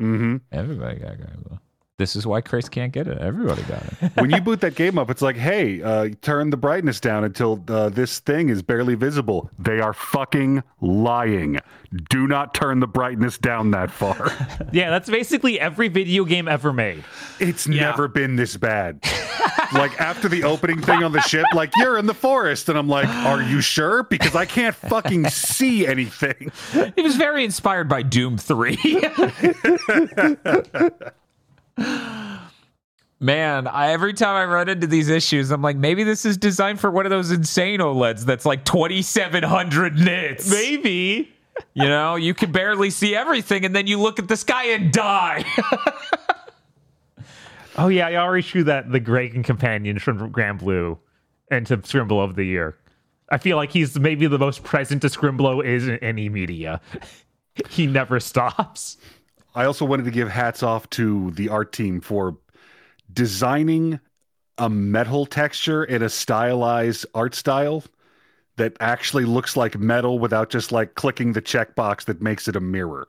Mm-hmm. Everybody got Granblue. This is why Kris can't get it. Everybody got it. when you boot that game up, it's like, hey, uh, turn the brightness down until uh, this thing is barely visible. They are fucking lying. Do not turn the brightness down that far. *laughs* yeah, that's basically every video game ever made. It's yeah. never been this bad. *laughs* like after the opening thing on the ship, like you're in the forest, and I'm like, are you sure? Because I can't fucking see anything. *laughs* It was very inspired by Doom Three. Man, I, every time I run into these issues, I'm like, maybe this is designed for one of those insane OLEDs that's like 2700 nits. Maybe. You know, you can barely see everything, and then you look at the sky and die. *laughs* oh yeah, I already drew that the Greg and companion from Granblue into Scrimblow of the Year. I feel like he's maybe the most present to Scrimblow is in any media. *laughs* he never stops. I also wanted to give hats off to the art team for designing a metal texture in a stylized art style that actually looks like metal without just like clicking the checkbox that makes it a mirror.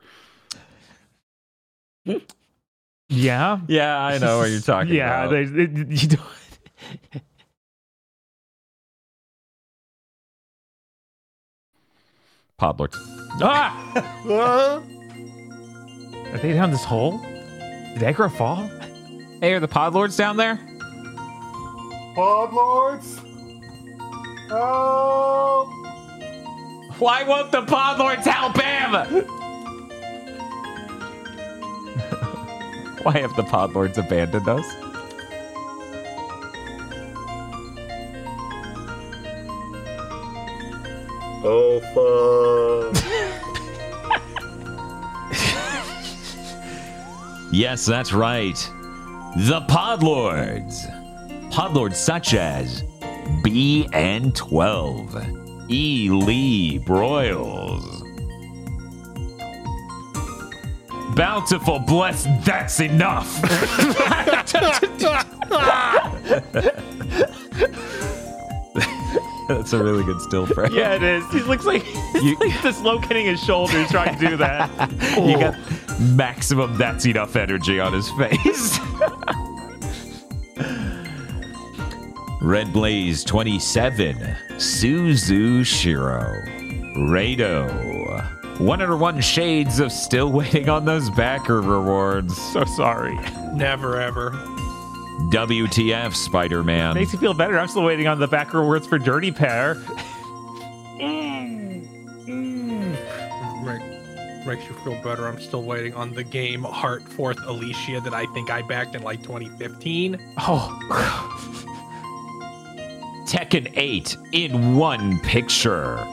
Yeah. Yeah, I know what you're talking *laughs* yeah, about. Yeah, you *laughs* don't. Podlord. Ah! *laughs* Are they down this hole? Did Aggro fall? Hey, are the Podlords down there? Podlords? Help! Why won't the Podlords help him? *laughs* Why have the Podlords abandoned us? Oh, fuck. *laughs* Yes, that's right. The Podlords. Podlords such as BN12, E. Lee Broyles, Bountiful Bless, that's enough. *laughs* *laughs* *laughs* That's a really good still frame. Yeah, it is. He looks like *laughs* he's you, like dislocating his shoulders trying to do that. *laughs* you got maximum that's enough energy on his face. Red Blaze 27, Suzu Shiro, Rado, 101 Shades of Still Waiting on those backer rewards. So sorry. Never ever. WTF, Spider Man. Makes you feel better. I'm still waiting on the back rewards for Dirty Pair. *laughs* Mm, mm. makes you feel better. I'm still waiting on the game Heart Forth Alicia that I think I backed in like 2015. Oh. Tekken 8 in one picture. *laughs*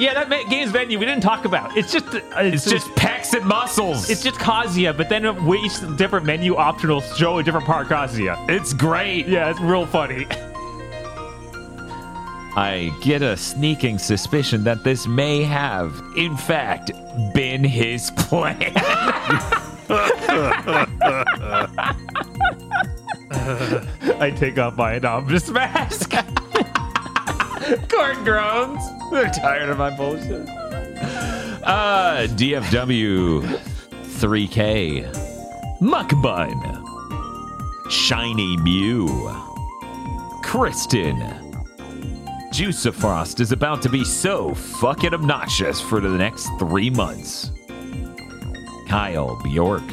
Yeah, that game's venue we didn't talk about. It's just uh, it's, it's, just pecs and muscles. It's just Kazuya, but then each different menu optionals show a different part of Kazuya. It's great. Yeah, it's real funny. *laughs* I get a sneaking suspicion that this may have, in fact, been his plan. *laughs* I take off my anomalous mask. *laughs* *laughs* Corn groans. They're tired of my bullshit. Uh, DFW 3K. Muckbun. Shiny Mew. Kristen. Juicifrost is about to be so fucking obnoxious for the next three months. Kyle Bjork.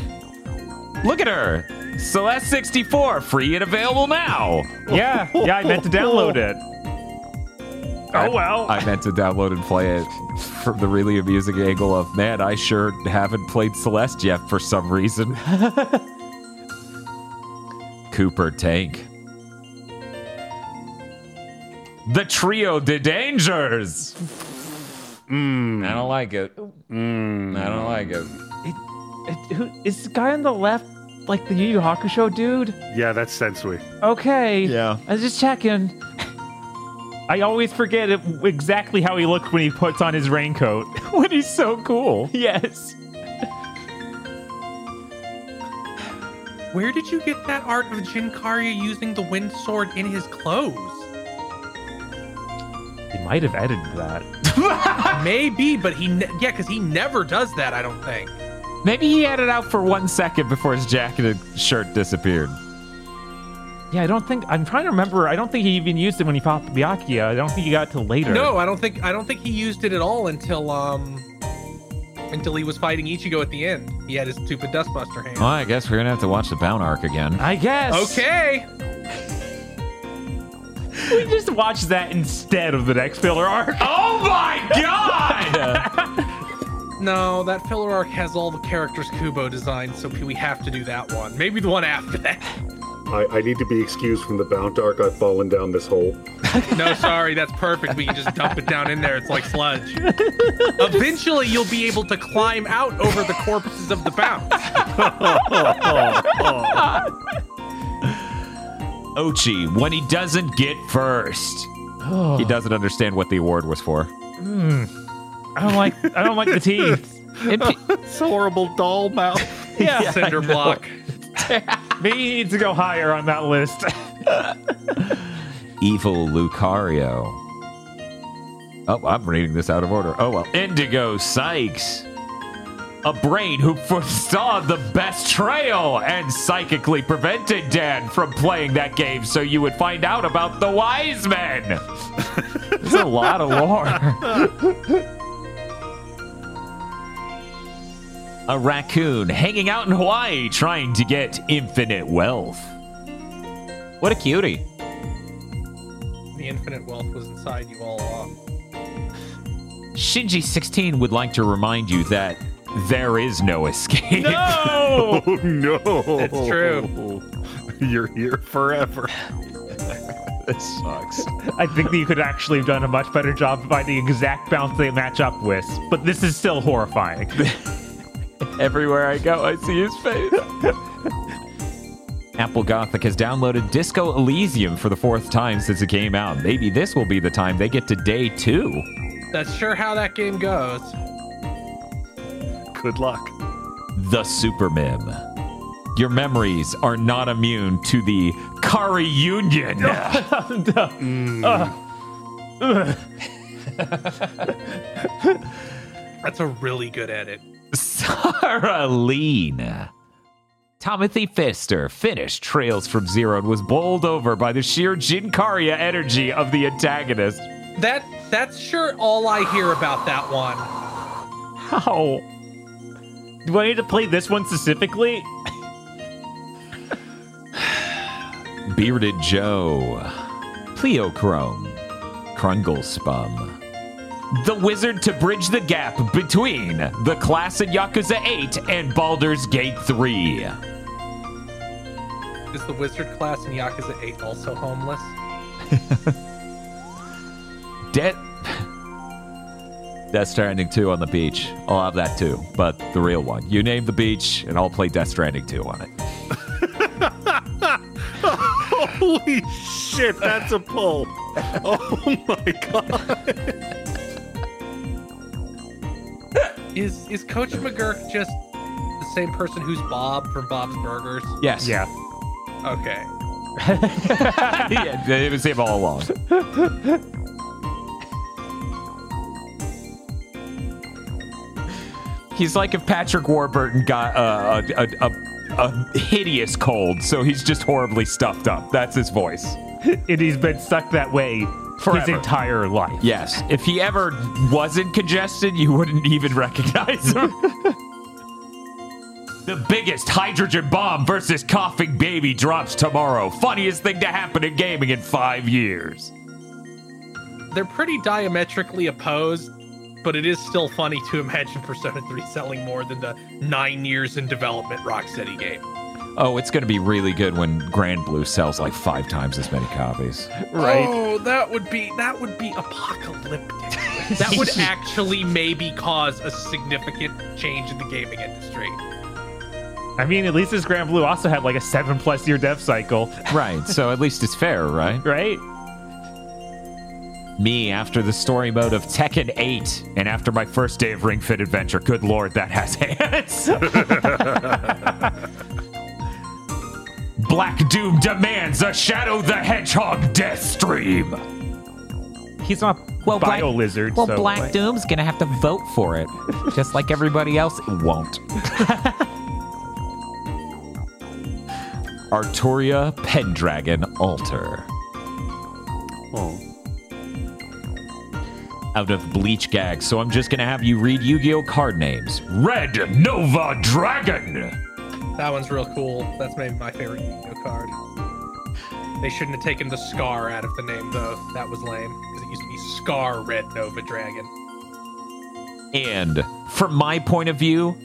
Look at her! Celeste 64, free and available now! Yeah, yeah, I meant to download it. Oh well. I meant to download and play it from the really amusing angle of man, I sure haven't played Celeste yet for some reason. *laughs* Cooper Tank. The Trio de Dangers. Mm. I don't like it. Mm. I don't like it. it, it who, is the guy on the left like the Yu Yu Hakusho dude? Yeah, that's Sensui. Okay. Yeah. I was just checking. I always forget exactly how he looks when he puts on his raincoat. *laughs* when he's so cool. Yes. Where did you get that art of Jin Kariya using the wind sword in his clothes? He might have edited that. *laughs* Maybe, but he ne- yeah, because he never does that. I don't think. Maybe he had it out for one second before his jacket and shirt disappeared. Yeah, I don't think I'm trying to remember. I don't think he even used it when he fought Byakuya. I don't think he got it till later. No, I don't think I don't think he used it at all until um until he was fighting Ichigo at the end. He had his stupid Dustbuster hand. Well, I guess we're gonna have to watch the Bount arc again. I guess. Okay. *laughs* We just watch that instead of the next filler arc. *laughs* Oh my god! *laughs* No, that filler arc has all the characters Kubo designed, so we have to do that one. Maybe the one after that. I, I need to be excused from the Bount arc. I've fallen down this hole. No, sorry, that's perfect. We can just dump it down in there. It's like sludge. Eventually, you'll be able to climb out over the corpses of the Bounts. *laughs* Ochi, when he doesn't get first, he doesn't understand what the award was for. Hmm. I don't like. I don't like the teeth. It *laughs* pe- It's horrible doll mouth. *laughs* Yeah, Cinder block. *laughs* me needs to go higher on that list. *laughs* Evil Lucario. Oh, I'm reading this out of order. Oh well. Indigo Sykes. A brain who foresaw the best trail and psychically prevented Dan from playing that game so you would find out about the wise men. *laughs* There's a lot of lore. A raccoon hanging out in Hawaii trying to get infinite wealth. What a cutie. The infinite wealth was inside you all along. Shinji16 would like to remind you that there is no escape. No. *laughs* Oh no! It's true. *laughs* You're here forever. *laughs* this sucks. I think that you could actually have done a much better job finding the exact Bounts they match up with, but this is still horrifying. *laughs* Everywhere I go, I see his face. *laughs* Apple Gothic has downloaded Disco Elysium for the fourth time since it came out. Maybe this will be the time they get to day two. That's sure how that game goes. Good luck. The Super Mim. Your memories are not immune to the Kari Union. *laughs* Mm. Uh. That's a really good edit. Sarah Lean. Timothy Fister finished Trails from Zero and was bowled over by the sheer Jin Kariya energy of the antagonist. That that's sure all I hear about that one. How? Do I need to play this one specifically? Bearded Joe. Pleochrome. Krunglespum. The wizard to bridge the gap between the class in Yakuza 8 and Baldur's Gate 3. Is the wizard class in Yakuza 8 also homeless? *laughs* Death. Death Stranding 2 on the beach. I'll have that too, but the real one. You name the beach, and I'll play Death Stranding 2 on it. *laughs* Holy shit, that's a pull. Oh my god. *laughs* *laughs* Is is Coach McGuirk just the same person who's Bob from Bob's Burgers? Yes. Yeah. Okay. *laughs* yeah, it was him all along. He's like if Patrick Warburton got uh, a, a, a, a hideous cold, so he's just horribly stuffed up. That's his voice. *laughs* And he's been stuck that way his entire life. Yes. If he ever wasn't congested, you wouldn't even recognize him. *laughs* the biggest hydrogen bomb versus coughing baby drops tomorrow. Funniest thing to happen in gaming in five years. They're pretty diametrically opposed, but it is still funny to imagine *laughs* Persona 3 selling more than the nine years in development Rocksteady game. Oh, it's going to be really good when Granblue sells like five times as many copies. Right. Oh, that would be that would be apocalyptic. *laughs* that would actually maybe cause a significant change in the gaming industry. I mean, at least this Granblue also had like a seven plus year dev cycle, Right. So at least it's fair, right? right? Me after the story mode of Tekken 8 and after my first day of Ring Fit Adventure. Good lord, that has *laughs* hands. *laughs* Black Doom demands a Shadow the Hedgehog death stream. He's not. well, bio Black, lizard. Well, so Black like. Doom's gonna have to vote for it, just like everybody else won't. *laughs* Arturia Pendragon Alter. Oh. Out of Bleach Gag, so I'm just gonna have you read Yu Gi Oh card names. Red Nova Dragon! That one's real cool. That's maybe my favorite Yu Gi Oh card. They shouldn't have taken the Scar out of the name, though. That was lame, because it used to be Scar Red Nova Dragon. And from my point of view,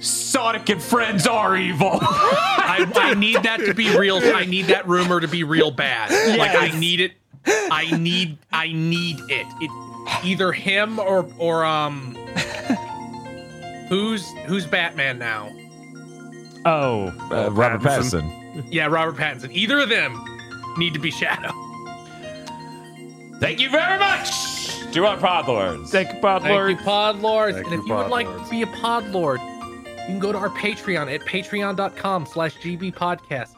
Sonic and friends are evil. *laughs* I, I, need that to be real. I need that rumor to be real bad. Yes. Like I need it. I need. I need it. It either him or or um. who's who's Batman now? Oh, uh, Robert Pattinson. Pattinson. Yeah, Robert Pattinson. Either of them need to be Shadow. Thank you very much to our podlords. Thank you, podlords. Thank you, podlords. And if you would like to be a podlord you can go to our Patreon at patreon.com slash gbpodcast.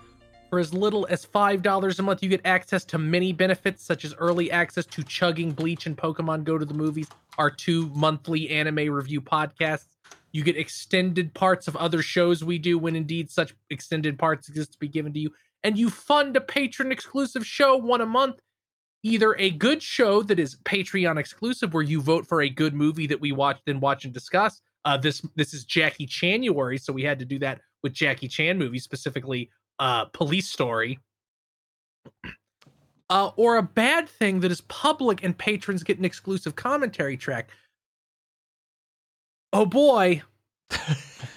For as little as $5 a month, you get access to many benefits, such as early access to Chugging Bleach and Pokemon Go to the Movies, our two monthly anime review podcasts. You get extended parts of other shows we do when indeed such extended parts exist to be given to you. And you fund a patron exclusive show one a month. Either a good show that is Patreon exclusive, where you vote for a good movie that we watch, then watch and discuss, uh, this this is Jackie January, so we had to do that with Jackie Chan movies, specifically uh, Police Story. Uh, or a bad thing that is public and patrons get an exclusive commentary track. Oh boy. *laughs*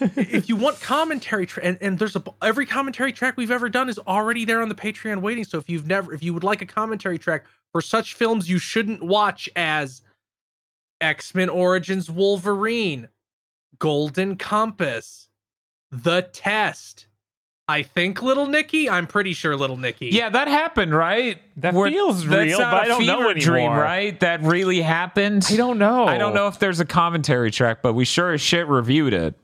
if you want commentary tra- and, and there's a every commentary track we've ever done is already there on the Patreon waiting. So if you've never if you would like a commentary track for such films you shouldn't watch as X-Men Origins Wolverine, Golden Compass, The Test. I think Little Nicky. I'm pretty sure Little Nicky. Yeah, that happened, right? That Where, feels real, but I don't know anymore. Dream, right? That really happened. I don't know. I don't know if there's a commentary track, but we sure as shit reviewed it.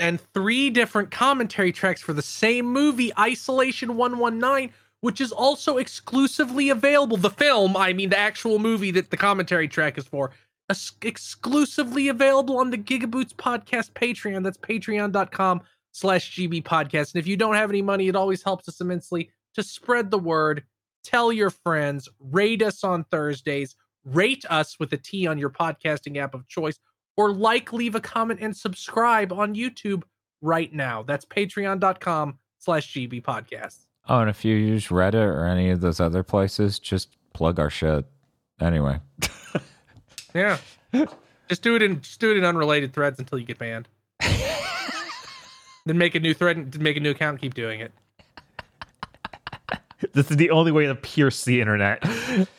And three different commentary tracks for the same movie, Isolation 119, which is also exclusively available. The film, I mean, the actual movie that the commentary track is for, exclusively available on the Gigaboots podcast Patreon. That's patreon.com slash GB podcast. And if you don't have any money, it always helps us immensely to spread the word, tell your friends, rate us on Thursdays, rate us with a T on your podcasting app of choice, or like, leave a comment, and subscribe on YouTube right now. That's patreon.com slash GB podcast. Oh, and if you use Reddit or any of those other places, just plug our shit. Anyway. *laughs* Yeah. just do it in just do it in unrelated threads until you get banned. Then make a new thread and make a new account and keep doing it. *laughs* This is the only way to pierce the internet.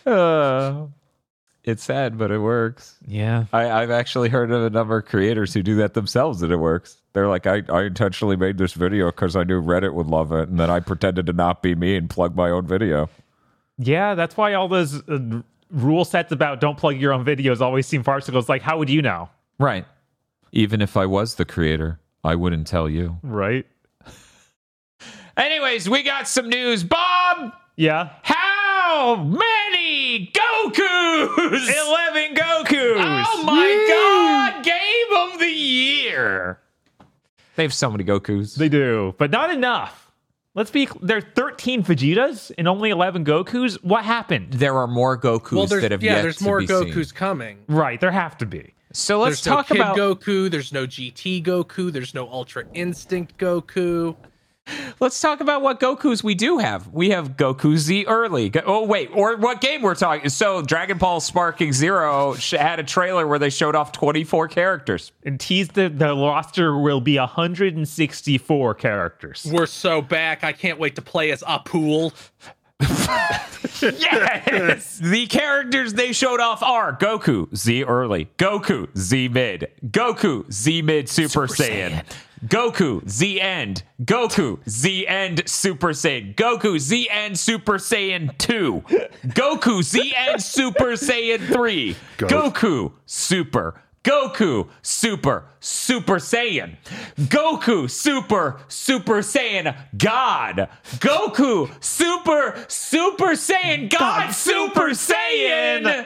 Uh, *sighs* it's sad, but it works. Yeah. I, I've actually heard of a number of creators who do that themselves and it works. They're like, I, I intentionally made this video because I knew Reddit would love it. And then I pretended to not be me and plug my own video. Yeah, that's why all those uh, rule sets about don't plug your own videos always seem farcical. It's like, how would you know? Right. Even if I was the creator, I wouldn't tell you. Right. *laughs* Anyways, we got some news. Bob! Yeah. How many Gokus? *laughs* 11 Gokus. Oh my god, game of the year. They have so many Gokus. They do, but not enough. Let's be. There are 13 Vegetas and only 11 Gokus. What happened? There are more Gokus well, that have yeah, yet there's more Gokus seen. coming. Right, there have to be. So let's there's talk no Kid about Goku. There's no GT Goku. There's no Ultra Instinct Goku. Let's talk about what Gokus we do have. We have Goku Z early. Oh wait, or what game we're talking? So Dragon Ball Sparking Zero had a trailer where they showed off 24 characters and teased that the roster will be 164 characters. We're so back. I can't wait to play as Appule. *laughs* yes! the characters they showed off are Goku Z early, Goku Z mid, Goku Z mid Super, Super Saiyan. Saiyan. Goku Z End, Goku Z End Super Saiyan, Goku Z End Super Saiyan 2, Goku Z End Super Saiyan 3, Goku Super, Goku Super Super Saiyan, Goku Super Super Saiyan God, Goku Super Super Saiyan God, God Super Saiyan.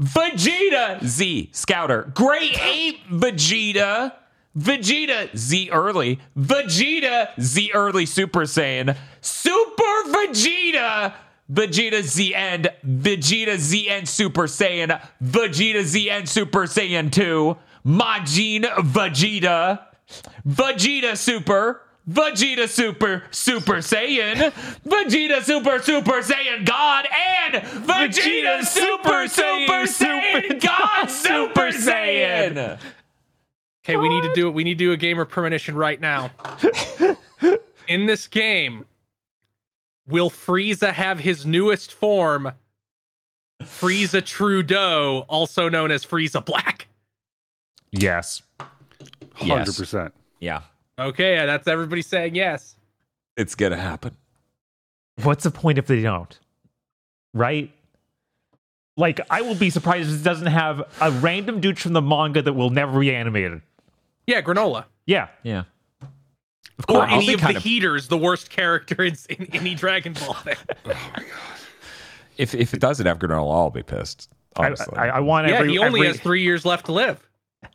Vegeta Z Scouter. Great Ape Vegeta. Vegeta Z early. Vegeta Z early Super Saiyan. Super Vegeta. Vegeta ZN. Vegeta ZN Super Saiyan. Vegeta ZN Super Saiyan 2. Majin Vegeta. Vegeta Super. Vegeta Super Super Saiyan, Vegeta Super Super Saiyan God, and Vegeta, Vegeta Super Super Saiyan God *laughs* Super Saiyan. Okay, we need to do it. We need to do a gamer premonition right now. In this game, will Frieza have his newest form, Frieza Trudeau, also known as Frieza Black? Yes. 100%. Yeah. Okay, that's everybody saying yes. It's gonna happen. What's the point if they don't? Right? Like, I will be surprised if it doesn't have a random dude from the manga that will never be animated. Yeah, Granola. Yeah. Yeah. Of course. Or any of the of... heaters, the worst character in, in any Dragon Ball *laughs* thing. oh my god. If if it doesn't have Granola, I'll be pissed. Honestly. I, I, I want yeah, every, he only every... has three years left to live. *laughs*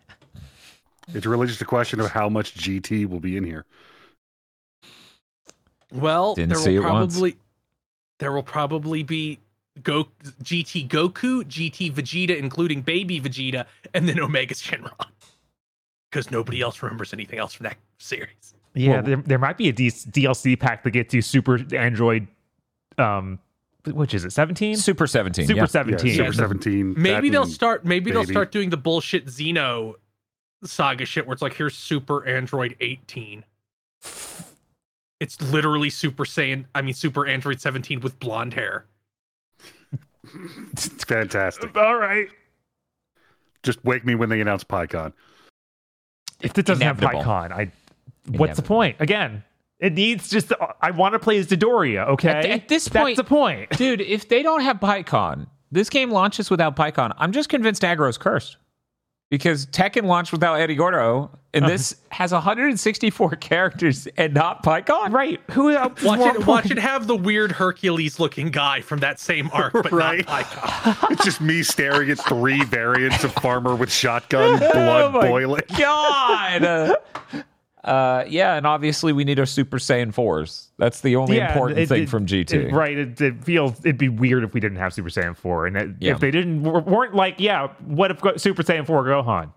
It's really just a question of how much GT will be in here. Well, Didn't there will probably there will probably be Go GT Goku, GT Vegeta, including Baby Vegeta, and then Omega Shenron. Because nobody else remembers anything else from that series. Yeah, well, there, there might be a D- DLC pack that gets you Super Android. Um, which is it? Seventeen? Super Seventeen. Super yeah. Seventeen. Yeah, Super Seventeen. Maybe they'll start. Maybe baby. they'll start doing the bullshit Xeno saga shit where it's like here's Super Android 18. It's literally Super Saiyan, I mean Super Android 17 with blonde hair. *laughs* it's fantastic. All right. Just wake me when they announce Pikkon. If it doesn't Inevitable. have Pikkon, I what's the point? Again, it needs just I want to play as Dodoria, okay? At, at this point, that's the point. *laughs* Dude, if they don't have Pikkon, this game launches without Pikkon. I'm just convinced Agro's cursed because Tekken launched without Eddie Gordo, and this uh-huh. has 164 characters and not Pikkon. Right? Who else? Uh, *laughs* watch it, watch it have the weird Hercules-looking guy from that same arc, but right? not Pikkon. *laughs* it's just me staring at three variants of Farmer with shotgun, oh blood oh boiling. God. Uh, yeah, and obviously we need our Super Saiyan fours. That's the only yeah, important it, thing it, from GT. It, right. It, feels it'd be weird if we didn't have Super Saiyan four, and yeah. if they didn't weren't like, yeah, what if Super Saiyan four Gohan?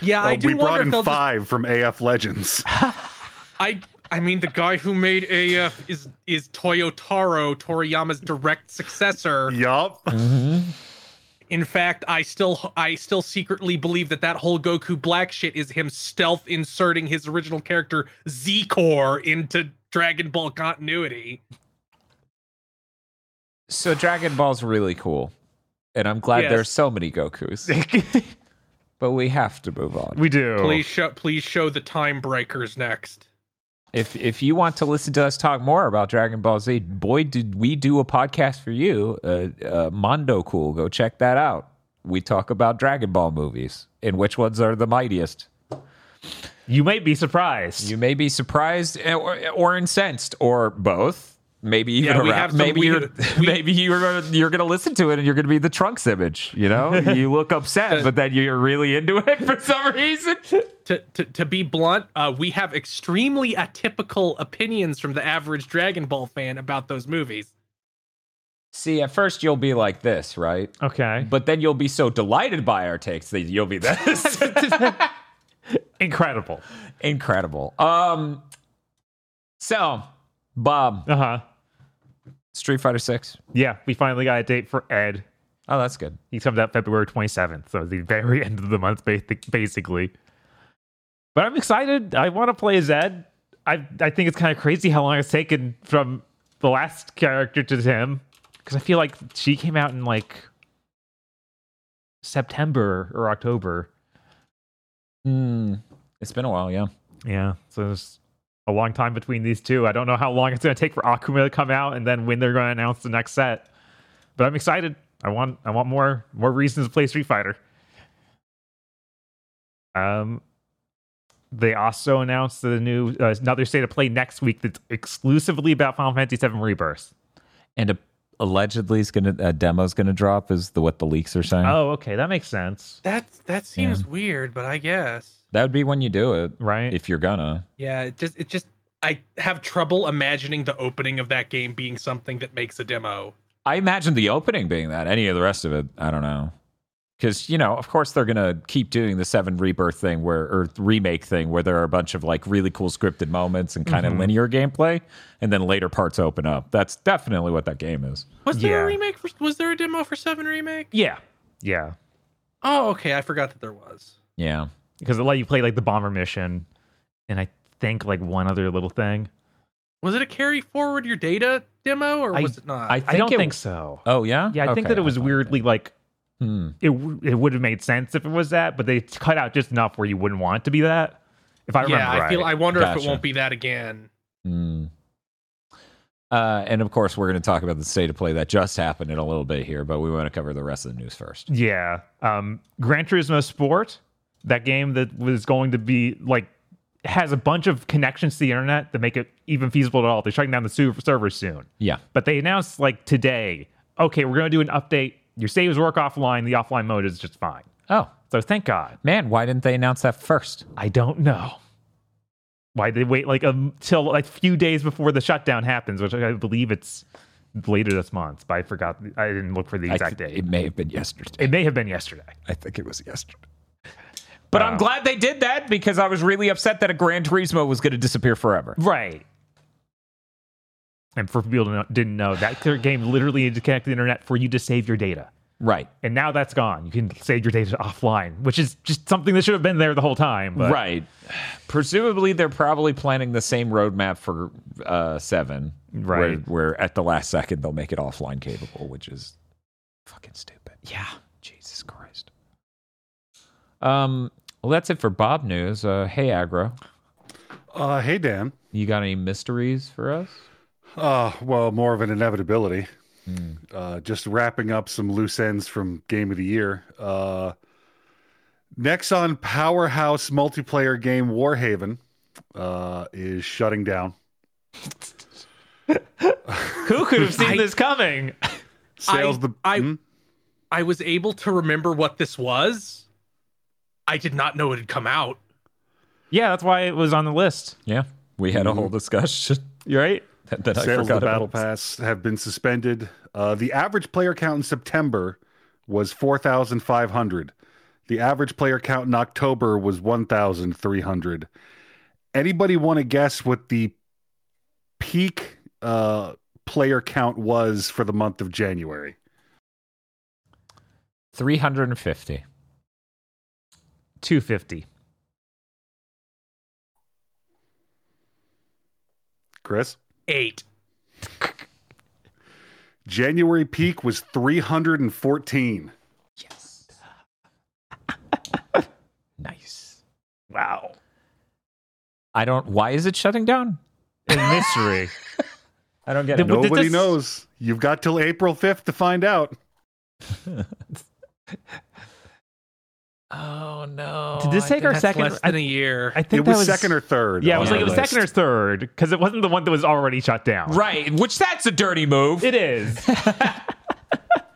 Yeah, well, I do. We brought in five just... from AF Legends. *laughs* *laughs* I I mean, the guy who made AF is is Toyotaro Toriyama's direct successor. Yup. Mm-hmm. In fact, I still I still secretly believe that that whole Goku Black shit is him stealth inserting his original character Xicor into Dragon Ball continuity. So Dragon Ball's really cool, and I'm glad yes. there's so many Gokus. *laughs* but we have to move on. We do. Please show please show the time breakers next. If if you want to listen to us talk more about Dragon Ball Z, boy, did we do a podcast for you, uh, uh, Mondo Cool. Go check that out. We talk about Dragon Ball movies and which ones are the mightiest. You may be surprised. You may be surprised or, or incensed or both maybe even yeah, around, some, maybe you're we, *laughs* maybe you're gonna, you're gonna listen to it and you're gonna be the trunks image you know? *laughs* You look upset but then you're really into it *laughs* for some reason. To, to, to be blunt uh, we have extremely atypical opinions from the average dragon ball fan about those movies. See at first you'll be like this right? Okay. But then you'll be so delighted by our takes that you'll be this. Incredible. Incredible. Um so Bob. Uh huh. Street Fighter Six. Yeah, we finally got a date for Ed. Oh, that's good. He comes out February 27th, so the very *laughs* end of the month, basically. But I'm excited. I want to play as Ed. I I think it's kind of crazy how long it's taken from the last character to him, because I feel like she came out in like September or October. Hmm. It's been a while, yeah. Yeah. So it's a long time between these two. I don't know how long it's going to take for Akuma to come out and then when they're going to announce the next set. But I'm excited. I want I want more more reasons to play Street Fighter. Um they also announced the new uh, another state of play next week that's exclusively about Final Fantasy VII Rebirth. And a allegedly is gonna a demo's gonna drop is the what the leaks are saying. Oh, okay, that makes sense. That that seems yeah. weird, but I guess that would be when you do it, right? If you're gonna. Yeah, it just it just I have trouble imagining the opening of that game being something that makes a demo. I imagine the opening being that. Any of the rest of it, I don't know because you know of course they're gonna keep doing the seven rebirth thing where or remake thing where there are a bunch of like really cool scripted moments and kind of mm-hmm. linear gameplay and then later parts open up. That's definitely what that game is. Was there yeah. a remake for was there a demo for seven remake? Yeah. Yeah. Oh okay. I forgot that there was. Yeah. Because it let you play like the bomber mission and i think like one other little thing. Was it a carry forward your data demo or was I, it not? I, I don't it, think so. Oh yeah? Yeah i okay, think that it was weirdly like Hmm. It it would have made sense if it was that, but they cut out just enough where you wouldn't want it to be that. If I remember, yeah, I right. feel. I wonder gotcha. if it won't be that again. Hmm. Uh, and of course, we're going to talk about the state of play that just happened in a little bit here, but we want to cover the rest of the news first. Yeah, um, Gran Turismo Sport, that game that was going to be like has a bunch of connections to the internet that make it even feasible at all. They're shutting down the servers soon. Yeah, but they announced like today, okay, we're going to do an update your saves work offline. The offline mode is just fine. Oh, so thank God. Man, why didn't they announce that first? I don't know. Why they wait like um, until like a few days before the shutdown happens, which I believe it's later this month. But I forgot. I didn't look for the exact th- date. It may have been yesterday. It may have been yesterday. I think it was yesterday. But I'm glad they did that because I was really upset that a Gran Turismo was going to disappear forever. Right. And for people who didn't know, that game literally needed to connect to the internet for you to save your data. Right. And now that's gone. You can save your data offline, which is just something that should have been there the whole time. But. Right. Presumably, they're probably planning the same roadmap for uh, 7. Right. Where, where at the last second they'll make it offline capable, which is fucking stupid. Yeah. Jesus Christ. Um. Well, that's it for Bob news. Uh, hey, Agro. Uh, hey, Dan. You got any mysteries for us? Uh, well, more of an inevitability. Mm. Uh, just wrapping up some loose ends from Game of the Year. Uh, Nexon Powerhouse multiplayer game Warhaven uh, is shutting down. Who could have seen I, this coming? Sales I, the I, hmm? I was able to remember what this was. I did not know it had come out. Yeah, that's why it was on the list. Yeah, we had a whole mm-hmm. discussion. *laughs* You're right *laughs* that, that Sales of the Battle Pass have been suspended. Uh, the average player count in September was 4,500. The average player count in October was 1,300. Anybody want to guess what the peak uh, player count was for the month of January? 350. 250. Kris? Eight. January peak was 314. Yes. *laughs* nice. Wow. I don't. Why is it shutting down? In mystery. I don't get it. Nobody this... knows. You've got till April 5th to find out. *laughs* Oh no! Did this take our second? Less than a year. I think it was, was, second or third. Yeah, it was like it was second or third because it wasn't the one that was already shut down. Right, which that's a dirty move. It is. *laughs* and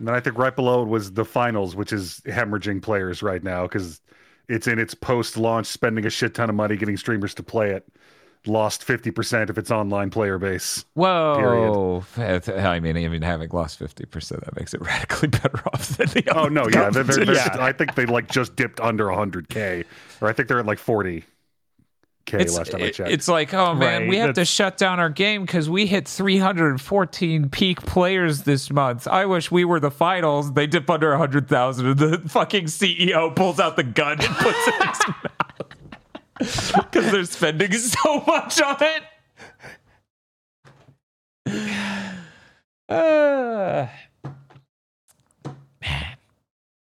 then I think right below it was the finals, which is hemorrhaging players right now because it's in its post-launch, spending a shit ton of money getting streamers to play it lost 50% of its online player base. Whoa. Period. I mean, even having lost 50%, that makes it *laughs* radically better off than the Oh, no, yeah. They're, they're, yeah. I think they like just dipped under 100K, or I think they're at like 40. K it's, last time I checked. It's like, oh man, right, we have to shut down our game because we hit 314 peak players this month. I wish we were the finals. They dip under 100,000 and the fucking CEO pulls out the gun and puts it in his mouth because they're spending so much on it. Uh, *sighs* man.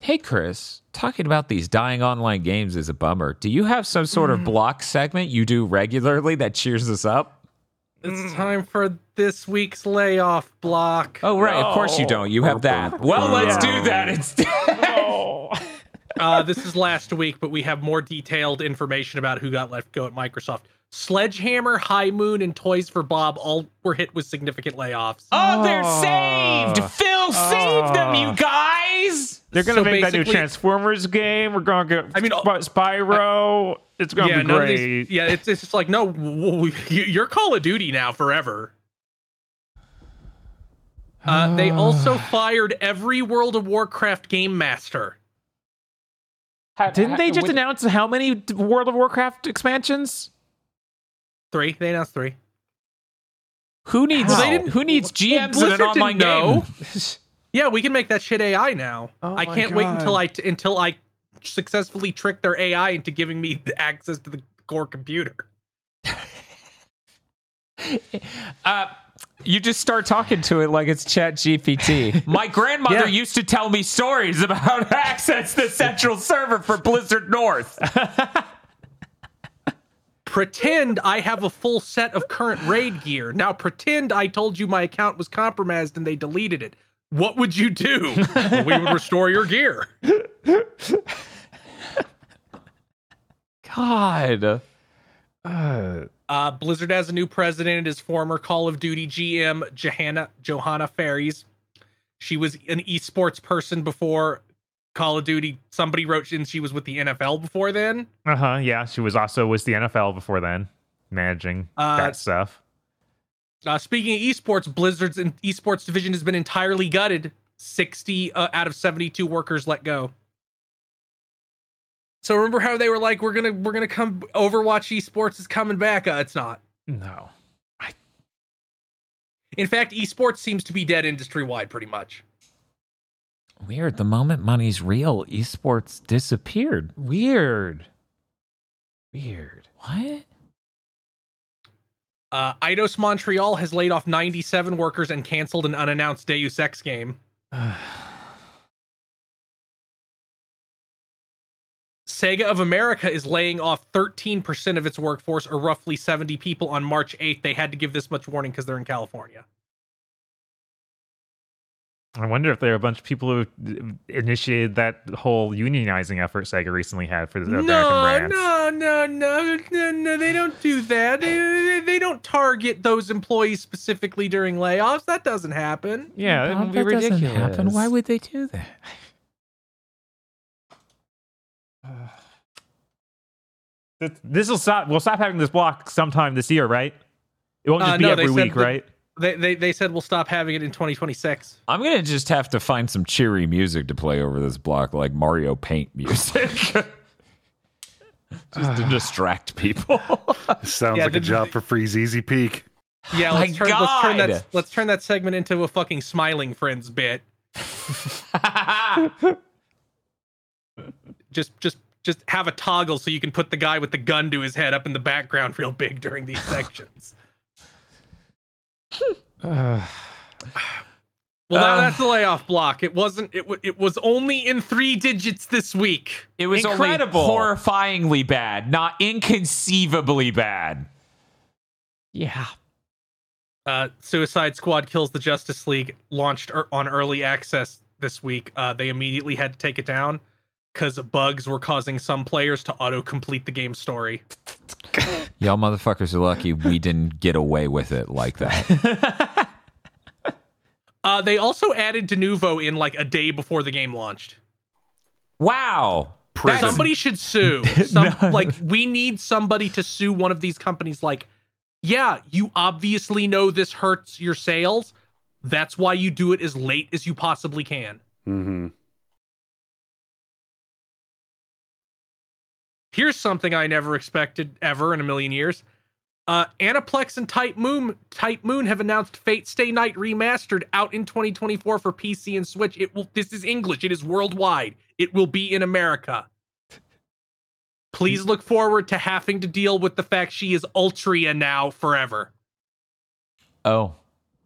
Hey, Kris, talking about these dying online games is a bummer. Do you have some sort of hmm. block segment you do regularly that cheers us up? It's time for this week's layoff block. Oh, right. Of course you don't. You have that. Well, let's do that instead. Uh, this is last week, but we have more detailed information about who got let go at Microsoft. Sledgehammer, High Moon, and Toys for Bob all were hit with significant layoffs. Oh, they're saved. Phil saved them, you guys. They're gonna So make that new Transformers game. We're gonna get I mean, Sp- Spyro. it's gonna yeah, be none great. these- yeah, it's it's just like no, w- w- you- you're Call of Duty now forever. Uh, they also *sighs* fired every World of Warcraft game master. Didn't they just announce how many World of Warcraft expansions? Three, they announced three. Who needs Well, they didn't- who needs well, GMs in Blizzard an online didn't know. game? *laughs* Yeah, we can make that shit AI now. Oh I can't wait until God. I t- until I successfully trick their AI into giving me the access to the core computer. *laughs* Uh, you just start talking to it like it's Chat GPT. *laughs* My grandmother Yeah. used to tell me stories about how *laughs* to access to central server for Blizzard North. *laughs* Pretend I have a full set of current raid gear. Now pretend I told you my account was compromised and they deleted it. What would you do? we would restore your gear. God. Uh, Uh, Blizzard has a new president. It is former Call of Duty GM Johanna Johanna Faries. She was an esports person before Call of Duty. Somebody wrote in she was with the NFL before then. uh huh. Yeah, she was also with the NFL before then, managing Uh, that stuff. Uh, speaking of esports, Blizzard's esports division has been entirely gutted. 60 uh, out of 72 workers let go. So remember how they were like, "We're gonna, we're gonna come. Overwatch esports is coming back." Uh, it's not. No. In fact, esports seems to be dead industry wide, pretty much. Weird. The moment money's real, esports disappeared. Weird. Weird. What? Uh, Eidos Montreal has laid off 97 workers and canceled an unannounced Deus Ex game. *sighs* *sighs* *sighs* Sega of America is laying off 13% of its workforce, or roughly 70 people, on March 8th. They had to give this much warning because they're in California. I wonder if there are a bunch of people who uh, initiated that whole unionizing effort Sega recently had for the American no, brands. no, no, no, no, no. They don't do that. They, they, they don't target those employees specifically during layoffs. That doesn't happen. Yeah, that would be that doesn't ridiculous. happen. Why would they do that? This will stop. We'll stop having this block sometime this year, right? It won't just Uh, be no, every week, that- right? They, they, they said we'll stop having it in 2026. I'm gonna just have to find some cheery music to play over this block, like Mario Paint music, *laughs* just to distract people. *laughs* Sounds Yeah, like a job for Freezeezy Peak. Yeah, My let's turn, let's turn God. that let's turn that segment into a fucking smiling friends bit. *laughs* Just just just have a toggle so you can put the guy with the gun to his head up in the background real big during these sections. Uh, *sighs* Well, now Uh. that's the layoff block. It wasn't. It, w- it was only in three digits this week. It was Incredible. only horrifyingly bad, not inconceivably bad. yeah. Uh, Suicide Squad kills the Justice League launched er- on early access this week. Uh, they immediately had to take it down because bugs were causing some players to auto complete the game story. *laughs* Y'all motherfuckers are lucky we didn't get away with it like that. *laughs* Uh, they also added Denuvo in like a day before the game launched. wow. Prison. Somebody should sue. *laughs* Some, Like we need somebody to sue one of these companies. Like, yeah, you obviously know this hurts your sales. That's why you do it as late as you possibly can. hmm Here's something I never expected ever in a million years. Uh, Aniplex and Type Moon Type Moon have announced Fate Stay Night remastered out in 2024 for PC and Switch. It will. This is English. It is worldwide. It will be in America. Please look forward to having to deal with the fact she is Altria now forever. Oh,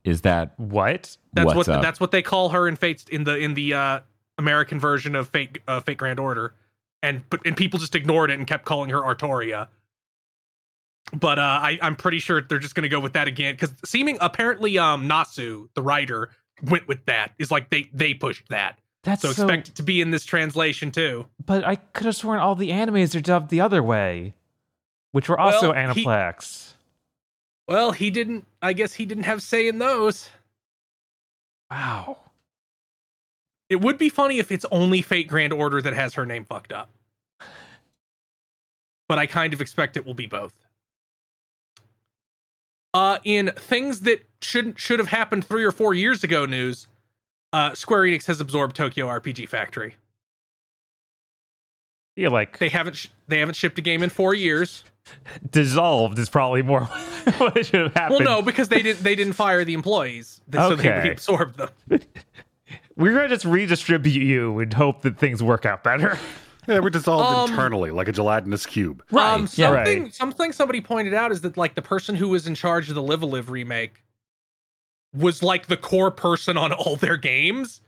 is that What? That's what's what up? that's what they call her in Fate in the in the uh, American version of Fate uh, Fate Grand Order, and but and people just ignored it and kept calling her Artoria. But uh, I I'm pretty sure they're just gonna go with that again because seeming apparently um Nasu the writer went with that is like they they pushed that That's so expect it to be in this translation too. But I could have sworn all the animes are dubbed the other way, which were also well, Aniplex. He, well, he didn't. I guess he didn't have say in those. Wow. It would be funny if it's only Fate Grand Order that has her name fucked up. But I kind of expect it will be both. Uh, in things that shouldn't should have happened three or four years ago news, uh, Square Enix has absorbed Tokyo RPG Factory. Yeah, like they haven't sh- they haven't shipped a game in four years. Dissolved is probably more *laughs* what should have happened. Well, no, because they didn't they didn't fire the employees, so they absorbed them. *laughs* We're gonna just redistribute you and hope that things work out better. *laughs* Yeah, we're dissolved um, internally like a gelatinous cube. Right. Um, something, right. something somebody pointed out is that like the person who was in charge of the Live a Live remake was like the core person on all their games.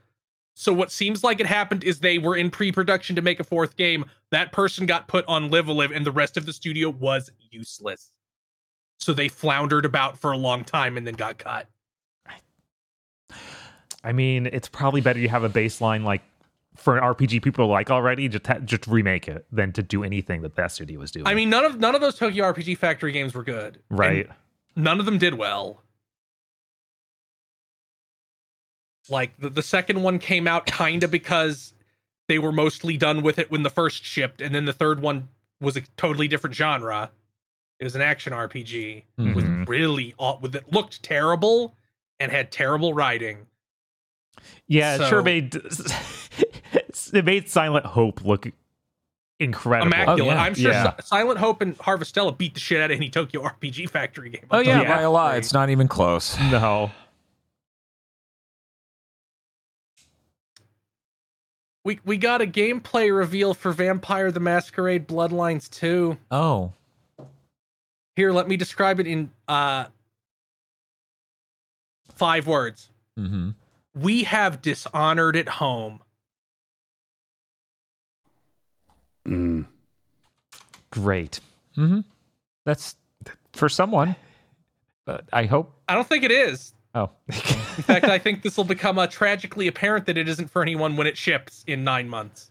So what seems like it happened is they were in pre-production to make a fourth game. That person got put on Live a Live, and the rest of the studio was useless. So they floundered about for a long time and then got cut. I mean, it's probably better you have a baseline like for an RPG people like already, just ha- just remake it than to do anything that that studio was doing. I mean, none of none of those Tokyo RPG Factory games were good, right? None of them did well. Like the, the second one came out kind of because they were mostly done with it when the first shipped, and then the third one was a totally different genre. It was an action RPG mm-hmm. with really with it looked terrible and had terrible writing. Yeah, so, it sure made *laughs* it made Silent Hope look incredible. Immaculate. Oh, yeah. I'm sure yeah. Silent Hope and Harvestella beat the shit out of any Tokyo RPG *laughs* Factory game. Oh yeah, by a lot. It's not even close. *sighs* No. We we got a gameplay reveal for Vampire the Masquerade Bloodlines 2. Oh. Here, let me describe it in uh five words. Mm-hmm. We have dishonored at home. Mm. Great. Mm-hmm. That's for someone. But I hope. I don't think it is. Oh. *laughs* in fact, I think this will become uh, tragically apparent that it isn't for anyone when it ships in nine months.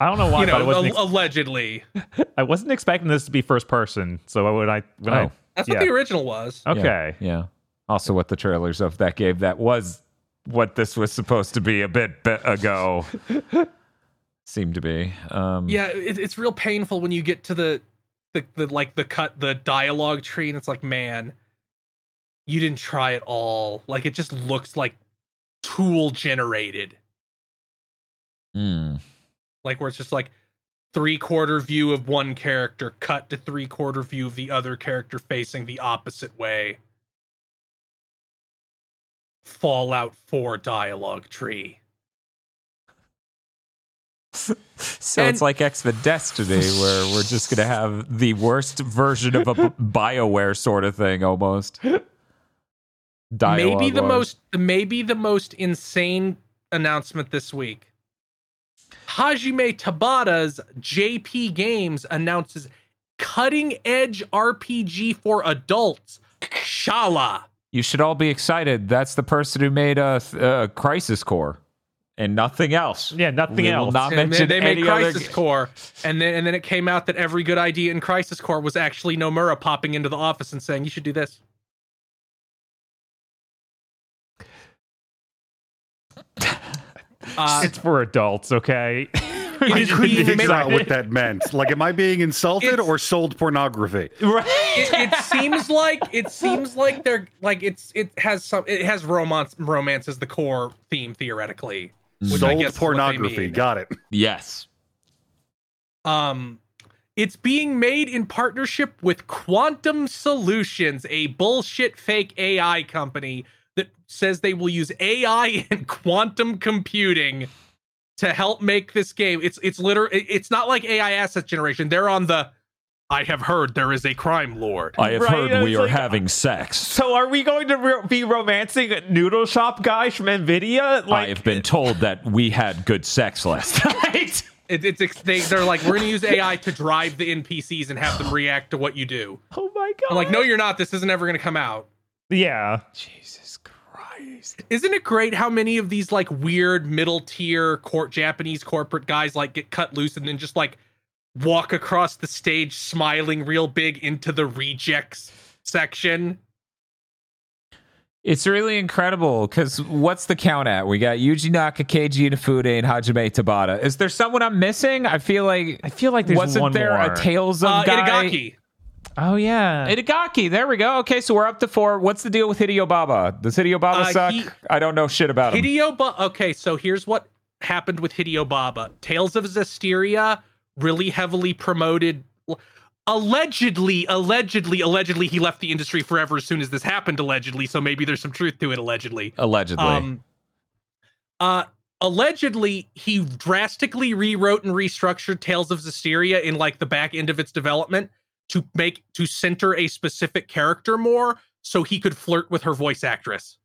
I don't know why. You know, I ex- allegedly. *laughs* I wasn't expecting this to be first person. So when I when oh. I that's yeah. what the original was. Okay. Yeah, yeah. Also, what the trailers of that game that was what this was supposed to be a bit ago *laughs* seemed to be. Um, yeah, it, it's real painful when you get to the, the the like the cut the dialogue tree, and it's like, man, you didn't try at all. Like it just looks like tool generated. Mm. Like where it's just like three quarter view of one character, cut to three quarter view of the other character facing the opposite way. Fallout 4 dialogue tree. *laughs* so and, it's like X Men Destiny, where we're just gonna have the worst version of a *laughs* Bioware sort of thing, almost. Dialogue maybe the most, maybe the most insane announcement this week. Hajime Tabata's JP Games announces cutting edge RPG for adults, Shala. You should all be excited. That's the person who made a, a Crisis Core and nothing else. Yeah, nothing we else. not mention they, they made Crisis other... Core, and then and then it came out that every good idea in Crisis Core was actually Nomura popping into the office and saying, "You should do this." Uh, it's for adults, okay? *laughs* I couldn't figure out what that meant. Like, am I being insulted it's, or sold pornography? Right. It, it, seems like it seems like they're like it's it has some it has romance romance as the core theme theoretically. Sold pornography. Got it. Yes. Um, it's being made in partnership with Quantum Solutions, a bullshit fake AI company that says they will use AI and *laughs* quantum computing to help make this game. It's it's literally it's not like AI asset generation. They're on the I have heard there is a crime lord. I have right? heard we are like, having sex. So are we going to re- be romancing noodle shop guys from Nvidia? Like, I have been told that we had good sex last *laughs* night. It, it's they, they're like we're gonna use AI to drive the NPCs and have them react to what you do. Oh my god! I'm like, no, you're not. This isn't ever gonna come out. Yeah. Jesus Christ. Isn't it great how many of these like weird middle tier court Japanese corporate guys like get cut loose and then just like walk across the stage smiling real big into the rejects section? It's really incredible because what's the count at? We got Yuji Naka, Keiji Inafune, and Hajime Tabata. Is there someone I'm missing? I feel like I feel like there's wasn't one there more. a Tales of Uh, guy? Itagaki. Oh yeah. Itagaki, there we go. Okay, so we're up to four. What's the deal with Hideo Baba? Does Hideo Baba Uh, suck? he- I don't know shit about him. Hideo Ba okay, so here's what happened with Hideo Baba. Tales of Zestiria really heavily promoted allegedly, allegedly, allegedly he left the industry forever as soon as this happened, allegedly, so maybe there's some truth to it, allegedly. Allegedly. Um uh allegedly he drastically rewrote and restructured Tales of Zestiria in like the back end of its development to make to center a specific character more so he could flirt with her voice actress.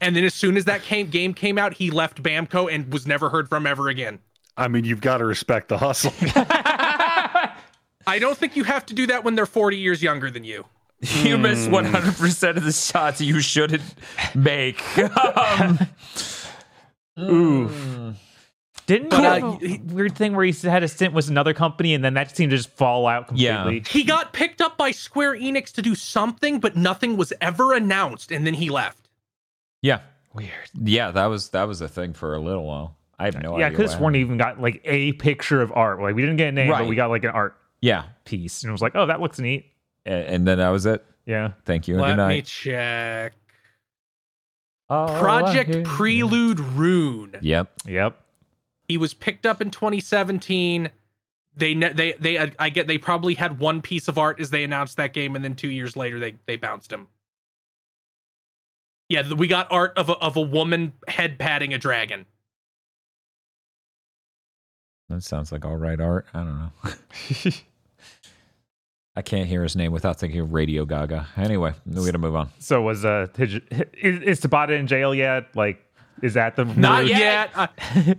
And then as soon as that came, game came out, he left Bamco and was never heard from ever again. I mean, you've got to respect the hustle. *laughs* *laughs* I don't think you have to do that when they're 40 years younger than you. you miss 100% of the shots you shouldn't make. *laughs* Um, Didn't But, he uh, have a weird thing where he had a stint with another company and then that seemed to just fall out completely. Yeah. He got picked up by Square Enix to do something, but nothing was ever announced, and then he left. yeah. Weird. Yeah, that was that was a thing for a little while. I have no yeah, idea. Yeah, because what sworn happened. even got like a picture of art. Like we didn't get a name, but we got like an art Yeah. piece, and it was like, oh, that looks neat. A- And then that was it. Yeah. Thank you. and Let good me check. Oh, Project Prelude Rune. Yep. Yep. He was picked up in 2017. They ne- they they I get they probably had one piece of art as they announced that game, and then two years later they they bounced him. Yeah, we got art of a of a woman head patting a dragon. That sounds like all right art. I don't know. *laughs* I can't hear his name without thinking of Radio Gaga. Anyway, we got to move on. So was uh is, is Tabata in jail yet? Like, is that the Not word? yet. I,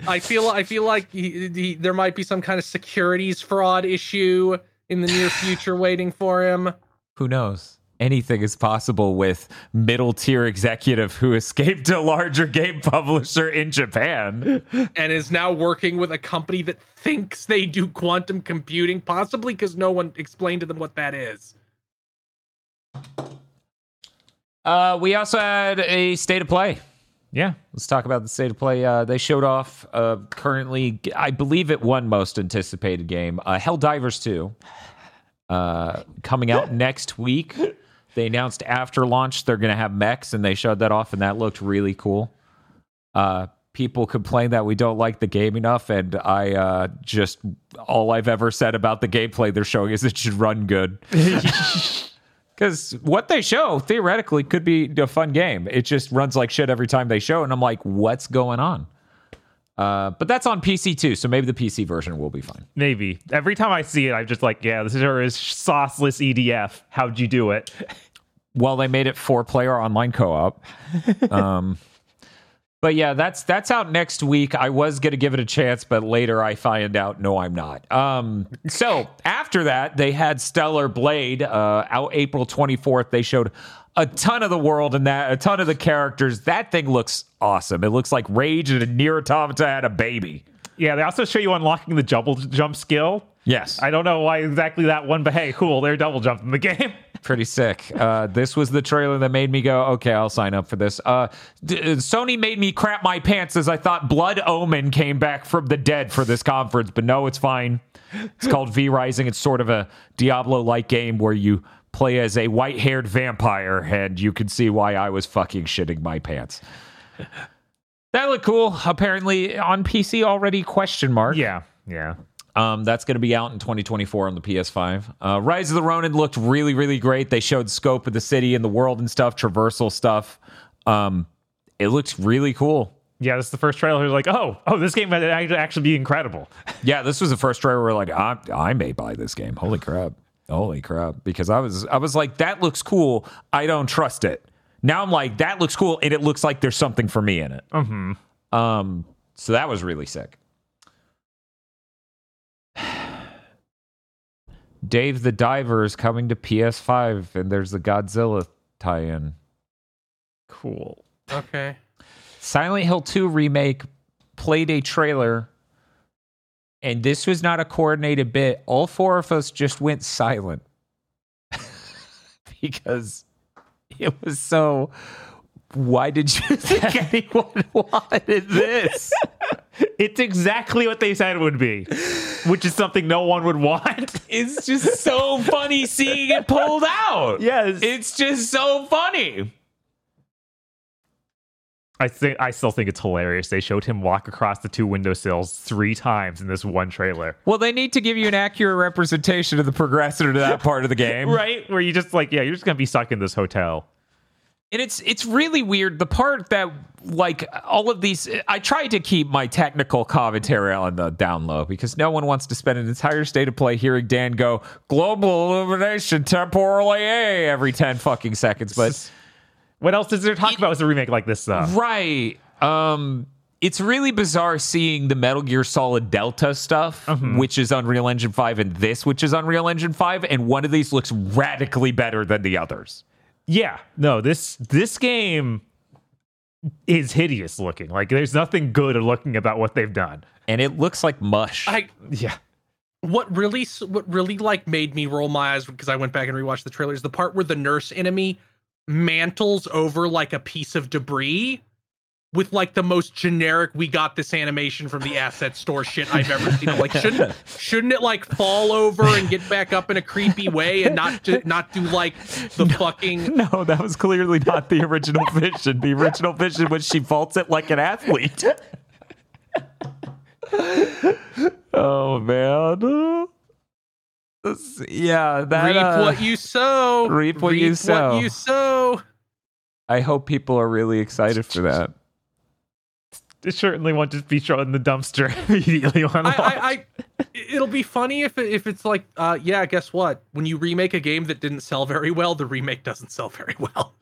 I feel I feel like he, he, there might be some kind of securities fraud issue in the near future waiting for him. Who knows? Anything is possible with middle tier executive who escaped a larger game publisher in Japan. and is now working with a company that thinks they do quantum computing, possibly because no one explained to them what that is. Uh, we also had a state of play. Yeah. Let's talk about the state of play. Uh, they showed off uh, currently, I believe it won most anticipated game, uh, Helldivers 2, uh, coming out next week. They announced after launch they're going to have mechs, and they showed that off, and that looked really cool. Uh, people complain that we don't like the game enough, and I uh, just all I've ever said about the gameplay they're showing is it should run good. *laughs* Because what they show theoretically could be a fun game. It just runs like shit every time they show, and I'm like, what's going on? Uh, but that's on PC too, so maybe the PC version will be fine. Maybe. Every time I see it, I'm just like, yeah, this is sauceless EDF. How'd you do it? Well, they made it four player online co op. *laughs* um, but yeah, that's that's out next week. I was gonna give it a chance, but later I find out no, I'm not. Um, so after that, they had Stellar Blade uh, out April 24th. They showed a ton of the world and that a ton of the characters. That thing looks awesome. It looks like Rage and a Nier Automata had a baby. Yeah, they also show you unlocking the double jump skill. Yes, I don't know why exactly that one, but hey, cool, they're double jumping the *laughs* game. Pretty sick. Uh, this was the trailer that made me go, okay, I'll sign up for this. Uh, d- Sony made me crap my pants as I thought Blood Omen came back from the dead for this conference, but no, it's fine. It's called V Rising. It's sort of a Diablo like game where you play as a white haired vampire, and you can see why I was fucking shitting my pants. That looked cool. Apparently on PC already? Question mark. Yeah, yeah. Um, that's going to be out in 2024 on the PS5. Uh, Rise of the Ronin looked really, really great. They showed scope of the city and the world and stuff, traversal stuff. Um, it looks really cool. Yeah, this is the first trailer. Like, oh, oh, this game might actually be incredible. *laughs* Yeah, this was the first trailer where like I, I may buy this game. Holy crap! Holy crap! Because I was I was like that looks cool. I don't trust it. Now I'm like that looks cool and it looks like there's something for me in it. Mm-hmm. Um, so that was really sick. Dave the Diver is coming to PS5, and there's the Godzilla tie-in. Cool. Okay. Silent Hill 2 remake played a trailer, and this was not a coordinated bit. All four of us just went silent *laughs* because it was so. Why did you *laughs* think *laughs* anyone wanted this? *laughs* It's exactly what they said it would be, which is something no one would want. *laughs* It's just so funny seeing it pulled out. Yes. It's just so funny. I think I still think it's hilarious. They showed him walk across the two windowsills three times in this one trailer. Well, they need to give you an accurate representation of the progressor to that part of the game. *laughs* Right? Where you just like, yeah, you're just gonna be stuck in this hotel. And it's it's really weird. The part that like all of these I tried to keep my technical commentary on the down low because no one wants to spend an entire state of play hearing Dan go global illumination temporally A every 10 fucking seconds. But What else is there to talk about with a remake like this stuff? Right. Um it's really bizarre seeing the Metal Gear Solid Delta stuff, which is Unreal Engine 5, and this, which is Unreal Engine 5, and one of these looks radically better than the others. Yeah, no, this this game is hideous looking. Like there's nothing good looking about what they've done. And it looks like mush. I Yeah. what really what really like made me roll my eyes because I went back and rewatched the trailer is the part where the nurse enemy mantles over like a piece of debris with like the most generic we got this animation from the asset store shit I've ever seen. I'm like shouldn't shouldn't it like fall over and get back up in a creepy way and not do, not do like the fucking No, that was clearly not the original vision. The original vision was she vaults it like an athlete. oh man. Yeah, that reap uh, what you sow. reap what you sow. What you sow. I hope people are really excited for that. It certainly won't just be thrown in the dumpster *laughs* immediately on I, launch. I, I, it'll be funny if it, if it's like, uh, yeah, guess what? When you remake a game that didn't sell very well, the remake doesn't sell very well.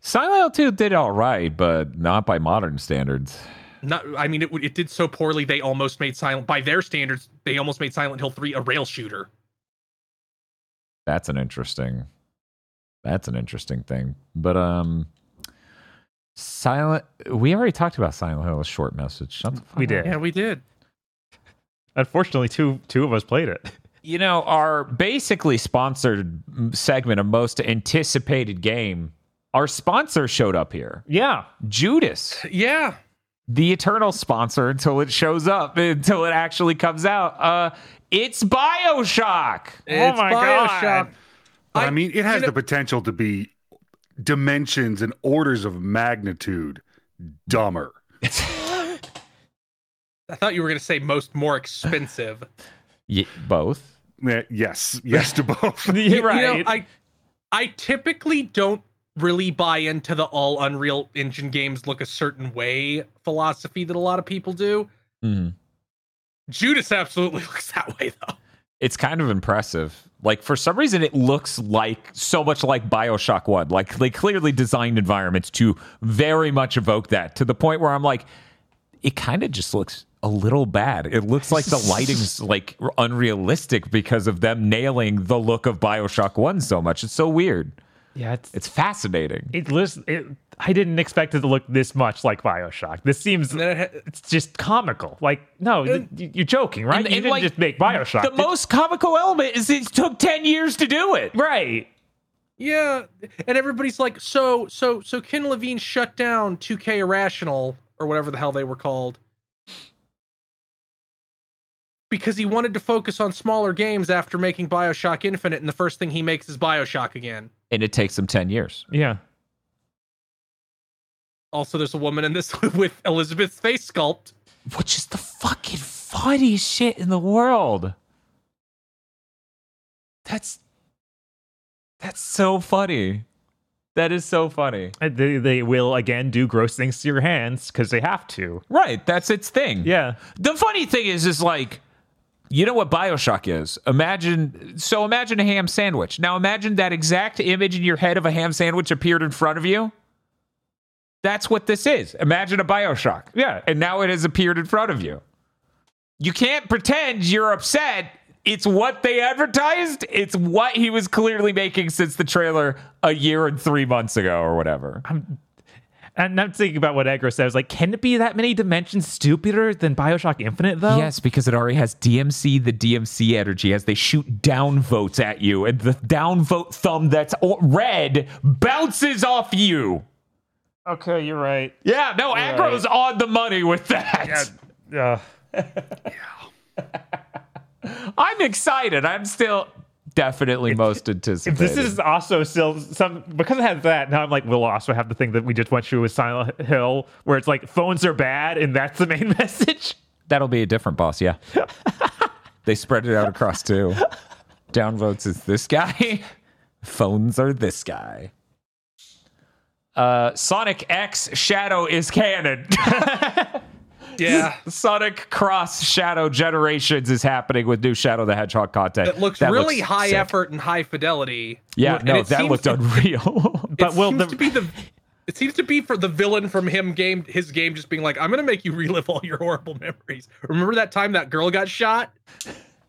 Silent Hill 2 did all right, but not by modern standards. Not, I mean, it it did so poorly they almost made Silent by their standards. They almost made Silent Hill Three a rail shooter. That's an interesting that's an interesting thing. But um Silent we already talked about Silent Hill a short message. Shut the fuck We up. did. Yeah, we did. Unfortunately, two two of us played it. You know, our basically sponsored segment of most anticipated game, our sponsor showed up here. Yeah. Judas, Yeah, the eternal sponsor until it shows up, until it actually comes out. Uh it's BioShock. it's my Bioshock. God. But I, I- mean, it has you know- the potential to be dimensions and orders of magnitude dumber. I thought you were gonna say most more expensive. *laughs* Ye- both. Eh, Yes, yes to both. *laughs* You're You right. know, I I typically don't really buy into the all Unreal Engine games look a certain way philosophy that a lot of people do. Mhm. Judas absolutely *laughs* looks that way though. It's kind of impressive. Like for some reason, it looks like so much like Bioshock One. Like they clearly designed environments to very much evoke that to the point where I'm like, it kind of just looks a little bad. It looks like the lighting's *laughs* like unrealistic because of them nailing the look of Bioshock One so much. It's so weird. Yeah, it's It's fascinating. it lists it I didn't expect it to look this much like Bioshock. This seems it ha- it's just comical. Like, no, th- you- you're joking, right? And- you and, didn't like, just make Bioshock. The did- most comical element is it took ten years to do it. right. Yeah, and everybody's like, so so so Ken Levine shut down 2K Irrational or whatever the hell they were called because he wanted to focus on smaller games after making BioShock Infinite, and the first thing he makes is BioShock again. And it takes him ten years. Yeah. Also, there's a woman in this *laughs* with Elizabeth's face sculpt. which is the fucking funniest shit in the world. That's that's so funny. That is so funny. Uh, they, they will again do gross things to your hands because they have to. Right, that's its thing. Yeah. The funny thing is is like you know what BioShock is? Imagine so imagine a ham sandwich. Now imagine that exact image in your head of a ham sandwich appeared in front of you. That's what this is. Imagine a BioShock. Yeah. And now it has appeared in front of you. You can't pretend you're upset. It's what they advertised. It's what he was clearly making since the trailer a year and three months ago or whatever. And I'm thinking about what Agro says. Like, can it be that many dimensions stupider than Bioshock Infinite, though? Yes, because it already has DMC, the DMC energy as they shoot down votes at you, and the down vote thumb that's red bounces off you. Okay, you're right. Yeah, no, you're Agro's right. on the money with that. Yeah. yeah. *laughs* I'm excited. I'm still definitely most anticipated. This is also still some because it has that. Now I'm like, we'll also have the thing that we just went through with Silent Hill, where it's like phones are bad, and that's the main *laughs* message. That'll be a different boss, yeah. *laughs* they spread it out across two. Downvotes is this guy. *laughs* Phones are this guy. Uh, Sonic X Shadow is canon. Yeah. *laughs* Sonic Cross Shadow Generations is happening with new Shadow the Hedgehog content. It looks that really looks high sick. effort and high fidelity. Yeah, and no, that looked to, unreal. *laughs* but will the, to be the it seems to be for the villain from him game his game just being like, I'm gonna make you relive all your horrible memories. Remember that time that girl got shot?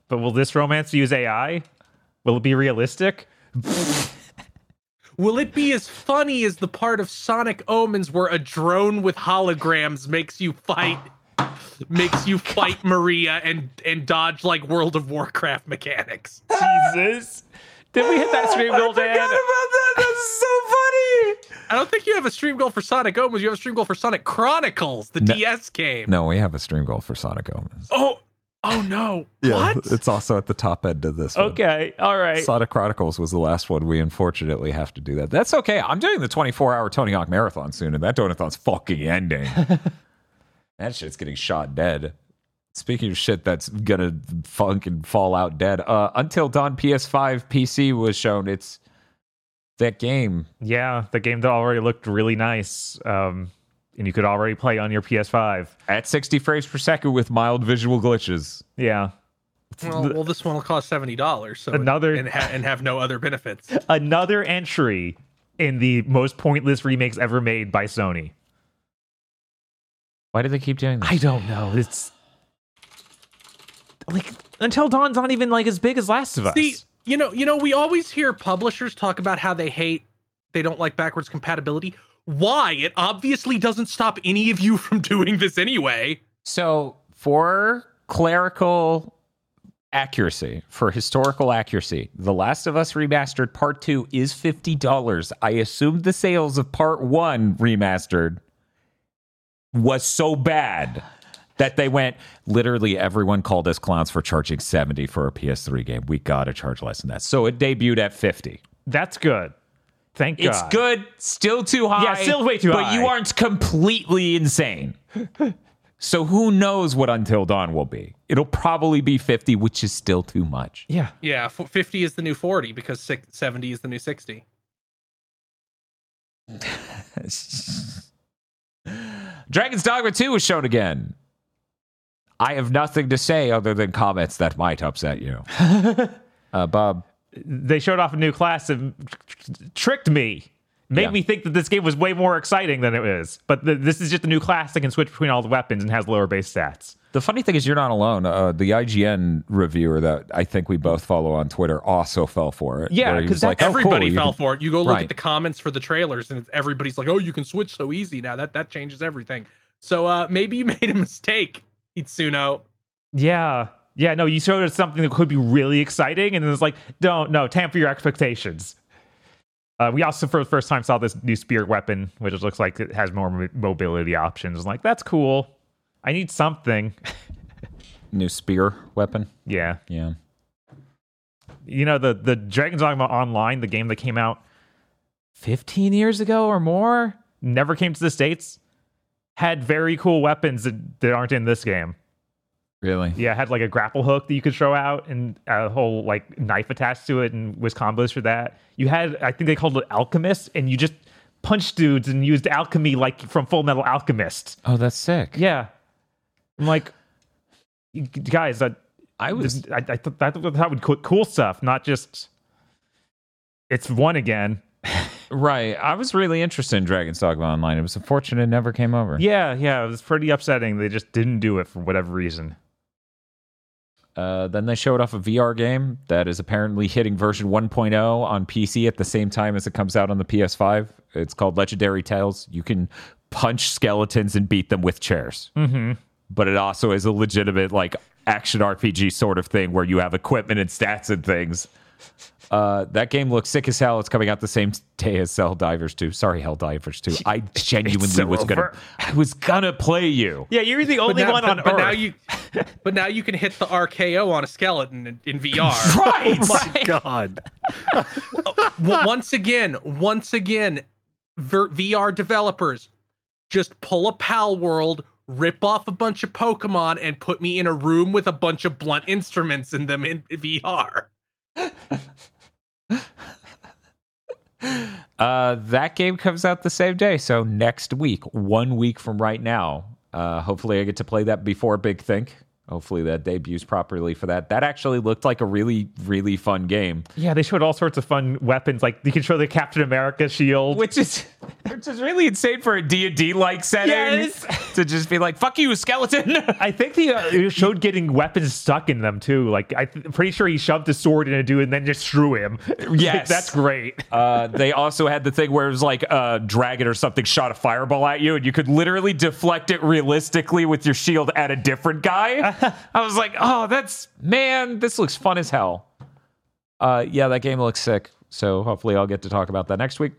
But will this romance use AI? Will it be realistic? Will it be as funny as the part of Sonic Omens where a drone with holograms makes you fight *gasps* *laughs* makes you fight Maria and and dodge like World of Warcraft mechanics. Jesus. Did we hit that oh, stream goal, Dan? I forgot about that. That's so funny. I don't think you have a stream goal for Sonic Omens. You have a stream goal for Sonic Chronicles, the no, DS game. No, we have a stream goal for Sonic Omens. Oh, oh no. Yeah, what? it's also at the top end of this. Okay, one. all right. Sonic Chronicles was the last one. We unfortunately have to do that. That's okay. I'm doing the 24 hour Tony Hawk Marathon soon, and that donathon's fucking ending. *laughs* That shit's getting shot dead. Speaking of shit that's gonna fucking fall out dead, uh, Until Dawn PS5 PC was shown. It's that game. Yeah, the game that already looked really nice. Um, and you could already play on your PS5 at 60 frames per second with mild visual glitches. Yeah. Well, well this one will cost seventy dollars. So another and, ha- and have no other benefits. *laughs* Another entry in the most pointless remakes ever made by Sony. Why do they keep doing this? I don't know. It's like Until Dawn's not even like as big as Last of Us. See, you know, you know, we always hear publishers talk about how they hate, they don't like backwards compatibility. Why? It obviously doesn't stop any of you from *laughs* doing this anyway. So, for clerical accuracy, for historical accuracy, The Last of Us Remastered Part 2 is $50. I assume the sales of Part 1 remastered was so bad that they went literally everyone called us clowns for charging 70 for a PS3 game. We got to charge less than that. So it debuted at 50. That's good. Thank God. It's good, still too high. Yeah, still way too but high. But you aren't completely insane. *laughs* so who knows what Until Dawn will be? It'll probably be 50, which is still too much. Yeah. Yeah, 50 is the new 40 because 70 is the new 60. *laughs* Dragon's Dogma 2 was shown again. I have nothing to say other than comments that might upset you. *laughs* uh, Bob. They showed off a new class and tricked me. Made yeah. me think that this game was way more exciting than it is. But the, this is just a new class that can switch between all the weapons and has lower base stats. The funny thing is, you're not alone. Uh, the IGN reviewer that I think we both follow on Twitter also fell for it. Yeah, because like, everybody oh, cool, fell can... for it. You go look right. at the comments for the trailers, and everybody's like, "Oh, you can switch so easy now. That that changes everything." So uh, maybe you *laughs* made a mistake, Itsuno. Yeah, yeah. No, you showed us something that could be really exciting, and then it's like, don't no, tamper your expectations. Uh, we also, for the first time, saw this new spirit weapon, which looks like it has more mobility options. Like, that's cool. I need something. *laughs* new spear weapon. Yeah. Yeah. You know, the, the Dragon's Dogma Online, the game that came out 15 years ago or more, never came to the States, had very cool weapons that, that aren't in this game. Really? Yeah, had like a grapple hook that you could throw out and a whole like knife attached to it and was combos for that. You had I think they called it alchemist and you just punched dudes and used alchemy like from Full Metal Alchemist. Oh, that's sick. Yeah. I'm like guys, I I was I, I thought that would cool, cool stuff, not just it's one again. right. I was really interested in Dragon's Dogma Online. It was unfortunate it never came over. Yeah, yeah, it was pretty upsetting. They just didn't do it for whatever reason. Uh, then they showed off a VR game that is apparently hitting version 1.0 on PC at the same time as it comes out on the PS5. It's called Legendary Tales. You can punch skeletons and beat them with chairs. Mm-hmm. But it also is a legitimate like action RPG sort of thing where you have equipment and stats and things. Uh, that game looks sick as hell. It's coming out the same day as Helldivers 2. Sorry, Helldivers 2. I *laughs* genuinely so was gonna. I was gonna play you. Yeah, you're the only now, one but, on but Earth. now you, but now you can hit the RKO on a skeleton in, in VR. *laughs* Right. My *laughs* God. Once again, once again, ver- VR developers just pull a Palworld, rip off a bunch of Pokemon, and put me in a room with a bunch of blunt instruments in them in VR. *laughs* Uh, that game comes out the same day. So next week, one week from right now. Uh, hopefully, I get to play that before Big Think. Hopefully, that debuts properly for that. That actually looked like a really, really fun game. yeah, they showed all sorts of fun weapons. Like you can show the Captain America shield. which is *laughs* which is really insane for a D&D like setting Yes. *laughs* to just be like fuck you skeleton *laughs* I think they uh, showed getting weapons stuck in them too. Like I'm pretty sure he shoved a sword in a dude and then just threw him. Yes. that's great. uh, they also had the thing where it was like a dragon or something shot a fireball at you and you could literally deflect it realistically with your shield at a different guy *laughs* i was like oh that's man this looks fun as hell. Uh, yeah that game looks sick. So hopefully i'll get to talk about that next week.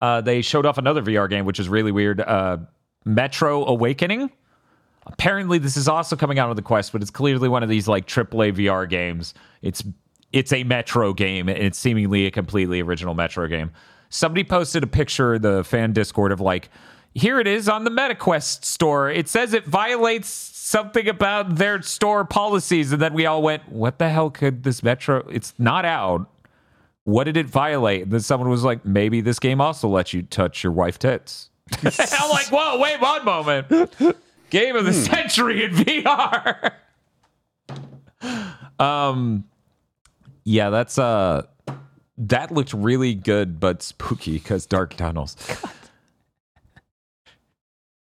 Uh, they showed off another vr game which is really weird uh, metro awakening. Apparently this is also coming out on the quest but it's clearly one of these like aaa vr games. It's it's a metro game and it's seemingly a completely original metro game. Somebody posted a picture the fan discord of like here it is on the metaquest store. It says it violates something about their store policies and then we all went what the hell could this metro it's not out. What did it violate? And then someone was like maybe this game also lets you touch your wife tits. *laughs* I'm like whoa wait one moment. Game of the century in vr um yeah that's uh that looked really good but spooky because dark tunnels.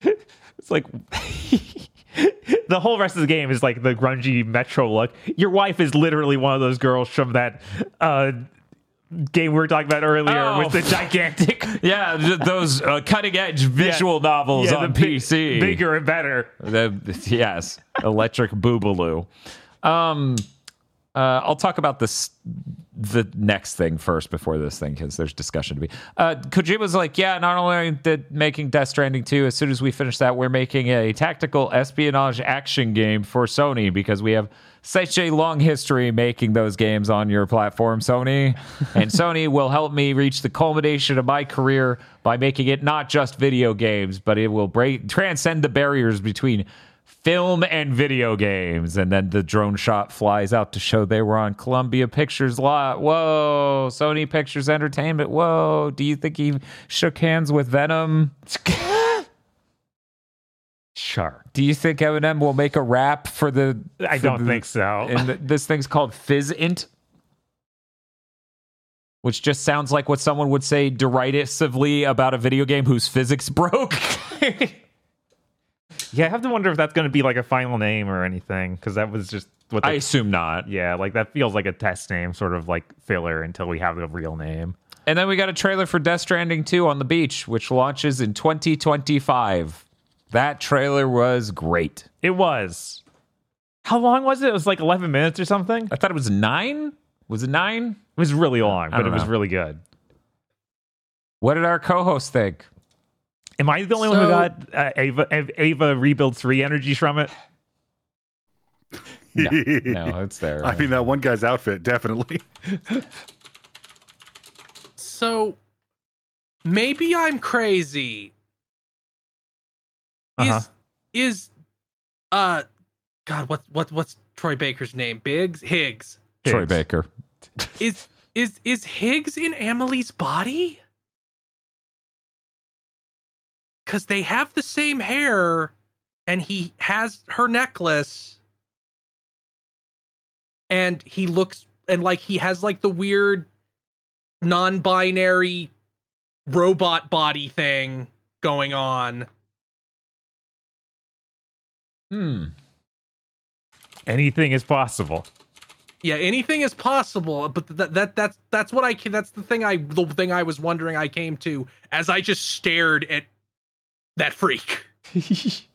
*laughs* It's like *laughs* *laughs* the whole rest of the game is like the grungy metro look. Your wife is literally one of those girls from that uh, game we were talking about earlier Oh. with the gigantic *laughs* yeah those uh, cutting edge visual novels yeah, on big- pc bigger and better. The, yes, electric boobaloo. Um, uh, I'll talk about this the next thing first before this thing because there's discussion to be. Uh, Kojima's like, yeah, not only are we making Death Stranding 2, as soon as we finish that, we're making a tactical espionage action game for Sony because we have such a long history making those games on your platform, Sony. *laughs* and Sony will help me reach the culmination of my career by making it not just video games, but it will break transcend the barriers between film and video games. And then the drone shot flies out to show they were on Columbia Pictures lot. Whoa, Sony Pictures Entertainment. Whoa, do you think he shook hands with Venom? *laughs* Sure. Do you think Eminem will make a rap for the? I for don't the- think so. And th- this thing's called Physint, which just sounds like what someone would say derisively about a video game whose physics *laughs* broke. Yeah, I have to wonder if that's going to be like a final name or anything because that was just what. I assume not. yeah, like that feels like a test name, sort of like filler until we have the real name. And then we got a trailer for Death Stranding 2 on the beach, which launches in 2025. That trailer was great. It was. How long was it? It was like 11 minutes or something. I thought it was nine. Was it nine? It was really long, but it was really good. What did our co-host think? Am I the only one who got uh, Ava, Ava Ava Rebuild 3 energy from it? No, *laughs* no, *laughs* it's there. I mean, that one guy's outfit, definitely. *laughs* So maybe I'm crazy. Uh-huh. Is is uh God, what what what's Troy Baker's name? Biggs? Higgs. Troy Baker. Is is is Higgs in Emily's body? Cause they have the same hair and he has her necklace. And he looks and like he has like the weird non-binary robot body thing going on. Hmm. Anything is possible. Yeah, anything is possible, but that that that's that's what I. That's the thing I the thing I was wondering. I came to as I just stared at that freak. *laughs*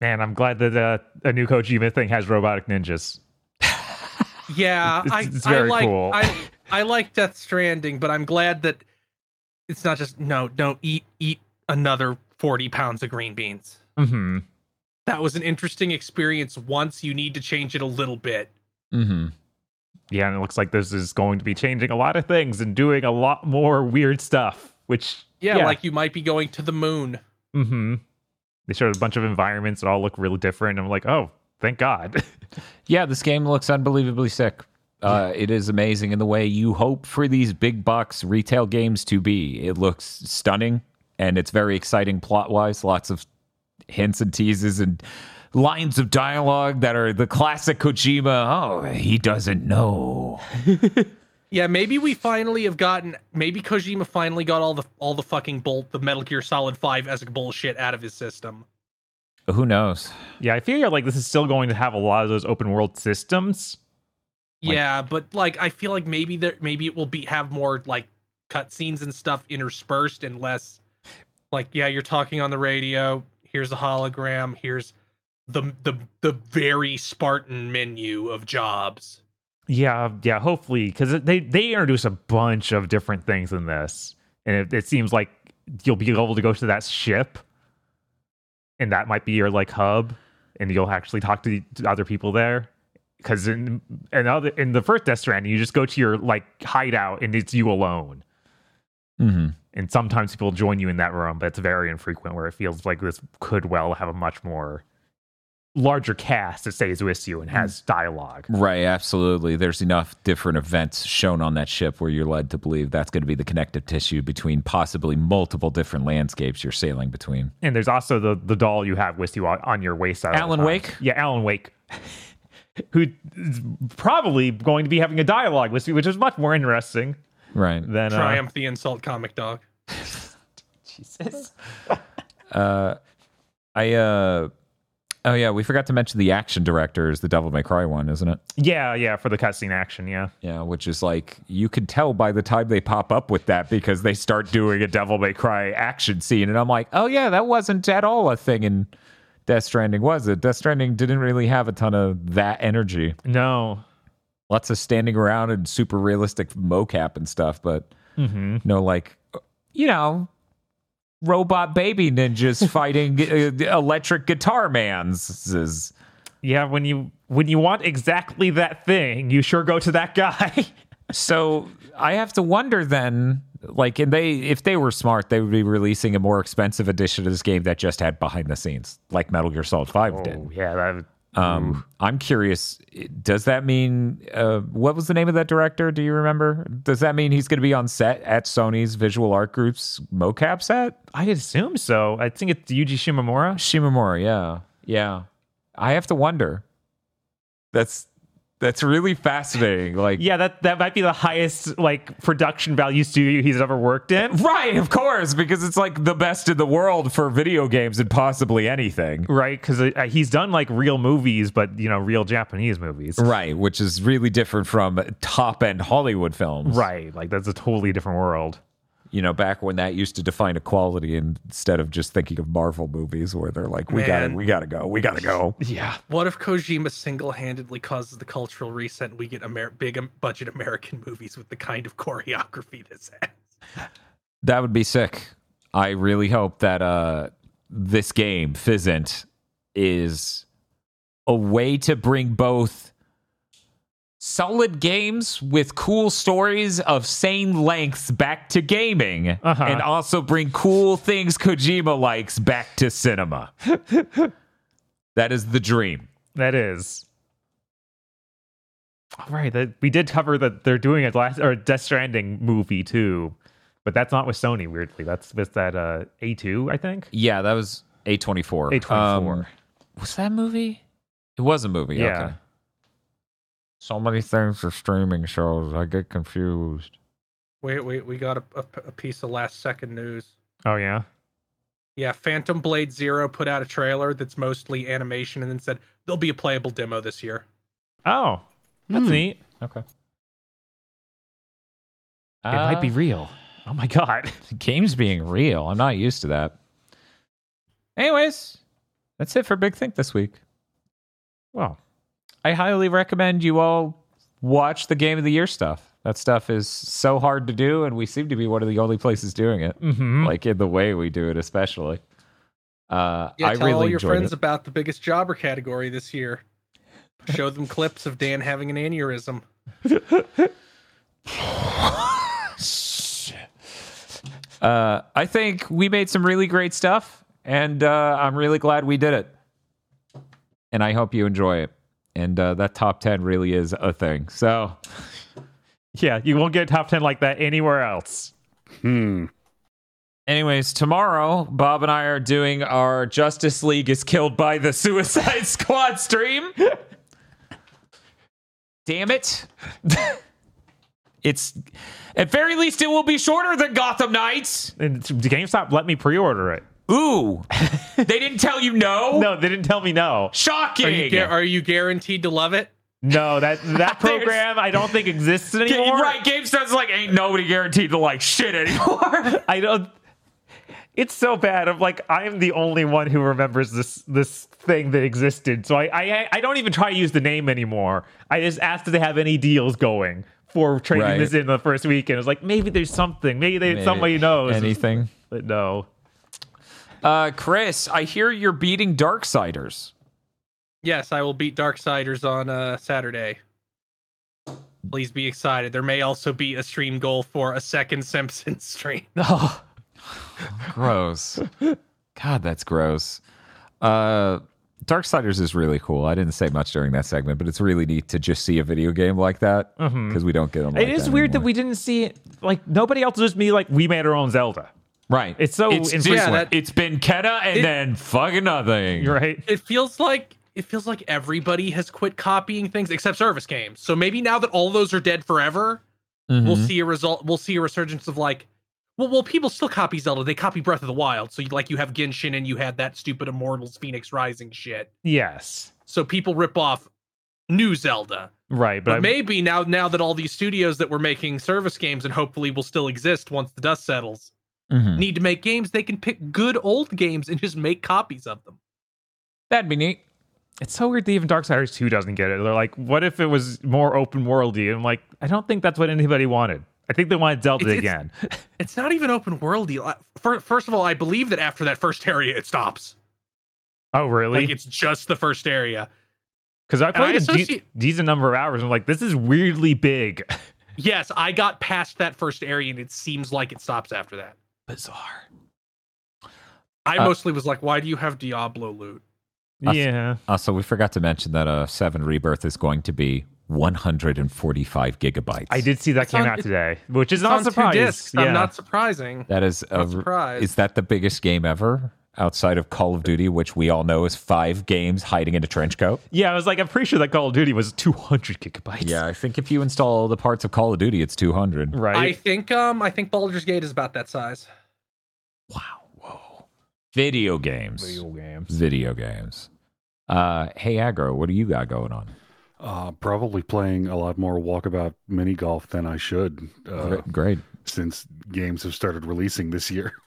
Man, I'm glad that uh, a new Kojima thing has robotic ninjas. *laughs* Yeah, It's- I, it's I very like cool. I I like Death Stranding, but I'm glad that it's not just no, don't eat eat another forty pounds of green beans. hmm That was an interesting experience. Once you need to change it a little bit. Mm-hmm. Yeah, and it looks like this is going to be changing a lot of things and doing a lot more weird stuff. Which Yeah, like you might be going to the moon. hmm They showed a bunch of environments that all look really different. I'm like, oh, thank God. *laughs* Yeah, this game looks unbelievably sick. Uh, it is amazing in the way you hope for these big box retail games to be. It looks stunning and it's very exciting plot wise. Lots of hints and teases and lines of dialogue that are the classic Kojima. Oh, he doesn't know. *laughs* Yeah, maybe we finally have gotten. Maybe Kojima finally got all the all the fucking bolt the Metal Gear Solid Five esque bullshit out of his system. Who knows? yeah, I feel like this is still going to have a lot of those open world systems. Like- yeah, but like I feel like maybe there maybe it will be have more like cutscenes and stuff interspersed and less like yeah you're talking on the radio. Here's a hologram. Here's the the the very Spartan menu of jobs. Yeah, yeah, hopefully, because they they introduce a bunch of different things in this, and it, it seems like you'll be able to go to that ship, and that might be your like hub, and you'll actually talk to, to other people there. Because in in other in the first Death Stranding, you just go to your like hideout, and it's you alone. Mm-hmm. And sometimes people join you in that room, but it's very infrequent. Where it feels like this could well have a much more larger cast that stays with you and has dialogue. Right, absolutely. There's enough different events shown on that ship where you're led to believe that's going to be the connective tissue between possibly multiple different landscapes you're sailing between. And there's also the the doll you have with you on, on your waist. all Alan. Wake? Yeah, Alan Wake, *laughs* who is probably going to be having a dialogue with you, which is much more interesting Right. than uh, Triumph the insult comic dog. *laughs* Jesus. *laughs* Uh, I uh, oh yeah, we forgot to mention the action director is the Devil May Cry one, isn't it? Yeah, yeah, for the cutscene action. Yeah, Yeah, which is like you could tell by the time they pop up with that because they start doing a Devil May Cry action scene, and I'm like, oh yeah, that wasn't at all a thing in Death Stranding, was it? Death Stranding didn't really have a ton of that energy. no, Lots of standing around and super realistic mocap and stuff, but hmm no like, you know. Robot baby ninjas fighting uh, electric guitar mans. yeah. When you when you want exactly that thing, you sure go to that guy. *laughs* So I have to wonder then, like, and they if they were smart, they would be releasing a more expensive edition of this game that just had behind the scenes, like Metal Gear Solid Five oh did. yeah, that. Um, I'm curious. Does that mean uh, what was the name of that director? Do you remember? Does that mean he's going to be on set at Sony's Visual Art Group's mocap set? I assume so. I think it's Yuji Shimomura. Shimamura, yeah, yeah. I have to wonder. That's that's really fascinating. Like, Yeah, that that might be the highest like production value studio he's ever worked in. Right, of course, because it's like the best in the world for video games and possibly anything. right because uh, he's done like real movies but you know real japanese movies Right, which is really different from top end Hollywood films. right like that's a totally different world You know, back when that used to define equality instead of just thinking of Marvel movies where they're like, we gotta we gotta go, we gotta go. yeah What if Kojima single handedly causes the cultural reset and we get Amer- big um, budget American movies with the kind of choreography this has? That would be sick. I really hope that uh this game, Physint, is a way to bring both solid games with cool stories of sane lengths back to gaming Uh-huh. and also bring cool things Kojima likes back to cinema. *laughs* that is the dream. that is all right that we did cover that they're doing a last or a death stranding movie too but that's not with sony weirdly that's with that uh a2 i think Yeah, that was A24. a24 Um, was that a movie? It was a movie. Yeah. Okay. So many things for streaming shows. I get confused. Wait, wait, we got a, a, a piece of last second news. oh yeah Yeah, Phantom Blade Zero put out a trailer that's mostly animation and then said there'll be a playable demo this year. oh that's Hmm. neat Okay. it might be Uh, real. Oh my god. *laughs* The games being real. I'm not used to that. Anyways, that's it for Big Think this week. Well, I highly recommend you all watch the Game of the Year stuff. That stuff is so hard to do, and we seem to be one of the only places doing it. mhm. Like in the way we do it, especially. Uh, Yeah, I tell really all your friends it. about the biggest jobber category this year. Show them clips of Dan having an aneurysm. *laughs* Uh, I think we made some really great stuff, and uh, I'm really glad we did it. And I hope you enjoy it. And uh, that top 10 really is a thing. So, *laughs* yeah, you won't get top ten like that anywhere else. Hmm. anyways, tomorrow, Bob and I are doing our Justice League is killed by the Suicide *laughs* Squad stream. Damn it. *laughs* it's, at very least, it will be shorter than Gotham Knights. And GameStop let me pre-order it. Ooh, they didn't tell you no? *laughs* No, they didn't tell me no. Shocking. Are you, gu- are you guaranteed to love it? No, that that *laughs* program I don't think exists Ga- anymore. right, GameStop's like ain't nobody guaranteed to like shit anymore. *laughs* I don't. It's so bad. I'm like I'm the only one who remembers this this thing that existed. So I I I don't even try to use the name anymore. I just asked if they have any deals going for trading Right. this in the first weekend. It's like maybe there's something. Maybe they, somebody knows. anything. But no. Uh, Kris, I hear you're beating Darksiders. Yes, I will beat Darksiders on uh, Saturday. Please be excited. There may also be a stream goal for a second Simpsons *laughs* stream. *laughs* Oh, Gross. God, that's gross. Uh, Darksiders is really cool. I didn't say much during that segment, but it's really neat to just see a video game like that because we don't get them. Like it is weird that we didn't see it. Like nobody else just me. Like we made our own Zelda. Right. It's so it's infrequent. Yeah, that- it's been Kena and It- then fucking nothing. You're right. It feels like it feels like everybody has quit copying things except service games. So maybe now that all those are dead forever, we'll Mhm. see a result. We'll see a resurgence of like, well, well, people still copy Zelda. They copy Breath of the Wild. So you, like you have Genshin and you had that stupid Immortals Phoenix Rising shit. Yes. So people rip off new Zelda. Right. But, But maybe now now that all these studios that were making service games and hopefully will still exist once the dust settles Mhm. need to make games, they can pick good old games and just make copies of them. That'd be neat. it's so weird that even Darksiders 2 doesn't get it. They're like, what if it was more open worldy? I'm like, I don't think that's what anybody wanted. I think they wanted Zelda It's- again. *laughs* It's not even open worldy. Uh, First of all, I believe that after that first area, it stops. oh, really? Like it's just the first area. Because I I played a de- decent number of hours. And I'm like, this is weirdly big. *laughs* Yes, I got past that first area, and it seems like it stops after that. Bizarre. I Uh, mostly was like, why do you have Diablo loot? Us- yeah. Also, we forgot to mention that uh, Seven Rebirth is going to be 145 gigabytes. I did see that It's came on- out today, which is not surprising. discs. I'm not surprising. That is a, Not surprised. is that the biggest game ever outside of Call of Duty, which we all know is five games hiding in a trench coat? Yeah, I was like, I'm pretty sure that Call of Duty was 200 gigabytes. Yeah, I think if you install all the parts of Call of Duty, it's 200. Right. I think um I think Baldur's Gate is about that size. Wow. Whoa. Video games. Video games. Video games. Uh, hey, Agro, what do you got going on? Uh, probably playing a lot more walkabout mini golf than I should, uh, Great. Great. since games have started releasing this year. *laughs*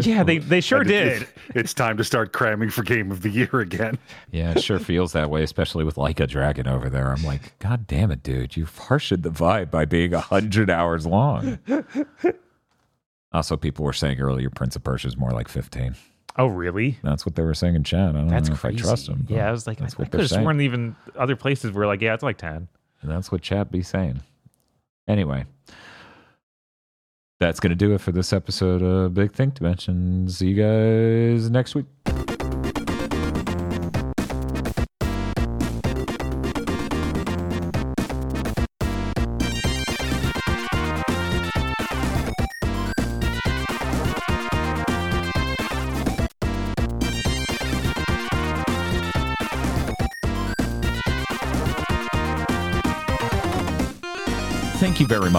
Yeah, they, they sure And it- did. It's, it's time to start cramming for Game of the Year again. *laughs* Yeah, it sure feels that way, especially with Like a Dragon over there. I'm like, God damn it, dude. You've harshened the vibe by being 100 hours long. *laughs* also, people were saying earlier Prince of Persia is more like 15. Oh, really? That's what they were saying in chat. I don't That's know crazy. if I trust them. Yeah, I was like, I, that's I what could they're have sworn even other places were like, yeah, it's like 10. And that's what chat be saying. Anyway, that's going to do it for this episode of Big Think Dimension. See you guys next week.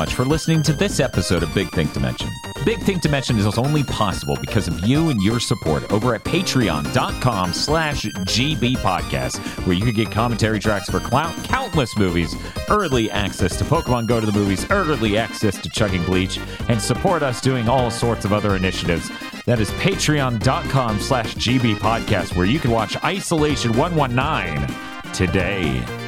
Much for listening to this episode of Big Think Dimension. Big Think Dimension is only possible because of you and your support over at patreon.com slash GB where you can get commentary tracks for countless movies, early access to Pokemon Go to the Movies, early access to Chugging Bleach, and support us doing all sorts of other initiatives. That is patreon.com slash GB where you can watch Isolation 119 today.